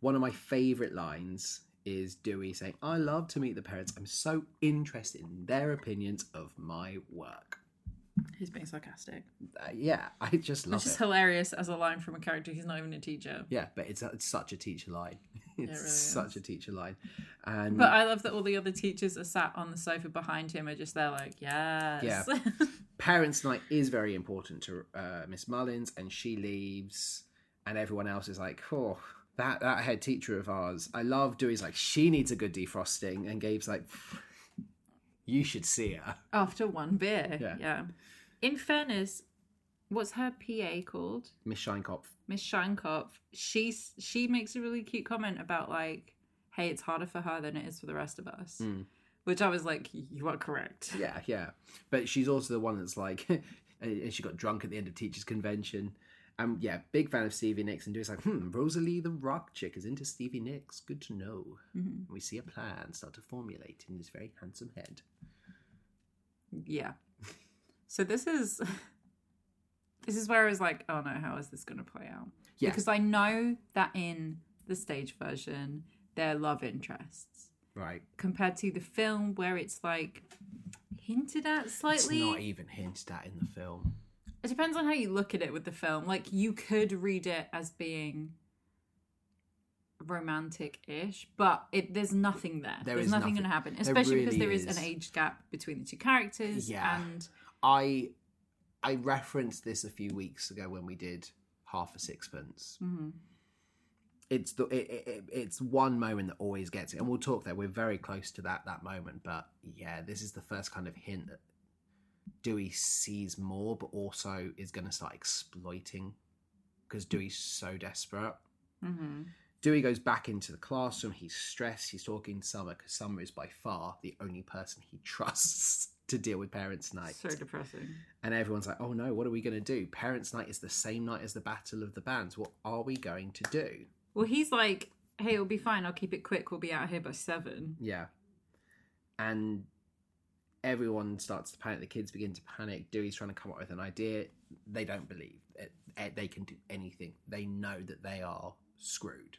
One of my favourite lines is Dewey saying, I love to meet the parents. I'm so interested in their opinions of my work. He's being sarcastic. Uh, yeah, I just love Which is it. hilarious as a line from a character who's not even a teacher. Yeah, but it's, it's such a teacher line. It's really such is. a teacher line. And But I love that all the other teachers are sat on the sofa behind him are just there like, yes. Yeah. parents' night is very important to uh, Miss Mullins, and she leaves, and everyone else is like, "Oh, that that head teacher of ours, I love." Dewey's like, "She needs a good defrosting," and Gabe's like, "You should see her." After one beer. Yeah. Yeah. In fairness, what's her PA called? Miss Sheinkopf. Miss Sheinkopf. She's she makes a really cute comment about like, hey, it's harder for her than it is for the rest of us. Mm. Which I was like, you are correct. Yeah, yeah, but she's also the one that's like, and she got drunk at the end of teachers' convention. Um, yeah, big fan of Stevie Nicks, and Dewey's like, "Hmm, Rosalie the rock chick is into Stevie Nicks. Good to know." Mhm. We see a plan start to formulate in his very handsome head. Yeah. So this is this is where I was like, oh no, how is this going to play out? Yeah. Because I know that in the stage version, they're love interests Right. compared to the film where it's like hinted at slightly. It's not even hinted at in the film. It depends on how you look at it with the film. Like you could read it as being romantic-ish, but it there's nothing there. There there's is nothing, nothing. going to happen, especially because there is, is. an age gap between the two characters. Yeah. and I I referenced this a few weeks ago when we did half a sixpence. mhm. It's the it, it, it- it's one moment that always gets it, and we'll talk there. We're very close to that that moment, but yeah, this is the first kind of hint that Dewey sees more, but also is going to start exploiting because Dewey's so desperate. Mhm. Dewey goes back into the classroom. He's stressed. He's talking to Summer because Summer is by far the only person he trusts to deal with Parents' Night. so depressing. And everyone's like, oh no, what are we going to do? Parents' Night is the same night as the Battle of the Bands. What are we going to do? Well, he's like, "Hey, it'll be fine. I'll keep it quick. We'll be out here by seven. Yeah. And everyone starts to panic. The kids begin to panic. Dewey's trying to come up with an idea. They don't believe it. it- eh, They can do anything. They know that they are screwed.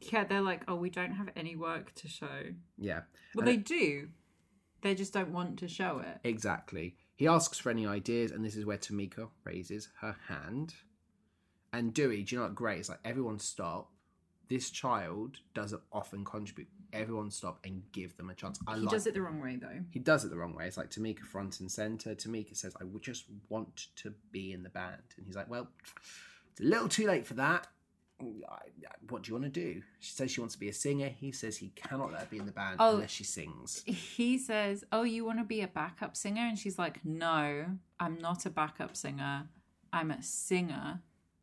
Yeah, they're like, "Oh, we don't have any work to show." Yeah, Well, And they do. They just don't want to show it. exactly. He asks for any ideas, and this is where Tomika raises her hand. And Dewey, do you know what great? It's like everyone stop. This child doesn't often contribute. Everyone stop and give them a chance. I he like does it the wrong way, though. he does it the wrong way. It's like Tomika front and center. Tomika says, "I would just want to be in the band," and he's like, "Well, it's a little too late for that. What do you want to do?" She says she wants to be a singer. He says he cannot let her be in the band Oh. unless she sings. He says, "Oh, you want to be a backup singer?" And she's like, "No, I'm not a backup singer. I'm a singer.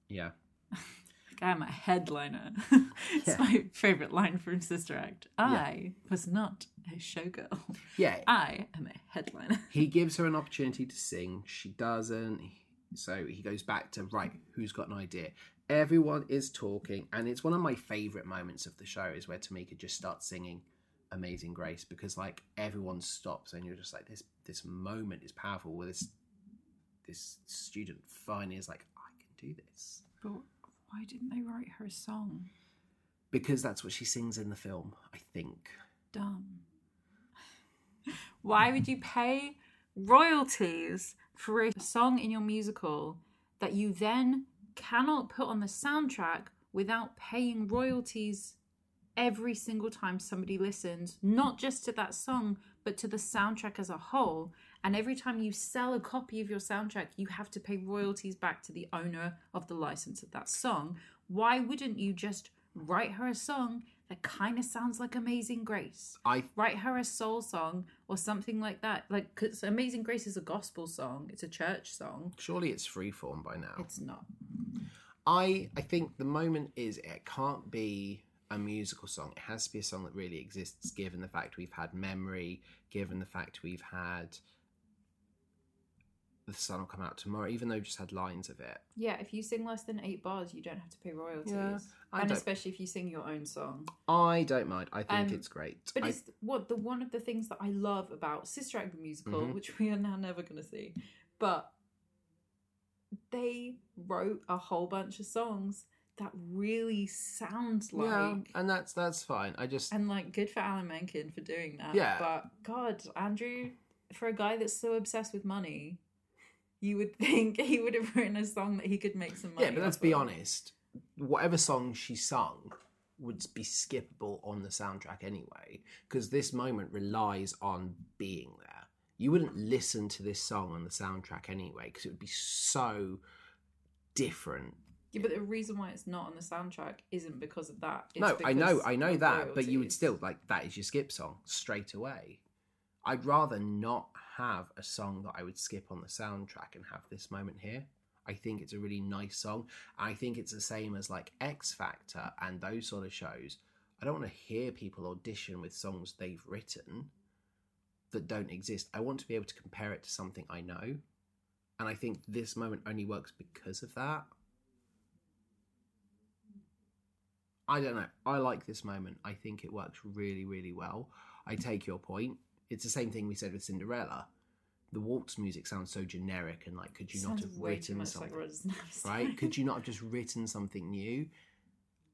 Yeah, I'm a headliner." it's Yeah. my favorite line from Sister Act. I was not a showgirl. yeah. I am a headliner. He gives her an opportunity to sing. She doesn't. So he goes back to right. Who's got an idea? Everyone is talking, and it's one of my favorite moments of the show is where Tomika just starts singing "Amazing Grace" because like everyone stops, and you're just like this. This moment is powerful. Where this this student finally is like, I can do this But why didn't they write her a song? because that's what she sings in the film. I think. Dumb. Why would you pay royalties for a song in your musical that you then cannot put on the soundtrack without paying royalties every single time somebody listens, not just to that song, but to the soundtrack as a whole? And every time you sell a copy of your soundtrack, you have to pay royalties back to the owner of the license of that song. Why wouldn't you just write her a song that kind of sounds like Amazing Grace? I write her a soul song or something like that. Like, because Amazing Grace is a gospel song, it's a church song. surely it's freeform by now. It's not. I I think the moment is it can't be a musical song. It has to be a song that really exists, given the fact we've had memory, given the fact we've had the sun will come out tomorrow, even though we just had lines of it. Yeah, if you sing less than eight bars, you don't have to pay royalties. Yeah, and don't- especially if you sing your own song. I don't mind. I think Um, it's great. But I- it's what the one of the things that I love about Sister Act the musical, Mhm. which we are now never going to see, but they wrote a whole bunch of songs that really sounds like. yeah, and that's that's fine. I just And like, good for Alan Menken for doing that. Yeah. But God, Andrew, for a guy that's so obsessed with money, you would think he would have written a song that he could make some money. yeah, but let's be of. honest. Whatever song she sung would be skippable on the soundtrack anyway, because this moment relies on being there. You wouldn't listen to this song on the soundtrack anyway, because it would be so different. Yeah, but the reason why it's not on the soundtrack isn't because of that. It's no, I know, I know that, but you would still like that is your skip song straight away. I'd rather not have a song that I would skip on the soundtrack and have this moment here. I think it's a really nice song. I think it's the same as like X Factor and those sort of shows. I don't want to hear people audition with songs they've written that don't exist. I want to be able to compare it to something I know. And I think this moment only works because of that. I don't know. I like this moment. I think it works really, really well. I take your point. It's the same thing we said with Cinderella. The waltz music sounds so generic and like, could you not have written something? like Rodgers and Hammerstein. right? Could you not have just written something new?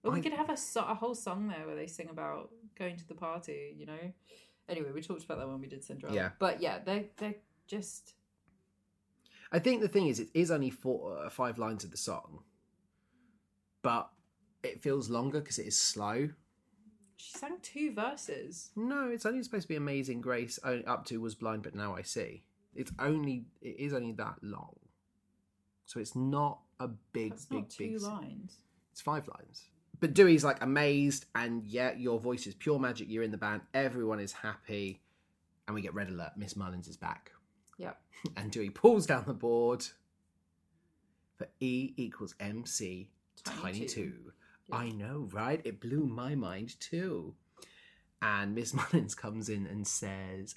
Well, we could have a, so- a whole song there where they sing about going to the party, you know? Anyway, we talked about that when we did Cinderella. Yeah. But yeah, they they're just. I think the thing is, it is only four, uh, five lines of the song, but it feels longer because it is slow. She sang two verses. No, it's only supposed to be Amazing Grace. Up to was blind, but now I see. It's only it is only that long, so it's not a big, That's big, not two big. lines. It's five lines. But Dewey's like amazed, and yeah, your voice is pure magic. You're in the band. Everyone is happy, and we get red alert. Miss Mullins is back, Yep. and Dewey pulls down the board for E equals MC Tiny tiny, two. two. I know, right? It blew my mind too. And Miss Mullins comes in and says,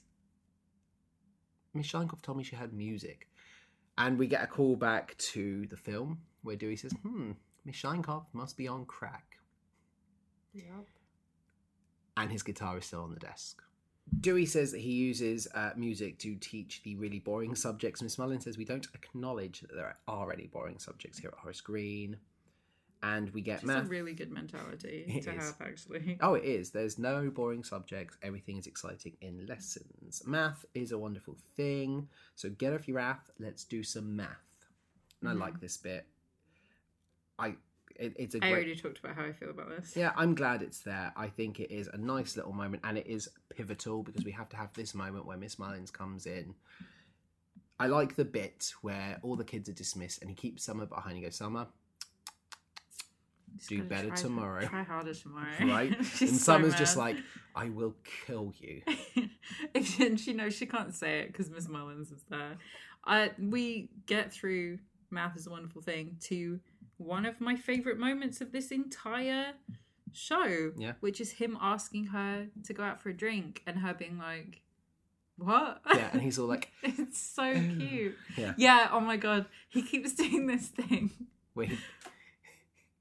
Miss Sheinkopf told me she had music. And we get a call back to the film where Dewey says, Hmm, Miss Sheinkopf must be on crack. Yep. And his guitar is still on the desk. Dewey says that he uses uh, music to teach the really boring subjects. Miss Mullins says we don't acknowledge that there are any boring subjects here at Horace Green. And we get It's math. a really good mentality It to is. have, actually. Oh, it is. There's no boring subjects. Everything is exciting in lessons. Math is a wonderful thing. So get off your ath. Let's do some math. And Mhm. I like this bit. I. It, it's a I great. already talked about how I feel about this. Yeah, I'm glad it's there. I think it is a nice little moment, and it is pivotal because we have to have this moment where Miss Mullins comes in. I like the bit where all the kids are dismissed, and he keeps Summer behind. He goes, "Summer, Just do better try- tomorrow." Try harder tomorrow. right?" And so Summer's just like, "I will kill you." and she knows she can't say it because Miss Mullins is there. I we get through math is a wonderful thing to one of my favorite moments of this entire show, Yeah. which is him asking her to go out for a drink and her being like, "What?" Yeah, and he's all like, "It's so cute." Yeah. yeah. Oh my god, he keeps doing this thing "Wait."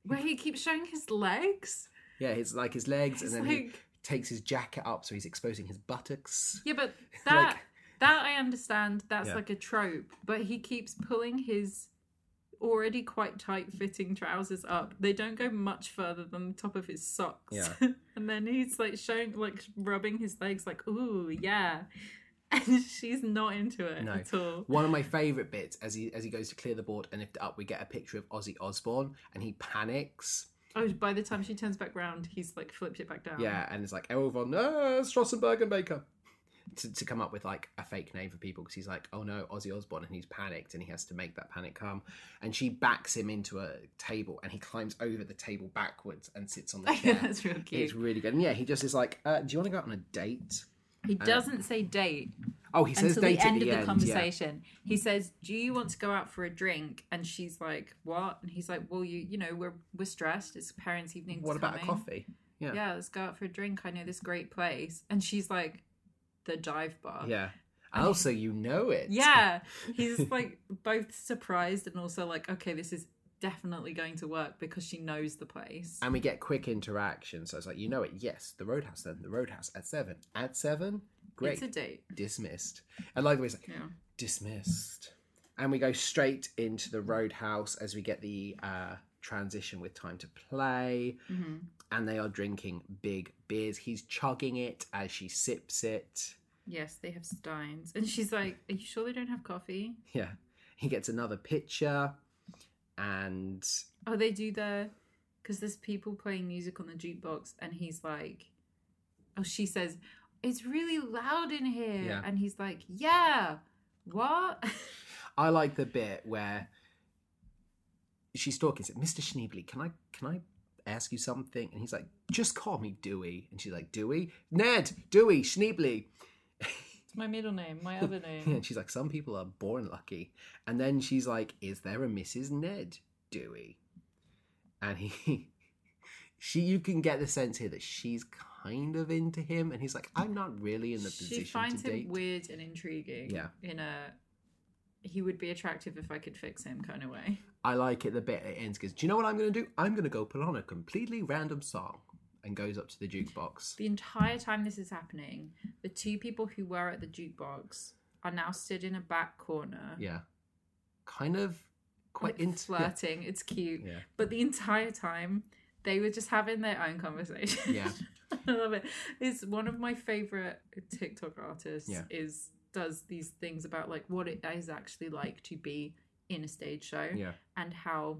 Where he keeps showing his legs. Yeah, it's like his legs, It's and then he takes his jacket up, so he's exposing his buttocks. Yeah, but that Like- that I understand. That's Yeah. like a trope. But he keeps pulling his already quite tight fitting trousers up. They don't go much further than the top of his socks. Yeah. and then he's like showing like rubbing his legs like, ooh, yeah. And she's not into it No. at all. One of my favourite bits as he as he goes to clear the board and lift it up, we get a picture of Ozzy Osbourne, and he panics. Oh, by the time she turns back round, he's like flipped it back down. Yeah, and it's like Errol von uh, Strassenberg and Baker. To, to come up with like a fake name for people because he's like, oh no, Ozzy Osbourne, and he's panicked and he has to make that panic come. And she backs him into a table and he climbs over the table backwards and sits on the chair. That's real cute. It's really good. And yeah, he just is like, uh, do you want to go out on a date? He uh, doesn't say date Oh, he says until date the end at of the the end. conversation. He says, "Do you want to go out for a drink?" And she's like, "What?" And he's like, "Well, you you know we're we're stressed. It's parents' evening. What about a coffee? Yeah. Yeah, let's go out for a drink. I know this great place." And she's like, "The dive bar." Yeah. And also, you know it. Yeah. He's like both surprised and also like, "Okay, this is definitely going to work because she knows the place." And we get quick interaction. So it's like, you know it. Yes, the Roadhouse then. The Roadhouse at seven. At seven? Great. It's a date. Dismissed. And like the way it's like, Yeah. dismissed. And we go straight into the Roadhouse as we get the uh, transition with time to play, hmm and they are drinking big beers. He's chugging it as she sips it. Yes, they have steins, and she's like, "Are you sure they don't have coffee?" Yeah. He gets another pitcher, and Oh, they do the because there's people playing music on the jukebox, and he's like, "Oh," she says, "It's really loud in here," Yeah. and he's like, "Yeah, what?" I like the bit where she's talking. Said, "Mr. Schneebly, can I can I ask you something?" And he's like, "Just call me Dewey." And she's like, "Dewey, Ned, Dewey, Schneebly." It's my middle name, my other name. and she's like, "Some people are born lucky." And then she's like, "Is there a Mrs. Ned Dewey?" And he, she, you can get the sense here that she's kind of into him, and he's like, "I'm not really in the she position She finds to him date." weird and intriguing. Yeah. in a he would be attractive if I could fix him kind of way. I like it the bit it ends because do you know what I'm going to do? I'm going to go put on a completely random song and goes up to the jukebox. The entire time this is happening, the two people who were at the jukebox are now stood in a back corner, Yeah, kind of quite like into flirting. It's cute, Yeah, but the entire time they were just having their own conversation. Yeah. I love it. It's one of my favorite TikTok artists. Yeah. Is does these things about like what it is actually like to be in a stage show yeah, and how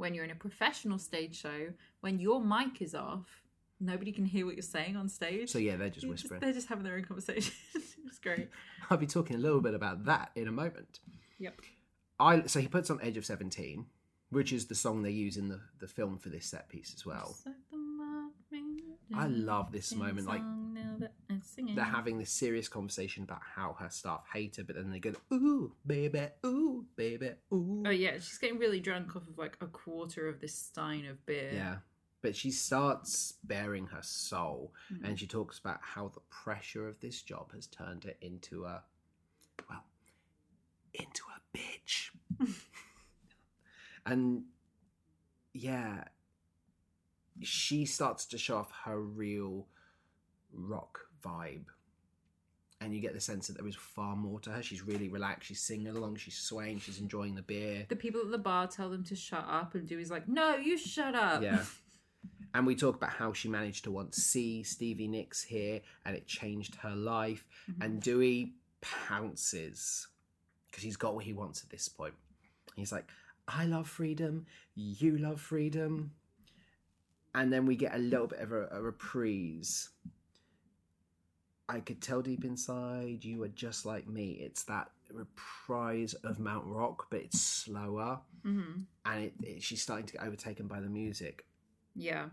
when you're in a professional stage show, when your mic is off, nobody can hear what you're saying on stage. So yeah, they're just You whispering. they're just having their own conversation. it's great. I'll be talking a little bit about that in a moment. Yep. I so he puts on Edge of Seventeen, which is the song they use in the the film for this set piece as well. I love this moment, like, They're having this serious conversation about how her staff hate her, but then they go, "Ooh, baby, ooh, baby, ooh." Oh yeah, she's getting really drunk off of like a quarter of this stein of beer. Yeah. But she starts bearing her soul Mhm. and she talks about how the pressure of this job has turned her into a, well, into a bitch. and yeah, she starts to show off her real rock vibe. And you get the sense that there is far more to her. She's really relaxed. She's singing along. She's swaying. She's enjoying the beer. The people at the bar tell them to shut up, and Dewey's like, "No, you shut up." Yeah. And we talk about how she managed to once see Stevie Nicks here and it changed her life. Mhm. And Dewey pounces because he's got what he wants at this point. He's like, I love freedom. You love freedom. And then we get a little bit of a, a reprise. I could tell deep inside you are just like me. It's that reprise of Mount Rock, but it's slower. hmm And it, it, she's starting to get overtaken by the music Yeah.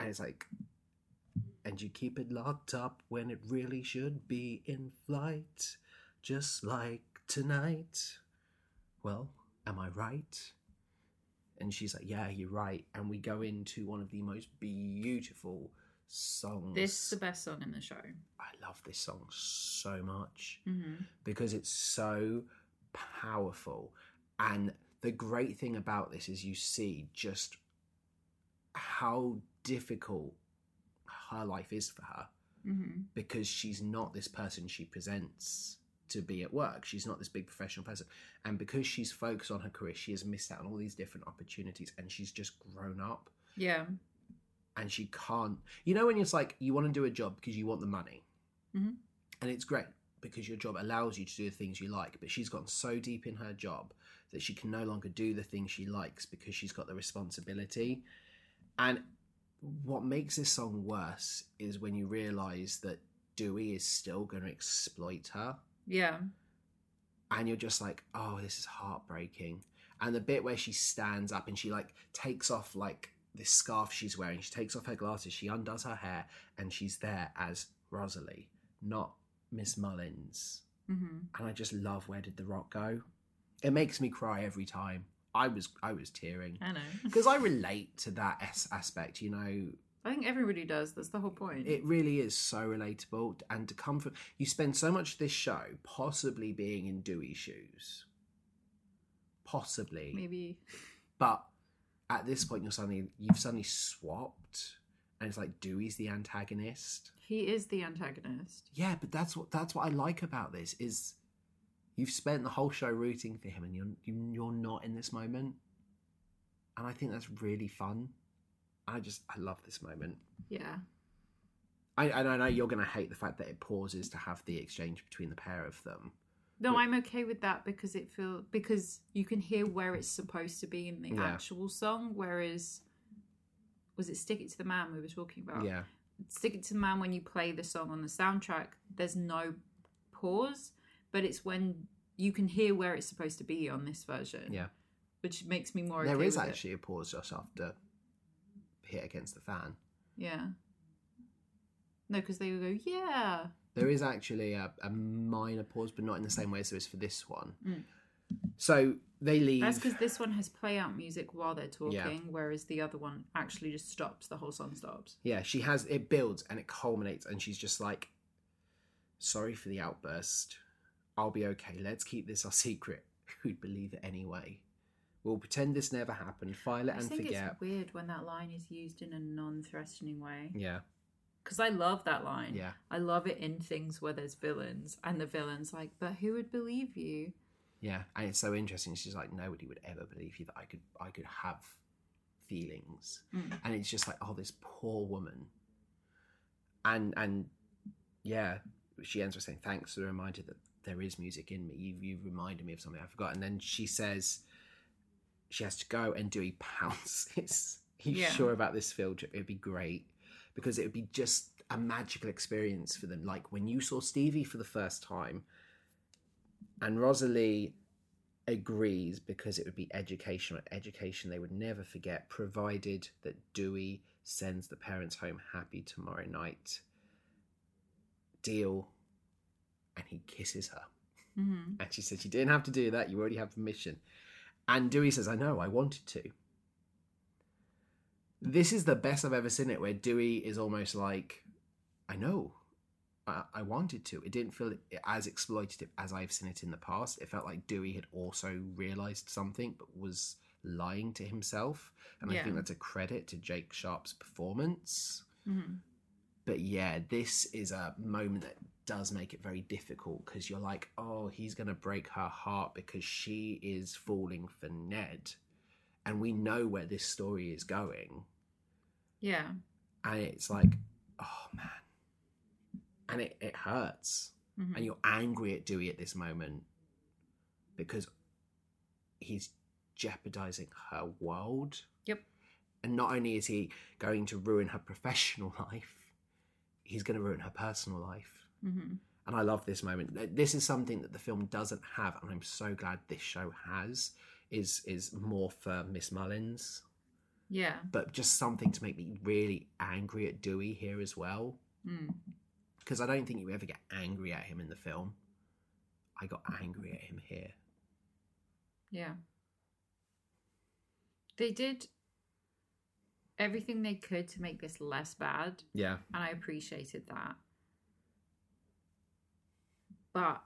and it's like and you keep it locked up when it really should be in flight just like tonight well am i right and she's like yeah you're right and we go into one of the most beautiful songs This is the best song in the show. i love this song so much hmm because it's so powerful. And the great thing about this is you see just how difficult her life is for her hmm because she's not this person she presents to be at work. She's not this big professional person. And because she's focused on her career, she has missed out on all these different opportunities and she's just grown up Yeah. And she can't. You know, when it's like you want to do a job because you want the money, Mhm. and it's great because your job allows you to do the things you like. But she's gotten so deep in her job that she can no longer do the things she likes because she's got the responsibility. And what makes this song worse is when you realize that Dewey is still going to exploit her Yeah. and you're just like, oh, this is heartbreaking. And the bit where she stands up and she like takes off like this scarf she's wearing, she takes off her glasses, she undoes her hair, and she's there as Rosalie, not Miss Mullins. hmm And I just love Where Did the Rock Go? It makes me cry every time. I was I was tearing I know. because I relate to that as- aspect. You know, I think everybody does. That's the whole point. it really is so relatable and to come from you spend so much of this show possibly being in Dewey's shoes possibly Maybe. but at this point you're suddenly you've suddenly swapped and it's like Dewey's the antagonist He is the antagonist. yeah but that's what that's what I like about this is you've spent the whole show rooting for him and you're you- you're not in this moment and I think that's really fun. I just I love this moment. Yeah. I and I know you're going to hate the fact that it pauses to have the exchange between the pair of them. No, I'm okay with that because it feel because you can hear where it's supposed to be in the Yeah. actual song. Whereas, was it "Stick It to the Man" we were talking about? Yeah, "Stick It to the Man" when you play the song on the soundtrack, there's no pause, but it's when you can hear where it's supposed to be on this version. Yeah. which makes me more. there okay is with it. actually a pause just after hit against the fan. Yeah. No, because they would go, yeah. There is actually a, a minor pause, but not in the same way as there is for this one. Mm. So they leave. That's because this one has play out music while they're talking, Yeah. whereas the other one actually just stops. The whole song stops. Yeah, she has it builds and it culminates, and she's just like, "Sorry for the outburst. I'll be okay. Let's keep this our secret. Who'd believe it anyway? We'll pretend this never happened. File it I and think forget." it's weird when that line is used in a non-threatening way. Yeah, Because I love that line. yeah, I love it in things where there's villains, and the villain's like, "But who would believe you?" yeah, and it's so interesting. She's like, "Nobody would ever believe you that I could, I could have feelings." Mm. and it's just like oh this poor woman and and yeah she ends with saying thanks for the reminder that there is music in me you've, you've reminded me of something i forgot and then she says she has to go and do a pounces he's Yeah. sure about this field trip it'd be great because it would be just a magical experience for them. Like when you saw stevie for the first time and rosalie agrees because it would be educational education they would never forget provided that dewey sends the parents home happy tomorrow night deal and he kisses her. Hmm and she says you didn't have to do that. You already have permission. And dewey says i know. I wanted to this is the best i've ever seen it where dewey is almost like i know I, I wanted to. It didn't feel as exploitative as I've seen it in the past. It felt like Dewey had also realized something, but was lying to himself. And I think that's a credit to Jake Sharp's performance. hmm But yeah, this is a moment that does make it very difficult because you're like, oh, he's going to break her heart because she is falling for Ned. And we know where this story is going. Yeah. And it's like, oh man. And it, it hurts. hmm And you're angry at Dewey at this moment because he's jeopardizing her world. Yep. And not only is he going to ruin her professional life, he's going to ruin her personal life. hmm And I love this moment. This is something that the film doesn't have, and I'm so glad this show has. Is is more for Miss Mullins, Yeah. but just something to make me really angry at Dewey here as well. Mm. Because I don't think you ever get angry at him in the film. I got angry at him here. Yeah. They did everything they could to make this less bad, Yeah, and I appreciated that. But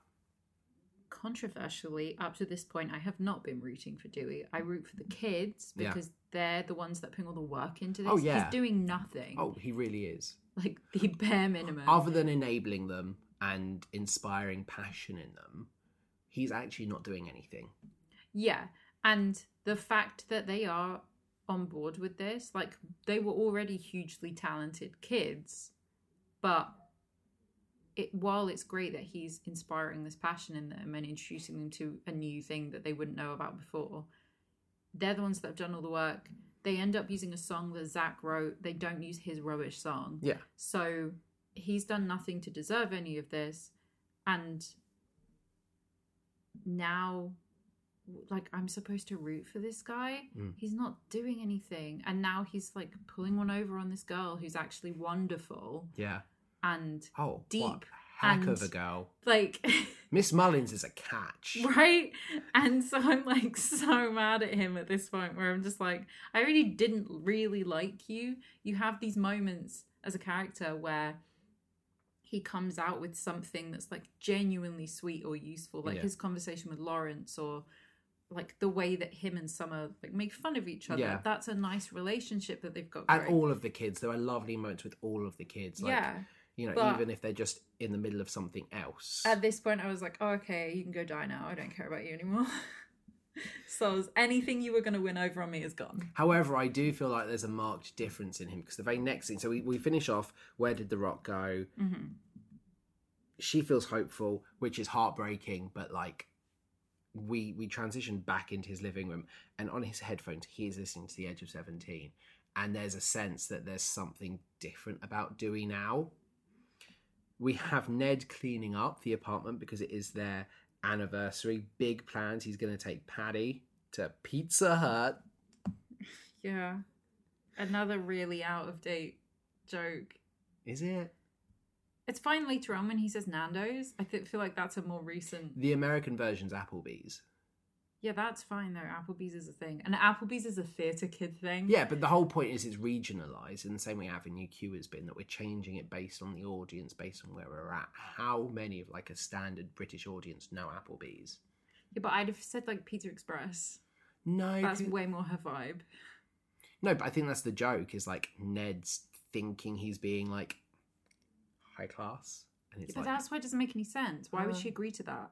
controversially, up to this point, I have not been rooting for Dewey. I root for the kids because they're the ones that put all the work into this. Oh, yeah. He's doing nothing. Oh, he really is. Like the bare minimum. Other than enabling them and inspiring passion in them, he's actually not doing anything. Yeah. And the fact that they are on board with this, like they were already hugely talented kids, but it while it's great that he's inspiring this passion in them and introducing them to a new thing that they wouldn't know about before, they're the ones that have done all the work. They end up using a song that Zach wrote. They don't use his rubbish song. Yeah. So he's done nothing to deserve any of this. And now, like, I'm supposed to root for this guy. Mm. He's not doing anything. And now he's like pulling one over on this girl who's actually wonderful. Yeah. And Oh, what Deep a heck and- of a girl. like, Miss Mullins is a catch. right? And so I'm like so mad at him at this point where I'm just like, I really didn't really like you. You have these moments as a character where he comes out with something that's like genuinely sweet or useful, like Yeah. his conversation with Lawrence or like the way that him and Summer like make fun of each other. Yeah. That's a nice relationship that they've got. And going. all of the kids, there are lovely moments with all of the kids. Like, yeah. You know, but- even if they're just in the middle of something else. At this point, I was like, oh, okay, you can go die now. I don't care about you anymore. So anything you were going to win over on me is gone. However, I do feel like there's a marked difference in him because the very next scene. So we, we finish off. Where did the rock go? Mm-hmm. She feels hopeful, which is heartbreaking, but like we we transition back into his living room, and on his headphones, he is listening to the Edge of Seventeen, and there's a sense that there's something different about Dewey now. We have Ned cleaning up the apartment because it is their anniversary. Big plans. He's going to take Patty to Pizza Hut. Yeah. Another really out of date joke. Is it? It's fine later on when he says Nando's. I feel like that's a more recent. The American version's Applebee's. Yeah, that's fine though. Applebee's is a thing, and Applebee's is a theatre kid thing. Yeah, but the whole point is it's regionalised in the same way Avenue Q has been, that we're changing it based on the audience, based on where we're at. How many of like a standard British audience know Applebee's? Yeah, but I'd have said like Pizza Express. No, That's pe- way more her vibe. no, but I think that's the joke. Is like Ned's thinking he's being like high class, and Yeah, it's but like that's why it doesn't make any sense. Why would Uh. she agree to that?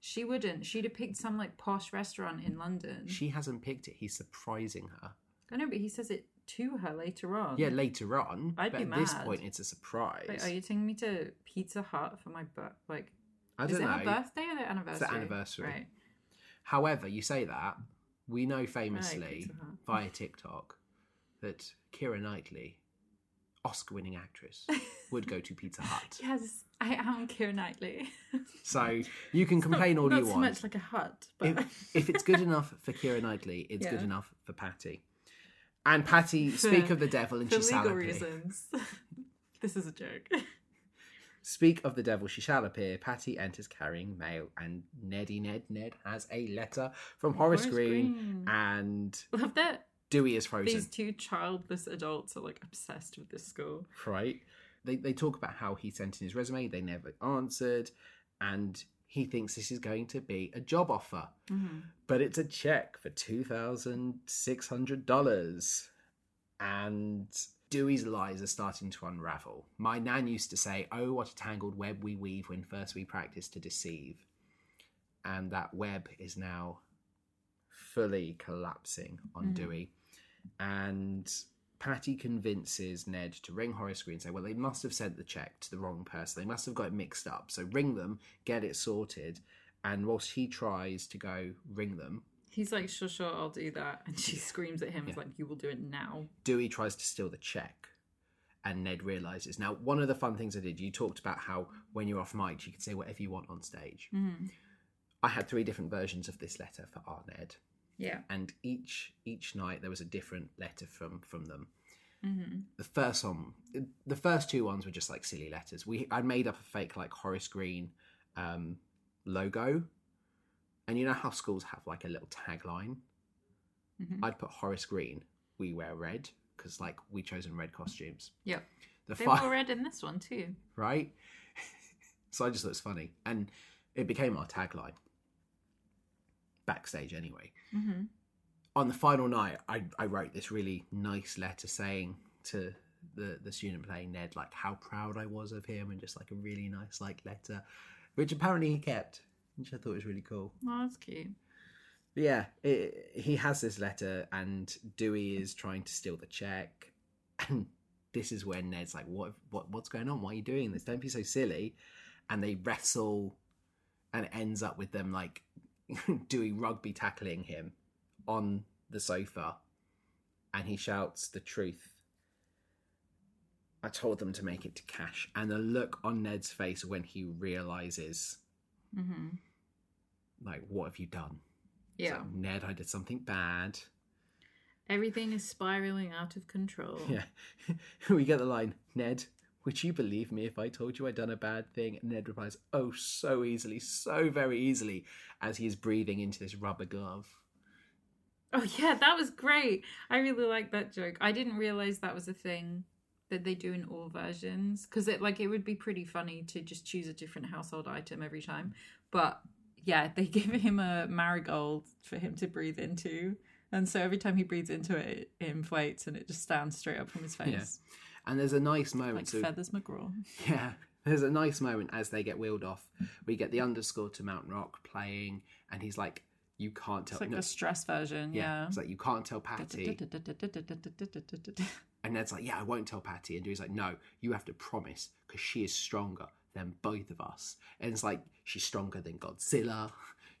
She wouldn't. She'd have picked some like posh restaurant in London. she hasn't picked it. He's surprising her. I know, but he says it to her later on. Yeah, later on, I'd but be at this point, it's a surprise. Like, are you taking me to Pizza Hut for my birth? Like, I don't it know. her birthday or the anniversary? anniversary. Right. However, you say that we know famously via TikTok that Keira Knightley, Oscar-winning actress, would go to Pizza Hut. Yes, I am Keira Knightley. So you can complain all Not you so want. much like a hut, but if, if it's good enough for Keira Knightley, it's good enough for Patty. And Patty, speak For- of the devil, and for she shall legal appear. reasons. this is a joke. Speak of the devil, she shall appear. Patty enters carrying mail, and Neddy Ned Ned has a letter from Horace, Horace Green, Green. and Love that Dewey is frozen. these two childless adults are like obsessed with this school. right? They they talk about how he sent in his resume, they never answered, and he thinks this is going to be a job offer. But it's a check for two thousand six hundred dollars. And Dewey's lies are starting to unravel. My nan used to say, Oh, what a tangled web we weave when first we practice to deceive. And that web is now fully collapsing on Mhm. Dewey. And Patty convinces Ned to ring Horace Green and say, Well, they must have sent the check to the wrong person. They must have got it mixed up. So ring them, get it sorted. And whilst he tries to go ring them, He's like, sure, sure, I'll do that. And she screams at him, "It's like, you will do it now. Dewey tries to steal the check. And Ned realizes. Now, one of the fun things I did, you talked about how when you're off mic, you can say whatever you want on stage. Mm-hmm. I had three different versions of this letter for our Ned. Yeah. And each each night there was a different letter from from them. Mm-hmm. the first one the first two ones were just like silly letters we i made up a fake like horace green um logo and you know how schools have like a little tagline Mhm. i'd put horace green we wear red because like we chosen red costumes Yep. the They fi- were red in this one too. right so i just thought it's funny and it became our tagline backstage anyway Mm-hmm. on the final night, I, I wrote this really nice letter saying to the the student playing Ned like how proud I was of him and just like a really nice like letter, which apparently he kept, which I thought was really cool. Oh, that's cute. But yeah, it, he has this letter and Dewey is trying to steal the check, and this is when Ned's like, "What what what's going on? Why are you doing this? Don't be so silly." And they wrestle, and it ends up with them like Dewey rugby tackling him on the sofa, and he shouts the truth. I told them to make it to cash, and the look on Ned's face when he realizes, Mm-hmm. like, what have you done? Yeah. like, Ned, I did something bad. Everything is spiraling out of control. Yeah. we get the line, Ned, would you believe me if I told you I'd done a bad thing? And Ned replies, Oh, so easily, so very easily, as he is breathing into this rubber glove. Oh yeah, that was great. I really like that joke. I didn't realize that was a thing that they do in all versions because it like it would be pretty funny to just choose a different household item every time. But yeah, they give him a marigold for him to breathe into. And so every time he breathes into it, it inflates and it just stands straight up from his face. Yeah. And there's a nice moment. Like so- Feathers McGraw. Yeah, there's a nice moment as they get wheeled off. We get the underscore to Mount Rock playing, and he's like you can't tell. It's like no, the stress version. yeah, Yeah. it's like you can't tell Patty. And Ned's like, yeah, I won't tell Patty. And Dewey's like, no, you have to promise because she is stronger than both of us. And it's like, she's stronger than Godzilla.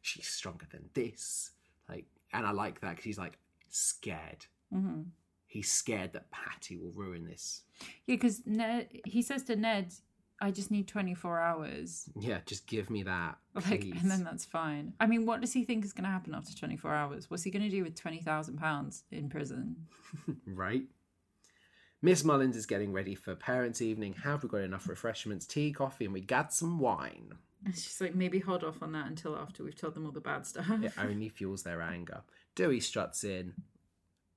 She's stronger than this. Like, and I like that because he's like scared. hmm He's scared that Patty will ruin this. Yeah, because Ned, he says to Ned, "I just need twenty four hours." Yeah, just give me that. Like, please. and then that's fine. I mean, what does he think is going to happen after twenty four hours? What's he going to do with twenty thousand pounds in prison? right? Miss Mullins is getting ready for parents' evening. Have we got enough refreshments, tea, coffee, and we got some wine? And she's like, maybe hold off on that until after we've told them all the bad stuff. It only fuels their anger. Dewey struts in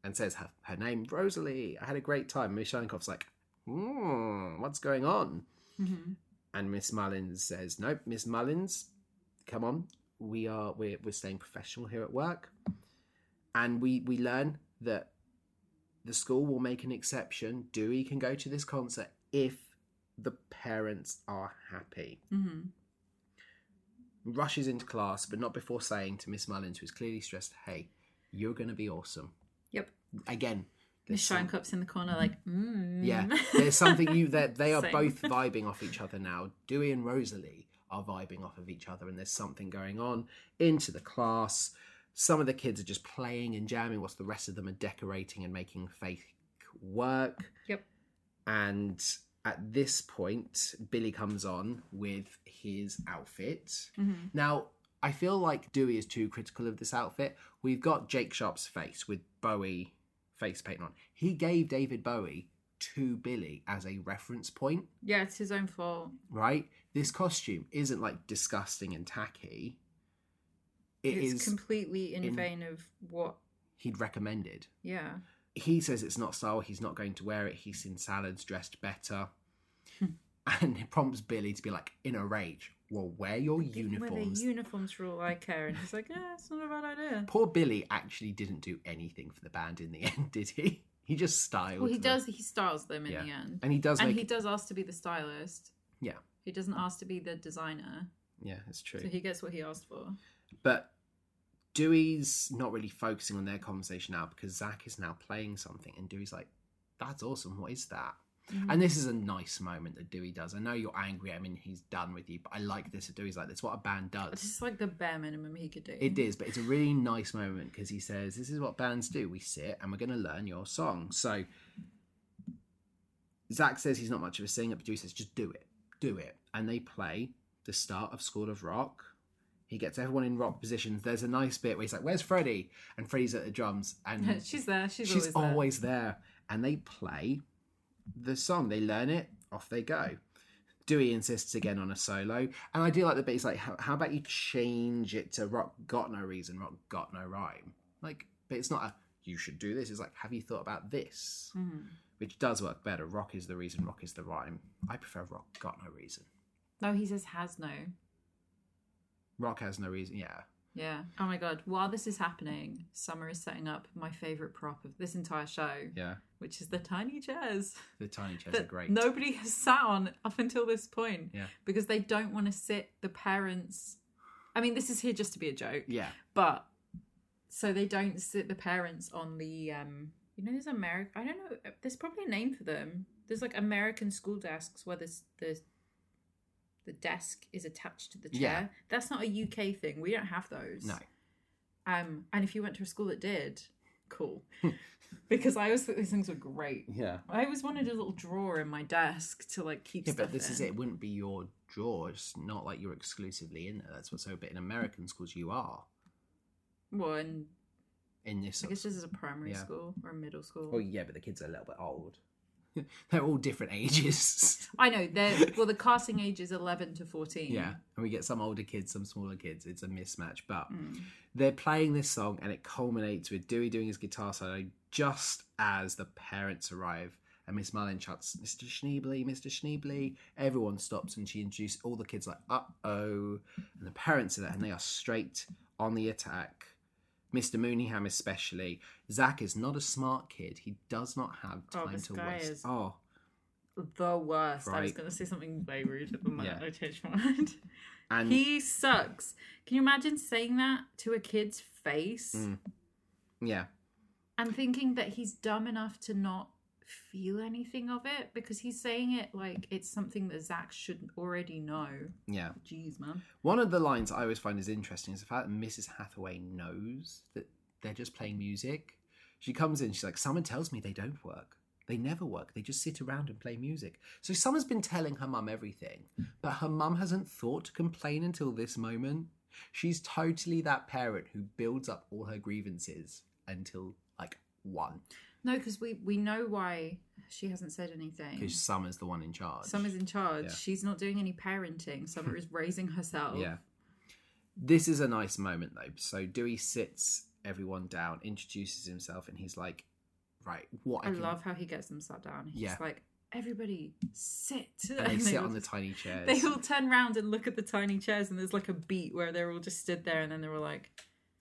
and says her, her name, Rosalie. I had a great time. Miss Sheinkopf's like, hmm, what's going on? Mhm. And Miss Mullins says, nope, Miss Mullins, come on. We are we're we're staying professional here at work. And we we learn that the school will make an exception. Dewey can go to this concert if the parents are happy. Mhm. Rushes into class, but not before saying to Miss Mullins, who's clearly stressed, hey, you're gonna be awesome. Yep. Again, Miss there's cups in the corner, like, mm. yeah, there's something you that they are both vibing off each other now. Dewey and Rosalie are vibing off of each other, and there's something going on into the class. Some of the kids are just playing and jamming, whilst the rest of them are decorating and making fake work. Yep. And at this point, Billy comes on with his outfit. Mhm. Now, I feel like Dewey is too critical of this outfit. We've got Jake Sharp's face with Bowie face paint on. He gave David Bowie to Billy as a reference point, Yeah, it's his own fault. right? This costume isn't like disgusting and tacky. It it's is completely in, in- vain of what. he'd recommended. Yeah. He says it's not style, he's not going to wear it, he's seen salads dressed better. Hmm. and it prompts Billy to be like in a rage. Well, wear your uniforms. Wear uniforms. the uniforms for all I care. And he's like, yeah, it's not a bad idea. Poor Billy actually didn't do anything for the band in the end, did he? He just styled. Well, he them. does. He styles them in Yeah. the end, and he does and make. he does ask to be the stylist. Yeah. He doesn't ask to be the designer, Yeah, it's true. so he gets what he asked for. But Dewey's not really focusing on their conversation now because Zach is now playing something, and Dewey's like, "That's awesome. What is that?" Mm-hmm. And this is a nice moment that Dewey does. I know you're angry. I mean, he's done with you, but I like this. That Dewey's like, "That's what a band It's does." just like the bare minimum he could do. It is, but it's a really nice moment because he says, "This is what bands do. We sit and we're going to learn your song." So Zach says he's not much of a singer, but Dewey says, "Just do it, do it." And they play the start of School of Rock. He gets everyone in rock positions. There's a nice bit where he's like, "Where's Freddie?" And Freddie's at the drums, and she's there. She's, she's always there. always there. And they play the song. They learn it. Off they go. Dewey insists again on a solo, and I do like the bit. He's like, "How, how about you change it to rock got no reason, rock got no rhyme?" Like, but it's not a you should do this. It's like, have you thought about this? Mhm. Which does work better. Rock is the reason. Rock is the rhyme. I prefer rock got no reason. No, he says has no. Rock has no reason. Yeah, Yeah. Oh my god. While this is happening, Summer is setting up my favorite prop of this entire show, yeah. which is the tiny chairs The tiny chairs are great. nobody has sat on up until this point. Yeah. Because they don't want to sit the parents. I mean, this is here just to be a joke, Yeah, but so they don't sit the parents on the um. You know, there's American. I don't know. There's probably a name for them. There's like American school desks where there's the the desk is attached to the chair. Yeah. That's not a UK thing. We don't have those. no. Um, and if you went to a school that did, cool. because I always thought these things were great. Yeah. I always wanted a little drawer in my desk to like keep Yeah, but this is it. It wouldn't be your drawer. It's not like you're exclusively in there. That's what's so. But in American schools, you are Well, and in this. I guess this is a primary Yeah. school or a middle school. well, yeah, but the kids are a little bit old. They're all different ages. I know. They're well. The casting age is eleven to fourteen. yeah, and we get some older kids, some smaller kids. It's a mismatch, but Mm. they're playing this song, and it culminates with Dewey doing his guitar solo just as the parents arrive. And Miss Mullin shouts, Mr. Schneebly, Mr. Schneebly. Everyone stops and she introduces all the kids, like, uh oh. And the parents are there and they are straight on the attack. Mr. Mooneyham, especially. Zach is not a smart kid. He does not have Oh, time this to guy waste. is- Oh, The worst. I was going to say something way ruder than that. Yeah. I changed my mind. And he sucks. Can you imagine saying that to a kid's face Mm. yeah, and thinking that he's dumb enough to not feel anything of it because he's saying it like it's something that Zach should already know. yeah. Jeez, man. One of the lines I always find is interesting is the fact that Mrs. Hathaway knows that they're just playing music. She comes in, she's like, Someone tells me they don't work. They never work. They just sit around and play music. So someone's been telling her mum everything, but her mum hasn't thought to complain until this moment. She's totally that parent who builds up all her grievances until like one, No, because we we know why she hasn't said anything. because Summer's the one in charge. Summer's in charge. Yeah. She's not doing any parenting. Summer is raising herself. Yeah. This is a nice moment though. So Dewey sits everyone down, introduces himself, and he's like, "Right, what I can-" love how he gets them sat down. He's Yeah. like, everybody sit. And they And sit all on the tiny chairs. They all turn around and look at the tiny chairs, and there's like a beat where they're all just stood there, and then they're all like,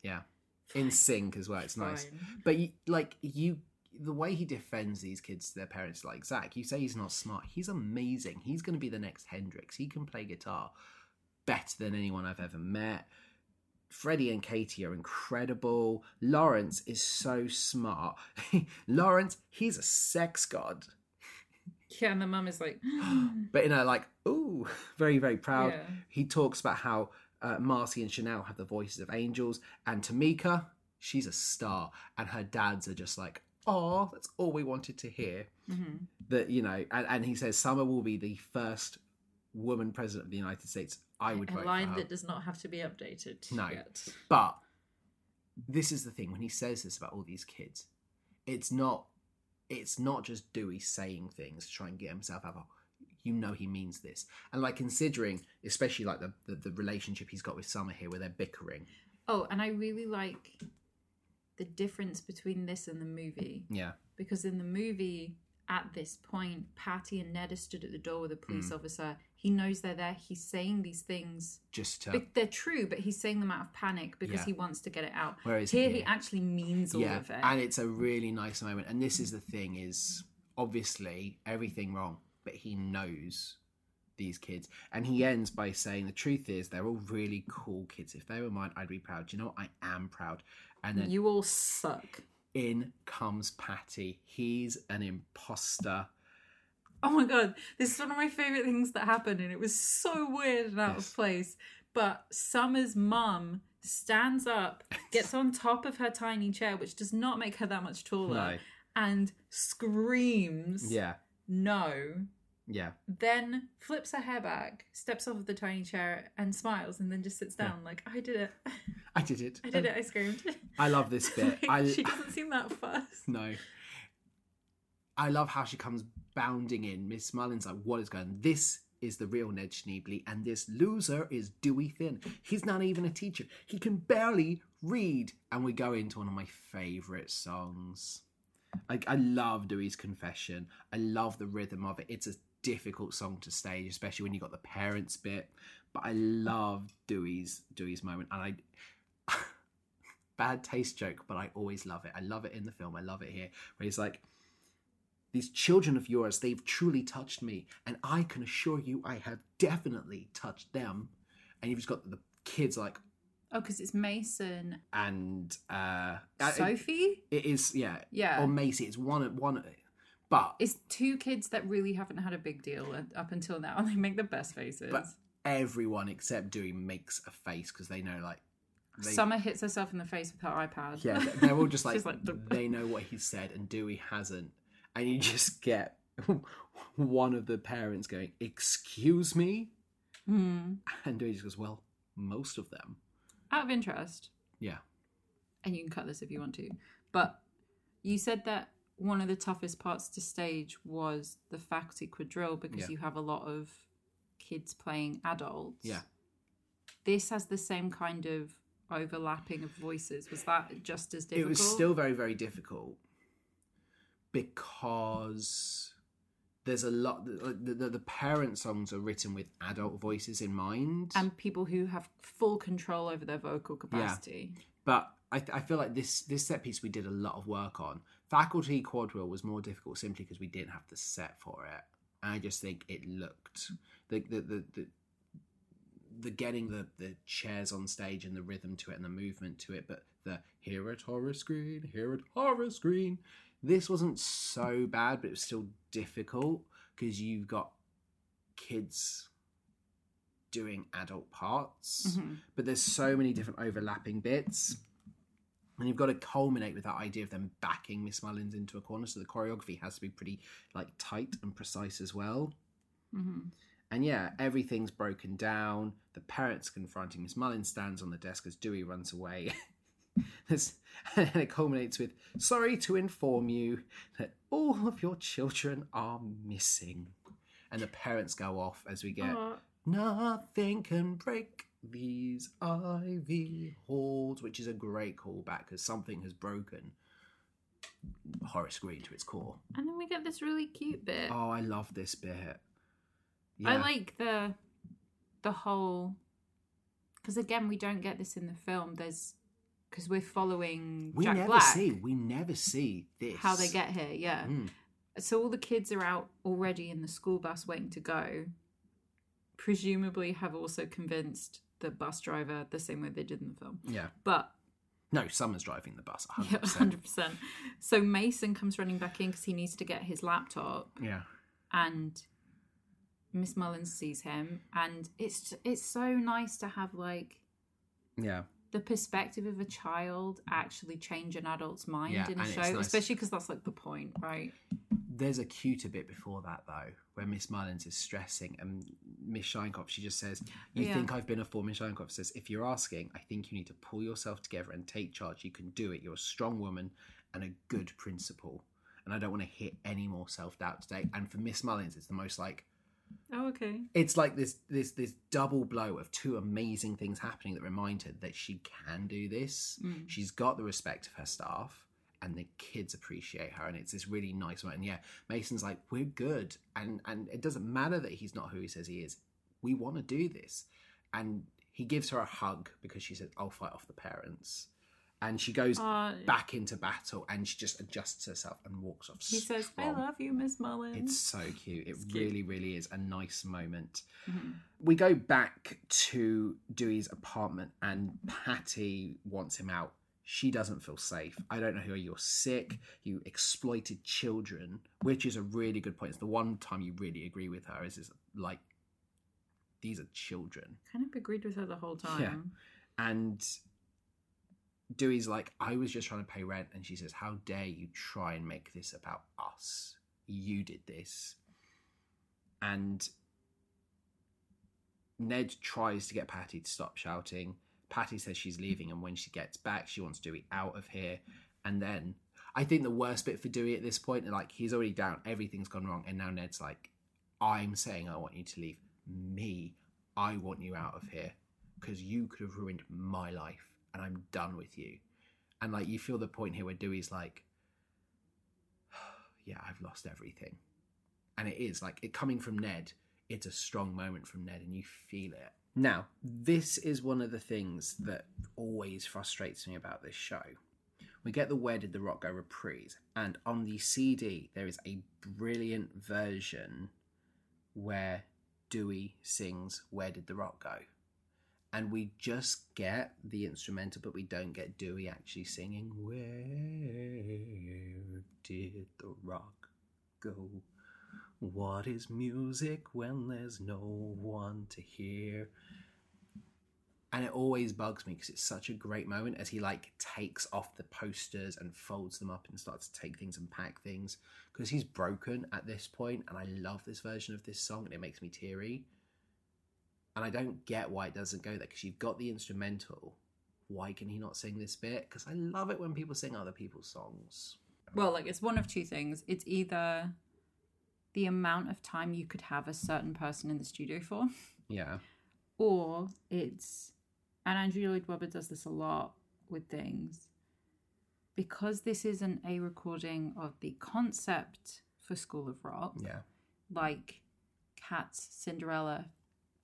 yeah, in sync as well. It's nice. But you, like you, the way he defends these kids to their parents, like Zach, you say he's not smart. He's amazing. He's going to be the next Hendrix. He can play guitar better than anyone I've ever met. Freddie and Katie are incredible. Lawrence is so smart. Lawrence, he's a sex god. Yeah, and the mum is like, But you know, like, ooh, very, very proud. Yeah. He talks about how uh, Marcy and Shonelle have the voices of angels, and Tomika, she's a star, and her dads are just like, oh, that's all we wanted to hear. Mhm. That you know, and, and he says Summer will be the first woman president of the United States. I would a vote line that does not have to be updated No. yet. But this is the thing when he says this about all these kids, it's not it's not just Dewey saying things to try and get himself out of you know he means this. And like considering especially like the, the, the relationship he's got with Summer here where they're bickering. Oh, and I really like the difference between this and the movie Yeah. because in the movie, at this point, Patty and Ned are stood at the door with a police Mm. officer. He knows they're there. He's saying these things. Just to But they're true, but he's saying them out of panic because Yeah. he wants to get it out. whereas Here, here, he actually means all yeah, of it. and it's a really nice moment. And this is the thing: is obviously everything wrong, but he knows these kids, and he ends by saying, "The truth is, they're all really cool kids. If they were mine, I'd be proud. Do you know what? I am proud." And then you all suck. in comes Patty. He's an imposter. Oh my god, this is one of my favorite things that happened, and it was so weird and out Yes. of place. But Summer's mum stands up, gets on top of her tiny chair, which does not make her that much taller, No. and screams, Yeah, no. Yeah, Then flips her hair back, steps off of the tiny chair, and smiles, and then just sits Yeah. down like, I did it. I did it. I did it. Um, I screamed. I love this bit. Like, I she doesn't seem that fussed. no. I love how she comes bounding in. Miss Mullen's like, "What is going? on? This is the real Ned Schneebly, and this loser is Dewey Finn. He's not even a teacher. He can barely read." And we go into one of my favourite songs. Like I love Dewey's confession. I love the rhythm of it. It's a difficult song to stage, especially when you got the parents bit. But I love Dewey's Dewey's moment, and I bad taste joke, but I always love it. I love it in the film. I love it here, where he's like, "These children of yours, they've truly touched me, and I can assure you, I have definitely touched them." And you've just got the kids like, Oh, because it's Mason. and uh, it- Sophie? it is, yeah, Yeah. or Macy. It's one, one, but It's two kids that really haven't had a big deal up until now, and they make the best faces. But- everyone except Dewey makes a face because they know, like, they, Summer hits herself in the face with her iPad. Yeah, they're all just like, like, they know what he said, and Dewey hasn't, and you just get one of the parents going, "Excuse me," Hmm. and Dewey just goes, "Well, most of them." Out of interest, Yeah, and you can cut this if you want to, but you said that one of the toughest parts to stage was the faculty quadrille because Yeah. you have a lot of kids playing adults. Yeah. This has the same kind of overlapping of voices. Was that just as difficult? it was still very, very difficult because there's a lot. The, the, the parent songs are written with adult voices in mind, and people who have full control over their vocal capacity. yeah. but I, I feel like this this set piece we did a lot of work on. Faculty quadrille was more difficult simply because we didn't have the set for it. And I just think it looked the the the, the, the getting the the chairs on stage and the rhythm to it and the movement to it, but the here at Horace Green, here at Horace Green. This wasn't so bad, but it was still difficult because you've got kids doing adult parts, Mhm. but there's so many different overlapping bits. And you've got to culminate with that idea of them backing Miss Mullins into a corner. So the choreography has to be pretty like tight and precise as well. Mhm. And yeah, everything's broken down. The parents confronting Miss Mullins stands on the desk as Dewey runs away. There's- and it culminates with sorry to inform you that all of your children are missing. And the parents go off as we get Aw. nothing can break these ivy halls, which is a great callback because something has broken Horace Green to its core. And then we get this really cute bit. Oh, I love this bit. I like the the whole because again we don't get this in the film. There's because we're following we Jack never Black see we never see this how they get here. Yeah. Mm. So all the kids are out already in the school bus waiting to go. Presumably have also convinced the bus driver the same way they did in the film. yeah But no someone's driving the bus 100% yeah, hundred percent. So Mason comes running back in because he needs to get his laptop. yeah and Miss Mullins sees him, and it's it's so nice to have like yeah the perspective of a child actually change an adult's mind Yeah, in a show, nice. especially because that's like the point, right? There's a cuter bit before that though where miss mullins is stressing and miss Sheinkopf she just says you Yeah. think i've been a fool miss Sheinkopf says if you're asking i think you need to pull yourself together and take charge you can do it you're a strong woman and a good principal and i don't want to hit any more self-doubt today and for miss mullins it's the most like Oh, okay. it's like this this this double blow of two amazing things happening that remind her that she can do this. Mm. She's got the respect of her staff, and the kids appreciate her, and it's this really nice one. And yeah, Mason's like, "We're good," and and it doesn't matter that he's not who he says he is. We want to do this, and he gives her a hug because she says, "I'll fight off the parents," and she goes Uh, back into battle, and she just adjusts herself and walks off. he says, "I love you, Miss Mullins." It's so cute. It It's cute. really, really is a nice moment. Mhm. We go back to Dewey's apartment, and Patty wants him out. She doesn't feel safe. I don't know who you're sick. You exploited children, which is a really good point. It's the one time you really agree with her. Is is like these are children, Kind of agreed with her the whole time. Yeah. and Dewey's like, I was just trying to pay rent, and she says, "How dare you try and make this about us? You did this." And Ned tries to get Patty to stop shouting. Patty says she's leaving, and when she gets back, she wants Dewey out of here. And then I think the worst bit for Dewey at this point, like he's already down, everything's gone wrong, and now Ned's like, "I'm saying I want you to leave. Me, I want you out of here because you could have ruined my life, and I'm done with you." And like you feel the point here where Dewey's like, "Yeah, I've lost everything," and it is like it coming from Ned. It's a strong moment from Ned, and you feel it. Now, this is one of the things that always frustrates me about this show. We get the Where Did the Rock Go reprise, and on the CD, there is a brilliant version where Dewey sings Where Did the Rock Go? And we just get the instrumental, but we don't get Dewey actually singing Where did the rock go? What is music when there's no one to hear? And it always bugs me because it's such a great moment as he like takes off the posters and folds them up and starts to take things and pack things because he's broken at this point and I love this version of this song and it makes me teary. And I don't get why it doesn't go there because you've got the instrumental. Why can he not sing this bit? Because I love it when people sing other people's songs. Well, like it's one of two things. It's either the amount of time you could have a certain person in the studio for, Yeah. or it's and Andrew Lloyd Webber does this a lot with things because this isn't a recording of the concept for School of Rock, Yeah. like Cats, Cinderella,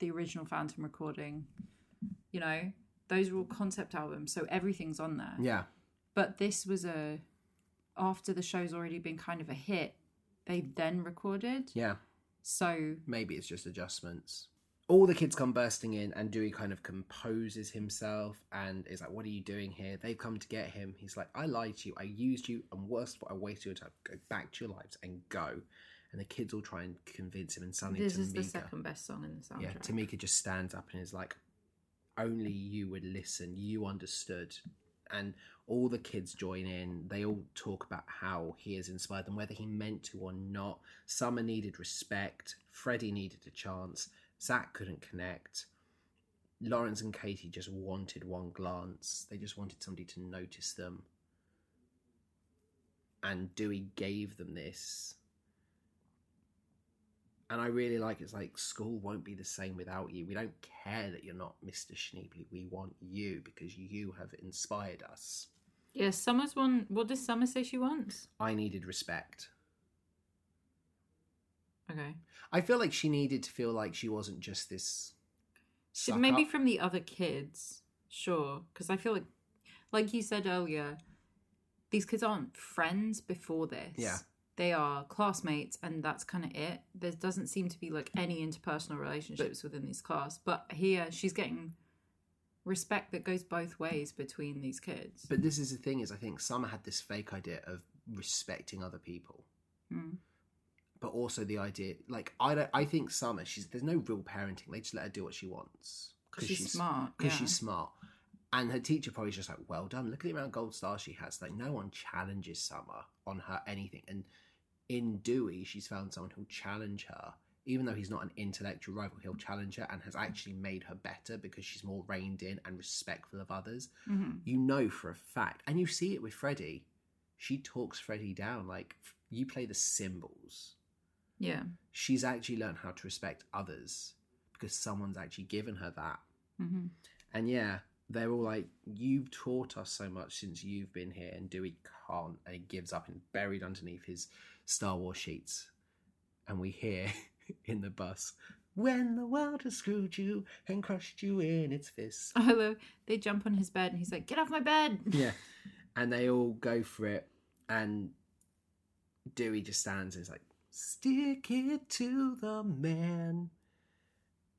the original Phantom recording. You know, those are all concept albums, so everything's on there. Yeah. But this was a after the show's already been kind of a hit, they then recorded. Yeah. So Maybe it's just adjustments. all the kids come bursting in, and Dewey kind of composes himself and is like, "What are you doing here?" They've come to get him. He's like, "I lied to you. I used you, and worst of all, I wasted your time. Go back to your lives and go." And the kids all try and convince him, and suddenly This Tomika, is the second best song in the soundtrack. yeah, Tomika just stands up and is like, "Only you would listen. You understood." And all the kids join in. They all talk about how he has inspired them, whether he meant to or not. Summer needed respect. Freddie needed a chance. Zach couldn't connect. Lawrence and Katie just wanted one glance. They just wanted somebody to notice them. And Dewey gave them this. And I really like it's like school won't be the same without you. We don't care that you're not Mr. Schneebly. We want you because you have inspired us. Yeah, Summer's one. What does Summer say she wants? I needed respect. Okay. I feel like she needed to feel like she wasn't just this. She, maybe up. from the other kids, sure. Because I feel like, like you said earlier, these kids aren't friends before this. Yeah. They are classmates, and that's kind of it. There doesn't seem to be like any interpersonal relationships within this class. But here, she's getting respect that goes both ways between these kids. But this is the thing: is I think Summer had this fake idea of respecting other people, Mm. but also the idea, like I don't, I think Summer, she's there's no real parenting. They just let her do what she wants Because she's, smart. because yeah. she's smart. And her teacher probably just like, well done. Look at the amount of gold stars she has. Like no one challenges Summer on her anything. And in Dewey, she's found someone who'll challenge her, even though he's not an intellectual rival. He'll challenge her and has actually made her better because she's more reined in and respectful of others. Mhm. You know for a fact, and you see it with Freddie. She talks Freddie down like you play the cymbals. Yeah. She's actually learned how to respect others because someone's actually given her that. hmm And yeah, they're all like, You've taught us so much since you've been here. And Dewey can't. And he gives up and buried underneath his Star Wars sheets. And we hear in the bus, When the world has screwed you and crushed you in its fists. Love. They jump on his bed, and he's like, "Get off my bed!" Yeah. And they all go for it. And Dewey just stands and is like, Stick it to the man.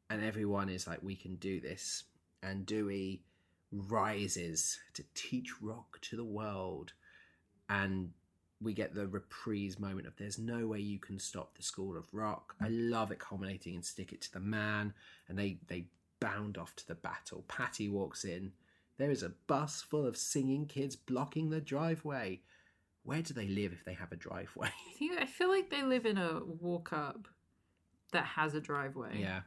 And everyone is like, We can do this. And Dewey rises to teach rock to the world. And we get the reprise moment of there's no way you can stop the school of rock. I love it culminating in stick it to the man. And they, they bound off to the battle. Patty walks in. There is a bus full of singing kids blocking the driveway. Where do they live if they have a driveway? I think I feel like they live in a walk up that has a driveway. yeah.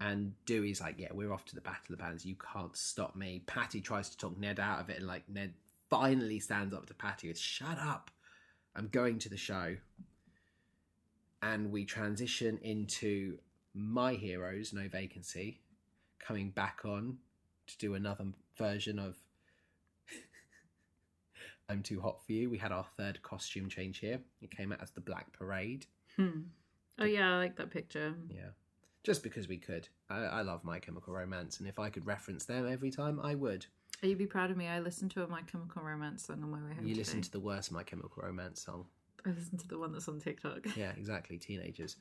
And Dewey's like, Yeah, we're off to the Battle of the Bands. You can't stop me. Patty tries to talk Ned out of it, and like Ned finally stands up to Patty with, Shut up. I'm going to the show. And we transition into My Heroes, No Vacancy, coming back on to do another version of I'm Too Hot for You. We had our third costume change here. It came out as the Black Parade. Hmm. Oh yeah, I like that picture. Yeah. Just because we could. I, I love My Chemical Romance, and if I could reference them every time, I would. Are you be proud of me? I listened to a My Chemical Romance song on my way home. You listened to the worst My Chemical Romance song. I listened to the one that's on TikTok. Yeah, exactly. Teenagers.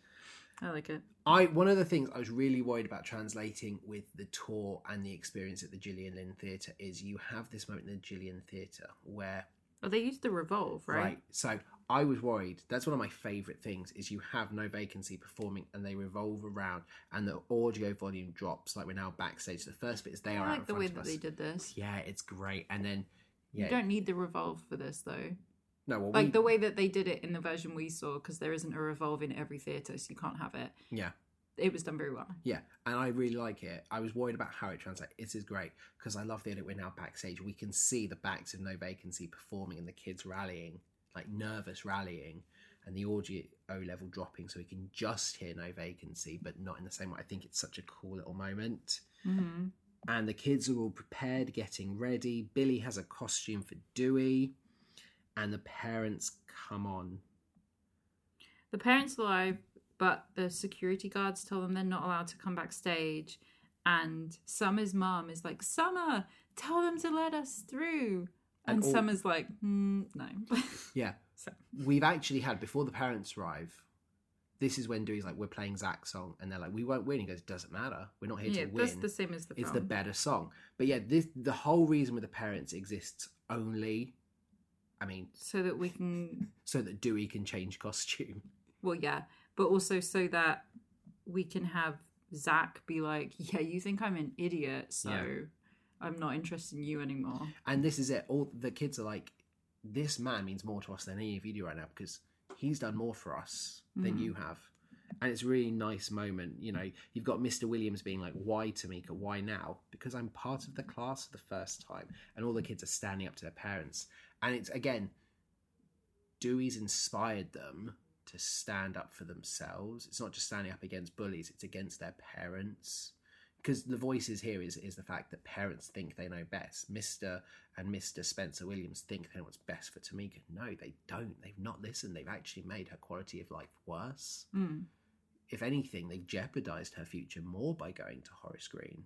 I like it. I one of the things I was really worried about translating with the tour and the experience at the Gillian Lynne Theatre is you have this moment in the Gillian Theatre where Oh, they used the revolve, right? Right. So I was worried. That's one of my favourite things is you have no vacancy performing and they revolve around and the audio volume drops like we're now backstage. The first bit is they are I out like the way that us. they did this. Yeah, it's great. And then yeah, You don't need the revolve for this though. no, well, Like we, the way that they did it in the version we saw, because there isn't a revolve in every theatre, so you can't have it. yeah, It was done very well. yeah, and I really like it. I was worried about how it translates. This is great because I love the edit. We're now backstage. We can see the backs of No Vacancy performing and the kids rallying, like nervous rallying, and the audio level dropping, so we can just hear No Vacancy, but not in the same way. I think it's such a cool little moment. Mm-hmm. and the kids are all prepared, getting ready. Billy has a costume for Dewey, and the parents come on. The parents arrive, but the security guards tell them they're not allowed to come backstage. And Summer's mom is like, Summer, tell them to let us through. And, And all- Summer's like, mm, no. Yeah, So- we've actually had before the parents arrive. this is when Dewey's like, "We're playing Zach's song," and they're like, "We won't win." He goes, It "Doesn't matter. We're not here yeah, to win. that's the same as the it's film. the better song." But yeah, this the whole reason with the parents exists only, I mean, so that we can so that Dewey can change costume. Well, yeah, but also so that we can have Zach be like, "Yeah, you think I'm an idiot, so Yeah. I'm not interested in you anymore." And this is it. All the kids are like, "This man means more to us than any of you do right now because he's done more for us than Mhm. you have." And it's a really nice moment. You know, you've got Mr. Williams being like, Why, Tomika? Why now? Because I'm part of the class for the first time. And all the kids are standing up to their parents. And it's, again, Dewey's inspired them to stand up for themselves. It's not just standing up against bullies, it's against their parents. Because the voices here is, is the fact that parents think they know best. Mr. and Mr. Spencer Williams think they know what's best for Tomika. No, they don't. They've not listened. They've actually made her quality of life worse Mm. if anything, they've jeopardized her future more by going to Horace Green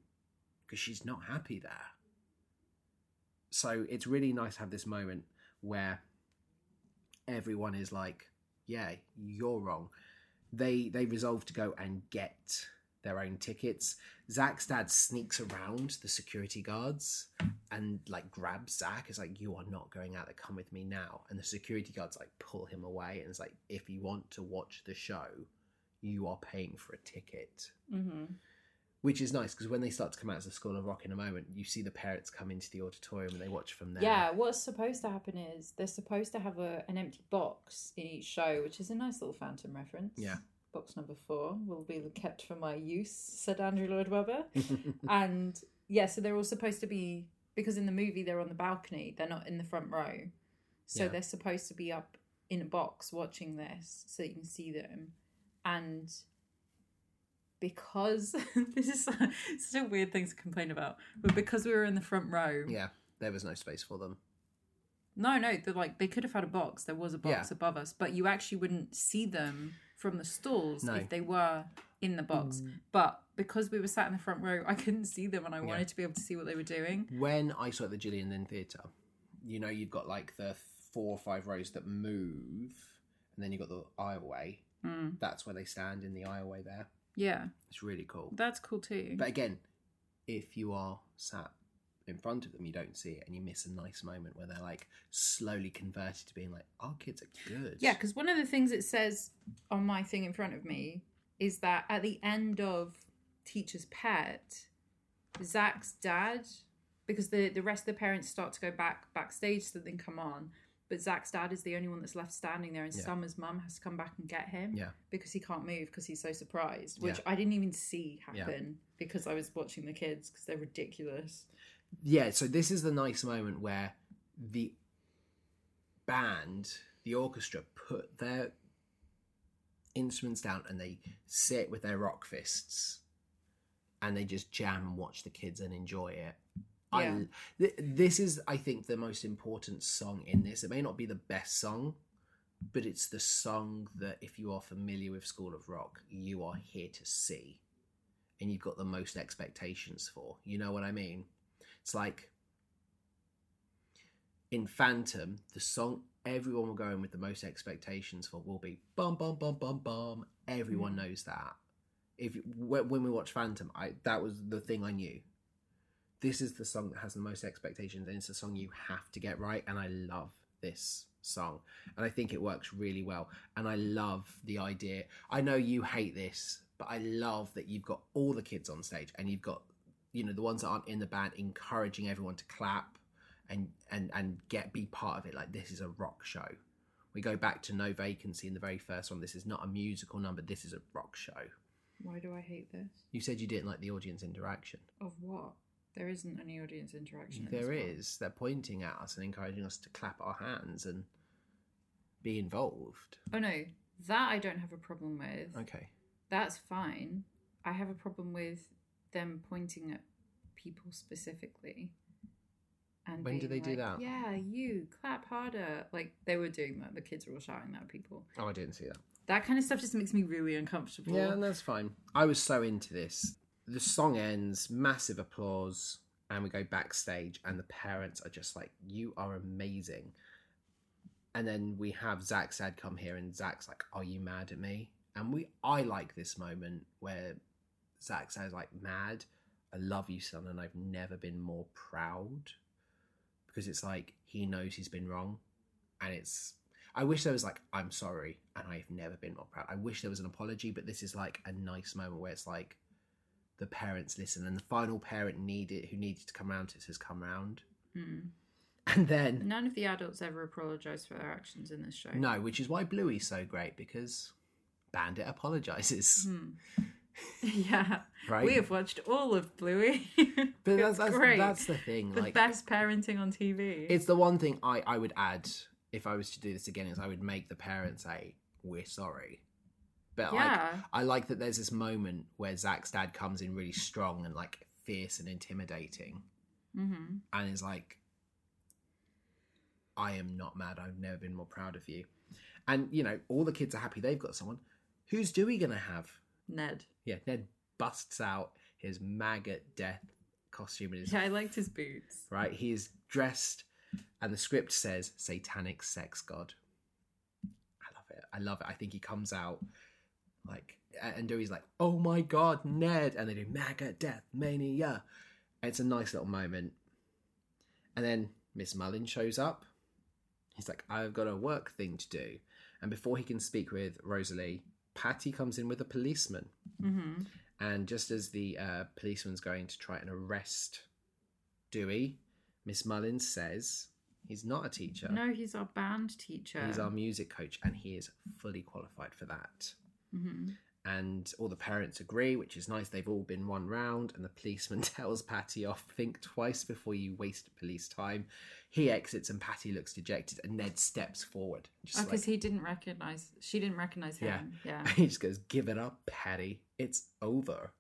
because she's not happy there. So it's really nice to have this moment where everyone is like, "Yeah, you're wrong." They they resolve to go and get their own tickets. Zach's dad sneaks around the security guards and like grabs Zach. It's like, "You are not going out there. Come with me now." And the security guards like pull him away and it's like, "If you want to watch the show." you are paying for a ticket, hmm which is nice because when they start to come out as a School of Rock in a moment, you see the parents come into the auditorium and they watch from there. Yeah, what's supposed to happen is they're supposed to have a, an empty box in each show, which is a nice little Phantom reference. Yeah. Box number four will be kept for my use, said Andrew Lloyd Webber. and yeah, so they're all supposed to be because in the movie they're on the balcony, they're not in the front row. So Yeah. they're supposed to be up in a box watching this so you can see them. And because this is such a weird thing to complain about, but because we were in the front row, yeah, there was no space for them. no, no, they're like they could have had a box. There was a box Yeah. above us, but you actually wouldn't see them from the stalls No. if they were in the box. But because we were sat in the front row, I couldn't see them, and I wanted to be able to see what they were doing. When I saw it at the Gillian Lynne Theatre, you know, you've got like the four or five rows that move, and then you've got the aisleway. Mm. That's where they stand in the aisleway there. Yeah, It's really cool. that's cool too. But again, if you are sat in front of them, you don't see it, and you miss a nice moment where they're like slowly converted to being like, "Our kids are good." Yeah, because one of the things it says on my thing in front of me is that at the end of Teacher's Pet, Zach's dad, because the, the rest of the parents start to go back backstage so they come on, but Zach's dad is the only one that's left standing there, and Yeah. Summer's mum has to come back and get him Yeah. because he can't move because he's so surprised, which Yeah. I didn't even see happen because I was watching the kids because they're ridiculous. yeah so this is the nice moment where the band the orchestra put their instruments down and they sit with their rock fists and they just jam and watch the kids and enjoy it Yeah. I, th- this is i think the most important song in this it may not be the best song but it's the song that if you are familiar with school of rock you are here to see and you've got the most expectations for you know what i mean it's like in Phantom, the song everyone will go in with the most expectations for will be bum bum bum bum bum. Everyone Mm. knows that. If when when we watch Phantom, I that was the thing I knew. This is the song that has the most expectations, and it's a song you have to get right. And I love this song, and I think it works really well. And I love the idea. I know you hate this, but I love that you've got all the kids on stage, and you've got you know the ones that aren't in the band encouraging everyone to clap and and and get be part of it like this is a rock show we go back to no vacancy in the very first one this is not a musical number this is a rock show Why do I hate this? you said you didn't like the audience interaction Of what? There isn't any audience interaction. There is. there this one. is they're pointing at us and encouraging us to clap our hands and be involved Oh no, that I don't have a problem with. okay That's fine. I have a problem with them pointing at people specifically. And When do they do that? Yeah, you clap harder. Like they were doing that. The kids were all shouting that at people. oh i didn't see that That kind of stuff just makes me really uncomfortable. yeah and that's fine i was so into this the song ends massive applause and we go backstage and the parents are just like you are amazing and then we have zach's dad come here and zach's like are you mad at me And we I like this moment where Zach says like mad, I love you, son, and I've never been more proud. Because it's like he knows he's been wrong. And it's I wish there was like, I'm sorry, and I've never been more proud. I wish there was an apology, but this is like a nice moment where it's like the parents listen and the final parent needed who needed to come around to it has come round. Mm. And then None of the adults ever apologise for their actions in this show. No, which is why Bluey's so great because Bandit apologizes, Hmm. yeah. right? We have watched all of Bluey. but that's that's, great. that's the thing. the like, best parenting on TV. it's the one thing I I would add if I was to do this again is I would make the parents say we're sorry. But like. I like that there's this moment where Zach's dad comes in really strong and like fierce and intimidating, hmm and is like, "I am not mad. I've never been more proud of you." And you know, all the kids are happy they've got someone. Who's Dewey gonna have? Ned. Yeah, Ned busts out his maggot death costume and his Yeah, I liked his boots. right. He is dressed, and the script says satanic sex god. I love it. I love it. I think he comes out like, and Dewey's like, "Oh my god, Ned!" And they do maggot death mania. It's a nice little moment. And then Miss Mullin shows up. He's like, "I've got a work thing to do," and before he can speak with Rosalie, Patty comes in with a policeman. hmm And just as the uh, policeman's going to try and arrest Dewey, Miss Mullins says he's not a teacher. No, he's our band teacher. He's our music coach and he is fully qualified for that. Hmm And all the parents agree, which is nice. They've all been one round, and the policeman tells Patty off. Think twice before you waste police time. He exits, and Patty looks dejected, and Ned steps forward. Just Oh, like, because he didn't recognize. She didn't recognize him. Yeah. And he just goes, Give it up, Patty. It's over.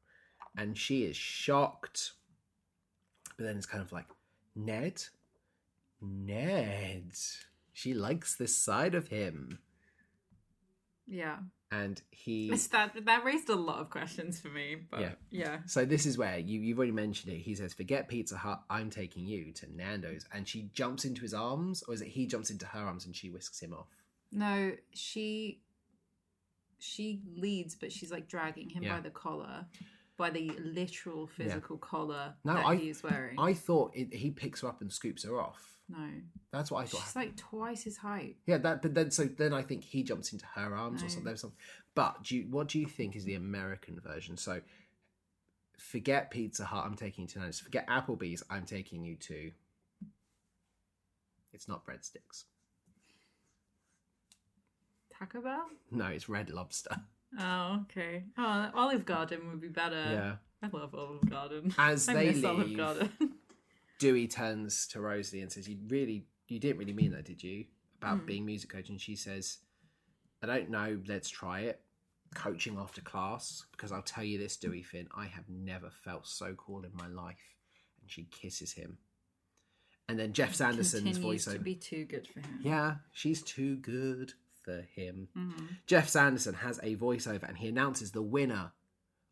And she is shocked. But then it's kind of like, Ned? Ned. She likes this side of him. Yeah. And he. It's that that raised a lot of questions for me. But Yeah. yeah. So this is where you, you've already mentioned it. He says, Forget Pizza Hut, I'm taking you to Nando's. And she jumps into his arms, or is it he jumps into her arms and she whisks him off? No, she she leads, but she's like dragging him Yeah. by the collar, by the literal physical collar No, that I- he is wearing. I thought it, he picks her up and scoops her off. No, That's what I thought. she's like twice his height. Yeah, that. But then, so then I think he jumps into her arms or No. something. something. But do you, what do you think is the American version? So, forget Pizza Hut. I'm taking you to Nando's. Forget Applebee's. I'm taking you to. It's not breadsticks. Taco Bell. No, it's Red Lobster. Oh, okay. Oh, Olive Garden would be better. yeah. I love Olive Garden. As I they miss Olive leave, Garden. Dewey turns to Rosalie and says, "You really, you didn't really mean that, did you? About Hmm. being music coach?" And she says, "I don't know. Let's try it. Coaching after class, because I'll tell you this, Dewey Finn, I have never felt so cool in my life." And she kisses him. And then Jeff Sanderson's Continues to voiceover. be too good for him. Yeah, she's too good for him. Mhm. Jeff Sanderson has a voiceover, and he announces the winner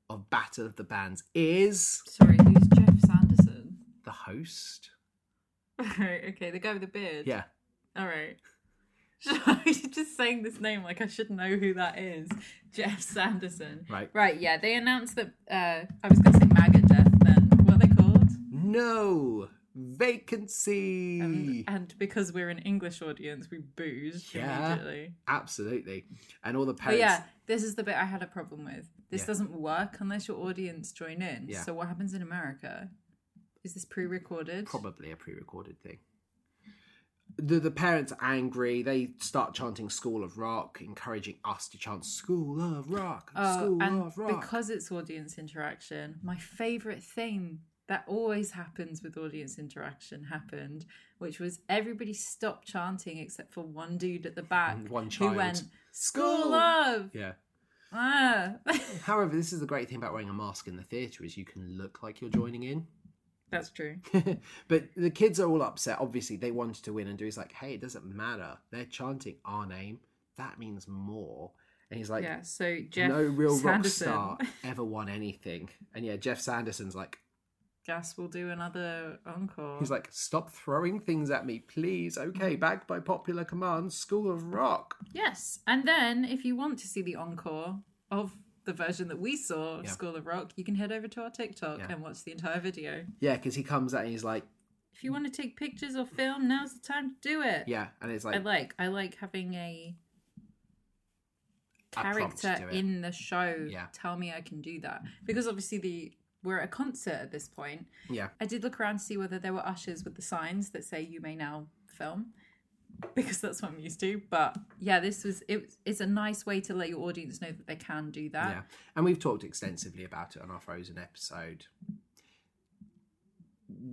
of Battle of the Bands is Sorry, who's Jeff Sanderson? Host. Right, okay, the guy with the beard. Yeah. All right. Just saying this name like I should know who that is. Jeff Sanderson. Right. Right, yeah. They announced that uh I was gonna say maggot death then. What are they called? No vacancy. And, and because we're an English audience, we booze Yeah. immediately. Absolutely. And all the But parents. yeah, this is the bit I had a problem with. This Yeah. doesn't work unless your audience join in. Yeah. So what happens in America? Is this pre-recorded? Probably a pre-recorded thing. The the parents are angry. They start chanting "School of Rock," encouraging us to chant "School of Rock." Oh, School and of Rock. because it's audience interaction, my favorite thing that always happens with audience interaction happened, which was everybody stopped chanting except for one dude at the back One who went "School School!" of." yeah. Ah, However, this is the great thing about wearing a mask in the theatre is you can look like you're joining in. That's true. but the kids are all upset. Obviously, they wanted to win, and Dewey's like, "Hey, it doesn't matter. They're chanting our name. That means more." And he's like, yeah. So Jeff "No real rock Sanderson, star ever won anything." And yeah, Jeff Sanderson's like, Gas will do another encore. he's like, "Stop throwing things at me, please." Okay, mm-hmm. backed by popular command, School of Rock. Yes, and then if you want to see the encore, of the version that we saw of Yeah. School of Rock, you can head over to our TikTok Yeah. and watch the entire video. Yeah, because he comes out and he's like, If you want to take pictures or film, now's the time to do it. yeah, and it's like I like, I like having a A prompt to character in the show Yeah. tell me I can do that because obviously the we're at a concert at this point. yeah, I did look around to see whether there were ushers with the signs that say you may now film because that's what I'm used to. But yeah, this was it. It's a nice way to let your audience know that they can do that. yeah. And we've talked extensively about it on our Frozen episode.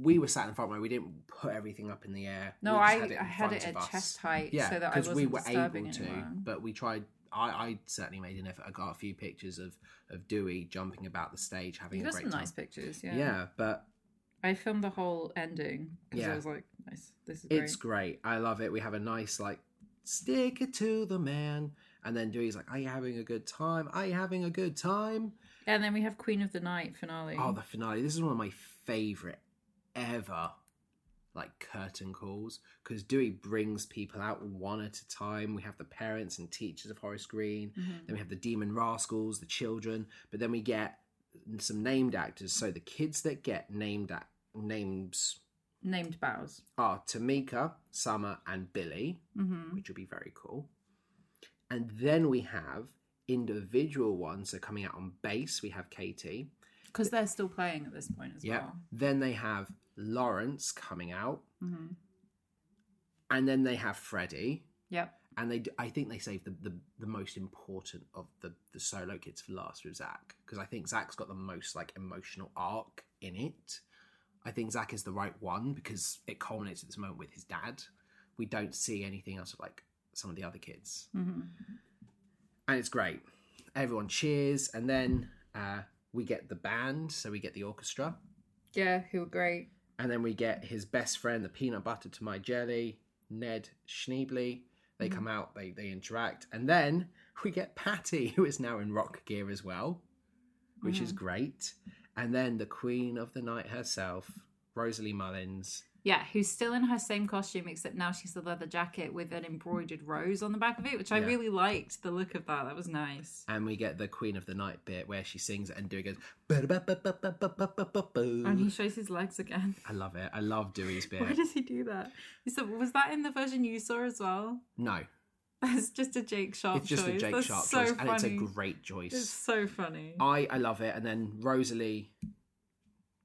We were sat in front where we didn't put everything up in the air. No, I had it I had it at us. chest height Yeah, so that I because wasn't we were disturbing able to, anyone. but we tried. I, I certainly made an effort. I got a few pictures of of Dewey jumping about the stage, having You a got great some time. nice pictures. Yeah. yeah, but I filmed the whole ending because Yeah. I was like, nice. This is great. it's great. I love it. We have a nice like stick it to the man, and then Dewey's like, "Are you having a good time? Are you having a good time?" And then we have Queen of the Night finale. Oh, the finale. This is one of my favorite ever like curtain calls because Dewey brings people out one at a time. We have the parents and teachers of Horace Green. Mhm. Then we have the demon rascals, the children, but then we get some named actors. So the kids that get named act- names Named bows. are Tomika, Summer, and Billy, Mm-hmm. which will be very cool. And then we have individual ones. are coming out on bass, we have Katie. Because they're still playing at this point as Yeah. well. Then they have Lawrence coming out, Mm-hmm. and then they have Freddie. Yep. And they, I think they saved the, the, the most important of the, the solo kids for last with Zach because I think Zach's got the most like emotional arc in it. I think Zach is the right one because it culminates at this moment with his dad. We don't see anything else of like some of the other kids, Mm-hmm. and it's great. Everyone cheers, and then uh, we get the band, so we get the orchestra, Yeah, who were great. and then we get his best friend, the peanut butter to my jelly, Ned Schneebly. They Mhm. come out, they they interact, and then we get Patty, who is now in rock gear as well, which is great. And then the queen of the night herself, Rosalie Mullins. Yeah, who's still in her same costume, except now she's the leather jacket with an embroidered rose on the back of it, which I Yeah. really liked the look of that. That was nice. And we get the Queen of the Night bit where she sings and Dewey goes. And he shows his legs again. I love it. I love Dewey's bit. Why does he do that? So was that in the version you saw as well? No, That's just a Jake Sharp it's just choice. a Jake That's Sharp so choice, and it's a funny. great choice. It's so funny. I I love it. And then Rosalie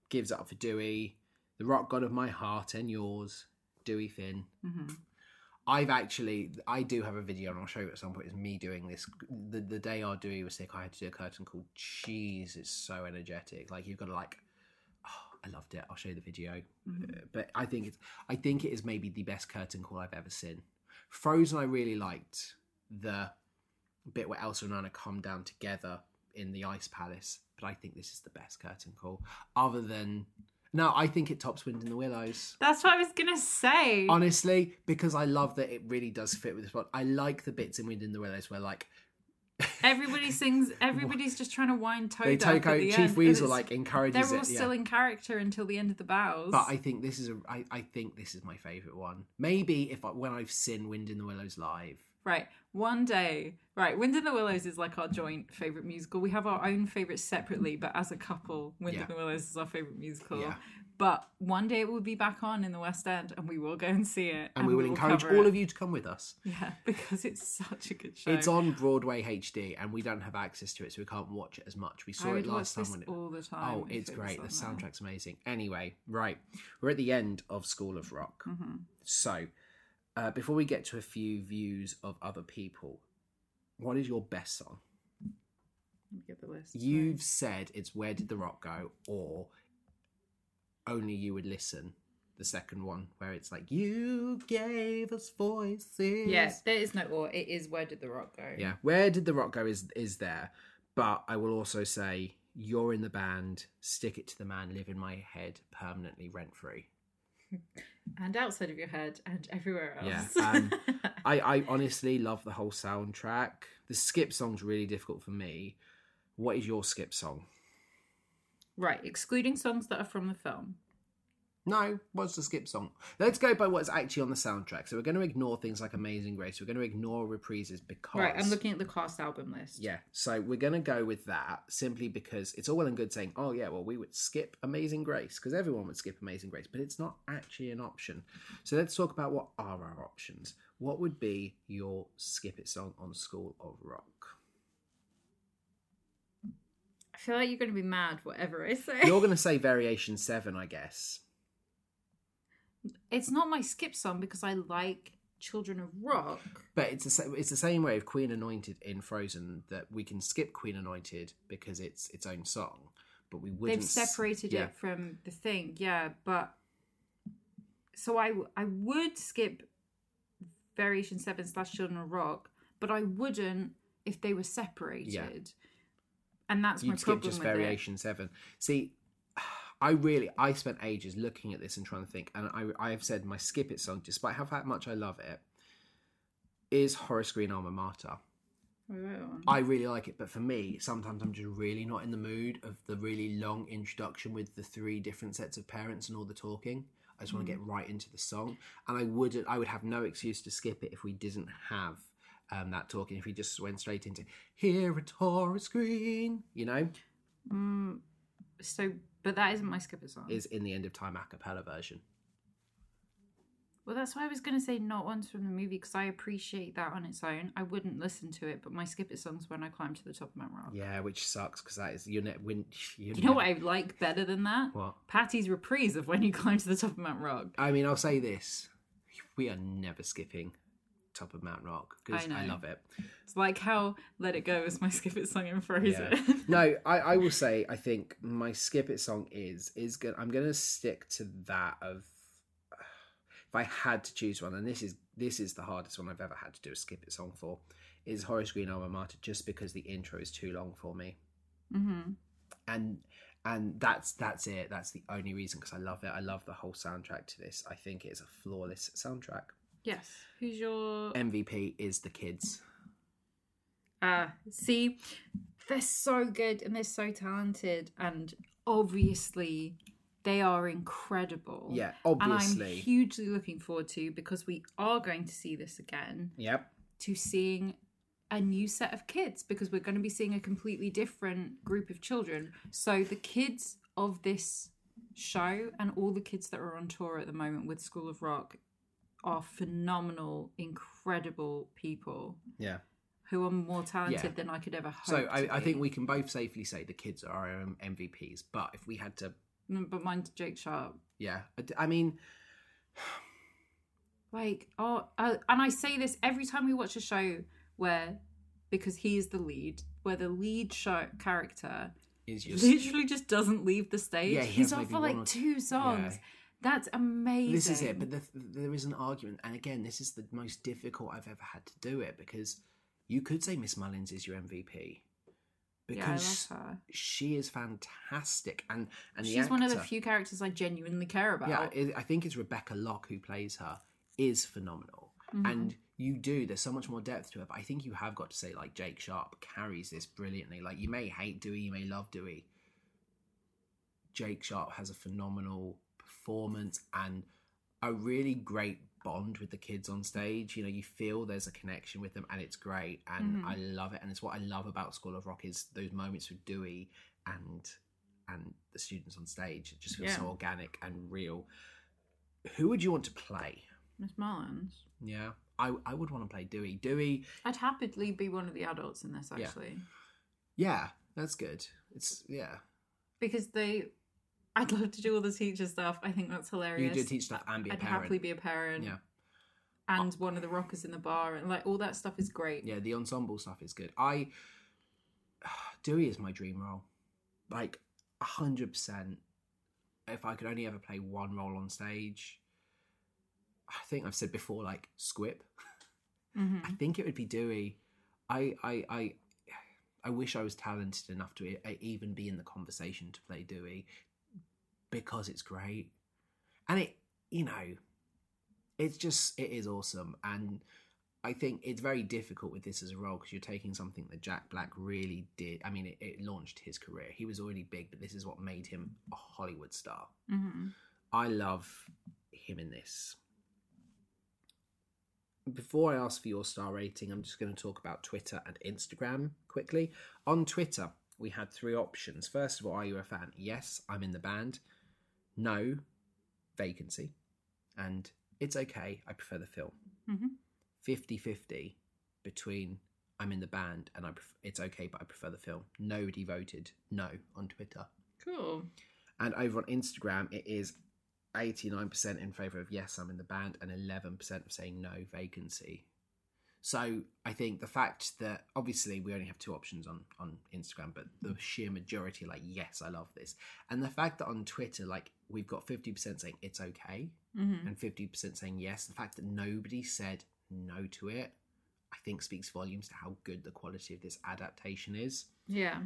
gives up for Dewey, the rock god of my heart and yours, Dewey Finn. hmm I've actually, I do have a video, and I'll show you at some point. It's me doing this. The the day our Dewey was sick, I had to do a curtain call. Jeez, it's so energetic. Like you've got to like. Oh, I loved it. I'll show you the video. Uh, but I think it's, I think it is maybe the best curtain call I've ever seen. Frozen, I really liked the bit where Elsa and Anna come down together in the ice palace. But I think this is the best curtain call, other than. No, I think it tops Wind in the Willows. That's what I was gonna say. Honestly, because I love that it really does fit with this one. I like the bits in Wind in the Willows where like Everybody sings. Everybody's just trying to wind Toad they take out Chief end, Weasel like encourages They're all it. yeah. still in character until the end of the bows. But I think this is a. I, I think this is my favorite one. Maybe if I, when I've seen Wind in the Willows live. Right. One day, right, Wind in the Willows is like our joint favourite musical. We have our own favourites separately, but as a couple, Wind Yeah. in the Willows is our favourite musical. Yeah. But one day it will be back on in the West End and we will go and see it. And, we will encourage all it. of you to come with us. Yeah, because it's such a good show. It's on Broadway HD, and we don't have access to it, so we can't watch it as much. We saw it last time when it. all the time. Oh, it's it great. The there. soundtrack's amazing. Anyway, right, we're at the end of School of Rock. Mhm. So, uh, before we get to a few views of other people, what is your best song? Let me get the list. You've said it's Where Did the Rock Go or Only You Would Listen, the second one, where it's like, You gave us voices. Yes, there is no or. It is Where Did the Rock Go? Yeah, Where Did the Rock Go is, is there. But I will also say, You're in the band, Stick It to the Man, Live in My Head, permanently rent free. And outside of your head and everywhere Yeah, else. um, I, I honestly love the whole soundtrack. The skip song's really difficult for me. What is your skip song? Right, excluding songs that are from the film. No, what's the skip song? Let's go by what's actually on the soundtrack. So we're going to ignore things like Amazing Grace. We're going to ignore reprises because Right, I'm looking at the cast album list. Yeah, so we're going to go with that simply because it's all well and good saying, "Oh yeah, well we would skip Amazing Grace" because everyone would skip Amazing Grace, but it's not actually an option. So let's talk about what are our options. What would be your skip it song on School of Rock? I feel like you're going to be mad whatever I say. You're going to say Variation Seven, I guess. It's not my skip song because I like Children of Rock. But it's the it's the same way of Queen Anointed in Frozen that we can skip Queen Anointed because it's its own song, but we wouldn't. They've separated yeah. it from the thing, yeah. But so I I would skip Variation Seven slash Children of Rock, but I wouldn't if they were separated. And that's You'd skip problem just with Variation Seven. See, I really I spent ages looking at this and trying to think, and I I have said my skip it song, despite how much I love it, is Horace Green Alma Mater. it. I really like it, but for me, sometimes I'm just really not in the mood of the really long introduction with the three different sets of parents and all the talking. I just want to mm. get right into the song, and I would I would have no excuse to skip it if we didn't have um, that talking. If he just went straight into here at Horace Green, you know, Mm, so, but that isn't my skipper song. is in the end of time a cappella version. Well, that's why I was going to say not ones from the movie because I appreciate that on its own. I wouldn't listen to it, but my skip it songs when I climb to the top of Mount Rock. Yeah, which sucks because that is you're ne- when you're You know what I like better than that? What? Patty's reprise of when you climb to the top of Mount Rock. I mean, I'll say this: we are never skipping top of Mount Rock because I I, love it. It's like how Let It Go is my skip it song in Frozen. Yeah. no, I, I will say I think my skip it song is is good. I'm gonna stick to that of if I had to choose one, and this is this is the hardest one I've ever had to do a skip it song for, is Horace Green Alma Mater, just because the intro is too long for me, hmm and and that's that's it. That's the only reason because I love it. I love the whole soundtrack to this. I think it's a flawless soundtrack. Yes. Who's your. MVP is the kids. Uh, see, they're so good and they're so talented, and obviously they are incredible. Yeah, obviously. And I'm hugely looking forward to because we are going to see this again. Yep. to seeing a new set of kids because we're going to be seeing a completely different group of children. So the kids of this show and all the kids that are on tour at the moment with School of Rock are phenomenal, incredible people Yeah. who are more talented Yeah. than I could ever hope. So I, I think we can both safely say the kids are our own MVPs. But if we had to, but mine's Jake Sharp. yeah, I mean, Like, oh, uh, and I say this every time we watch a show where, because he is the lead, where the lead show character is just literally just doesn't leave the stage. Yeah, he He's on for like two songs. Yeah. That's amazing. this is it. But the, there is an argument, and again, this is the most difficult I've ever had to do it because you could say Miss Mullins is your MVP yeah, I because love her. she is fantastic, and and She's one of the few characters I genuinely care about. Yeah, I I think it's Rebecca Lock who plays her is phenomenal, Mm-hmm. and you do. There's so much more depth to it, but I think you have got to say like Jake Sharp carries this brilliantly. Like you may hate Dewey, you may love Dewey. Jake Sharp has a phenomenal performance and a really great bond with the kids on stage. You know, you feel there's a connection with them, and it's great, and Mhm. I love it. And it's what I love about School of Rock is those moments with Dewey and and the students on stage. It just feels so organic and real. Who would you want to play? Miss Mullins. Yeah, I I would want to play Dewey. Dewey, I'd happily be one of the adults in this Yeah. actually, yeah, that's good. It's yeah. because they. I'd love to do all the teacher stuff. I think that's hilarious. You do teach stuff and be a I'd parent. happily be a parent. Yeah. And one of the rockers in the bar, and like all that stuff is great. Yeah, the ensemble stuff is good. I Dewey is my dream role. Like a hundred percent. If I could only ever play one role on stage, I think I've said before, like Squip. hmm I think it would be Dewey. I I I I wish I was talented enough to even be in the conversation to play Dewey because it's great. And it you know it's just it is awesome and I think it's very difficult with this as a role because you're taking something that Jack Black really did. I mean, it, it launched his career. He was already big, but this is what made him a Hollywood star. hmm I love him in this. Before I ask for your star rating, I'm just going to talk about Twitter and Instagram quickly. On Twitter, we had three options. First of all, are you a fan? Yes, I'm in the band. No, vacancy. And it's okay, I prefer the film. Mhm. 50 50 between I'm in the band and I pref- it's okay, but I prefer the film. Nobody voted no on Twitter. Cool. And over on Instagram, it is 89% in favour of yes, I'm in the band, and 11% of saying no, vacancy. So I think the fact that obviously we only have two options on, on Instagram, but the sheer majority are like, yes, I love this. And the fact that on Twitter, like, we've got 50% saying it's okay hmm and 50% saying yes, the fact that nobody said no to it, I think speaks volumes to how good the quality of this adaptation is. Yeah.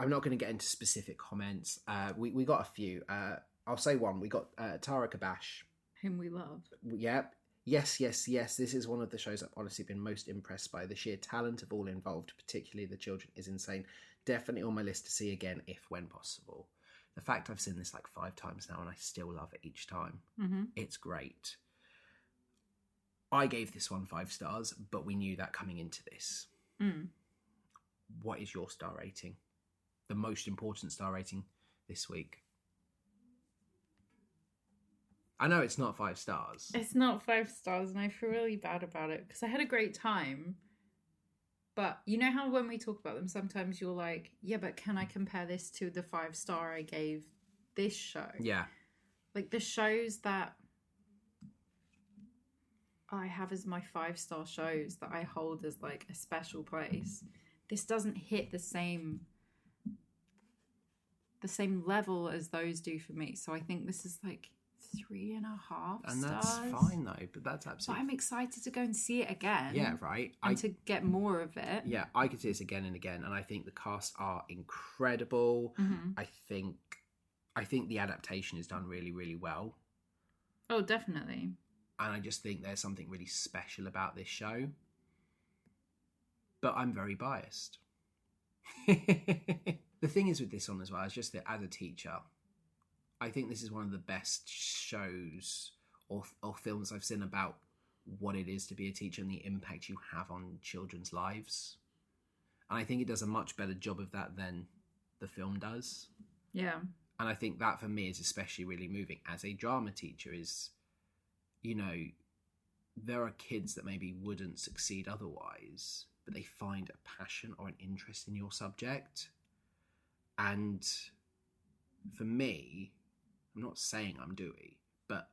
I'm not going to get into specific comments. Uh, we we got a few. Uh, I'll say one. We got uh, Tara Kabash. Whom we love. Yep. Yes, yes, yes. This is one of the shows I've honestly been most impressed by. The sheer talent of all involved, particularly the children, is insane. Definitely on my list to see again, if when possible. The fact I've seen this like five times now and I still love it each time. hmm It's great. I gave this one five stars, but we knew that coming into this. Mm. What is your star rating? The most important star rating this week. I know it's not five stars. It's not five stars, and I feel really bad about it because I had a great time. But you know how when we talk about them, sometimes you're like, yeah, but can I compare this to the five star I gave this show? Yeah. Like the shows that I have as my five star shows that I hold as like a special place. This doesn't hit the same the same level as those do for me. So I think this is like three and a half And stars. that's fine though, but that's absolutely But I'm excited to go and see it again. Yeah, right. And I to get more of it. yeah, I could see this again and again, and I think the cast are incredible. hmm I think I think the adaptation is done really, really well. Oh, definitely. and I just think there's something really special about this show. But I'm very biased. the thing is with this one as well is just that as a teacher, I think this is one of the best shows or, or films I've seen about what it is to be a teacher and the impact you have on children's lives. And I think it does a much better job of that than the film does Yeah. and I think that for me is especially really moving as a drama teacher is you know there are kids that maybe wouldn't succeed otherwise but they find a passion or an interest in your subject and for me I'm not saying I'm Dewey but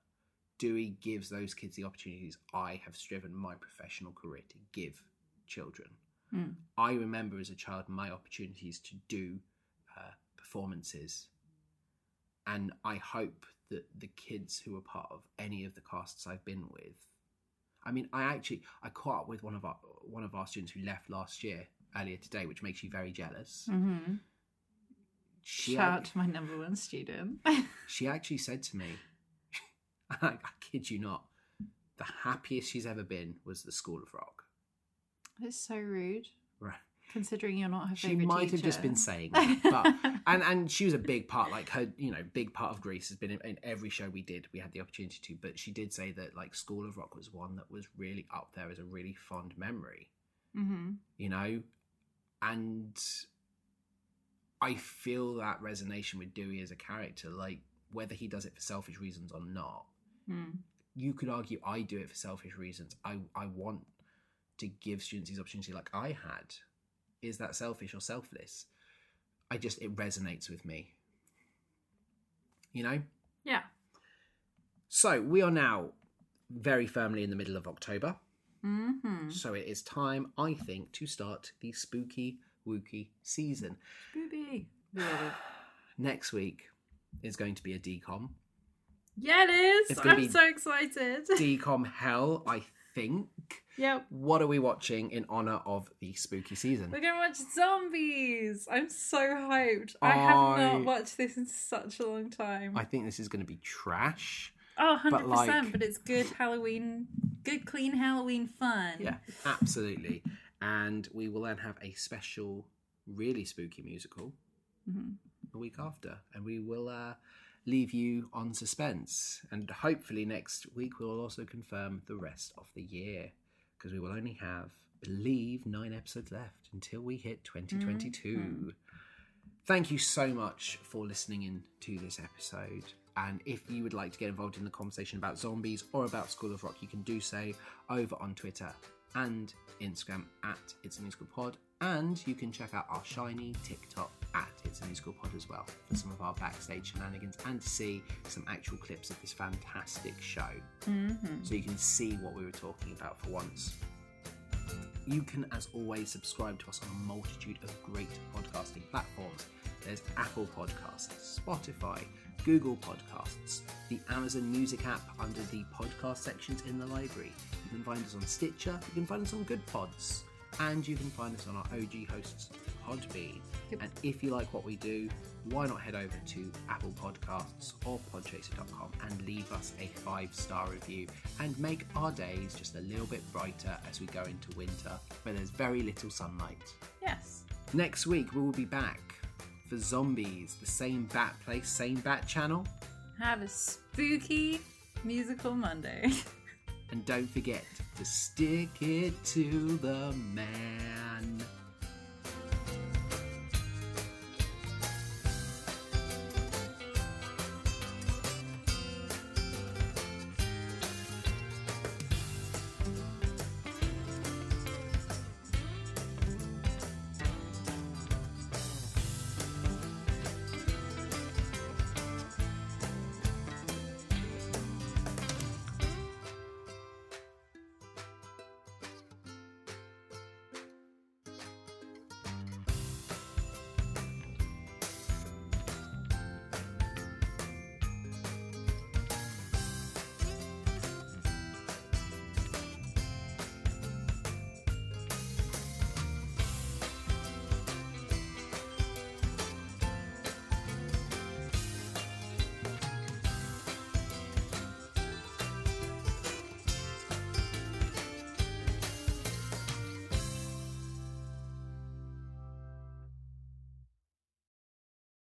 Dewey gives those kids the opportunities I have striven my professional career to give children Mm. I remember as a child my opportunities to do uh, performances and I hope that the kids who are part of any of the casts I've been with, I mean, I actually I caught up with one of our one of our students who left last year earlier today, which makes you very jealous. Mm-hmm. She Shout out to my number one student. she actually said to me, I, I kid you not, the happiest she's ever been was the School of Rock. It's so rude, Right. considering you're not her She favorite she might have just been saying that, but and and she was a big part like her you know big part of greece has been in, in every show we did we had the opportunity to but she did say that like school of rock was one that was really up there as a really fond memory hmm you know and i feel that resonation with dewey as a character like whether he does it for selfish reasons or not Mm. you could argue i do it for selfish reasons i i want to give students these opportunities like i had is that selfish or selfless i just it resonates with me you know Yeah. so we are now very firmly in the middle of october Mm-hmm. so it is time i think to start the spooky wooky season Booby. We love it. next week is going to be a DCOM Yeah, it is. It's I'm so excited. DCOM hell i think yep. what are we watching in honor of the spooky season We're gonna watch zombies. I'm so hyped. I have not watched this in such a long time. I think this is going to be trash. oh, 100%, but, but, it's good Halloween, good clean Halloween fun. Yeah, absolutely. And we will then have a special, really spooky musical Mhm. a week after, and we will uh, leave you on suspense. And hopefully next week we'll also confirm the rest of the year because we will only have, believe, nine episodes left until we hit 2022. Thank you so much for listening in to this episode. And if you would like to get involved in the conversation about zombies or about School of Rock, you can do so over on Twitter and Instagram at It's a Musical Pod. And you can check out our shiny TikTok at It's a Musical Pod as well for some of our backstage shenanigans and to see some actual clips of this fantastic show. Mm-hmm. So you can see what we were talking about for once. You can, as always, subscribe to us on a multitude of great podcasting platforms. There's Apple Podcasts, Spotify, Google Podcasts, the Amazon Music app under the podcast sections in the library. You can find us on Stitcher, you can find us on Goodpods, and you can find us on our OG hosts, Podbean. And if you like what we do, why not head over to Apple Podcasts or Podchaser.com and leave us a five star review and make our days just a little bit brighter as we go into winter where there's very little sunlight. Yes. Next week, we will be back for Zombies, the same bat place, same bat channel. Have a spooky musical Monday. And don't forget to stick it to the man.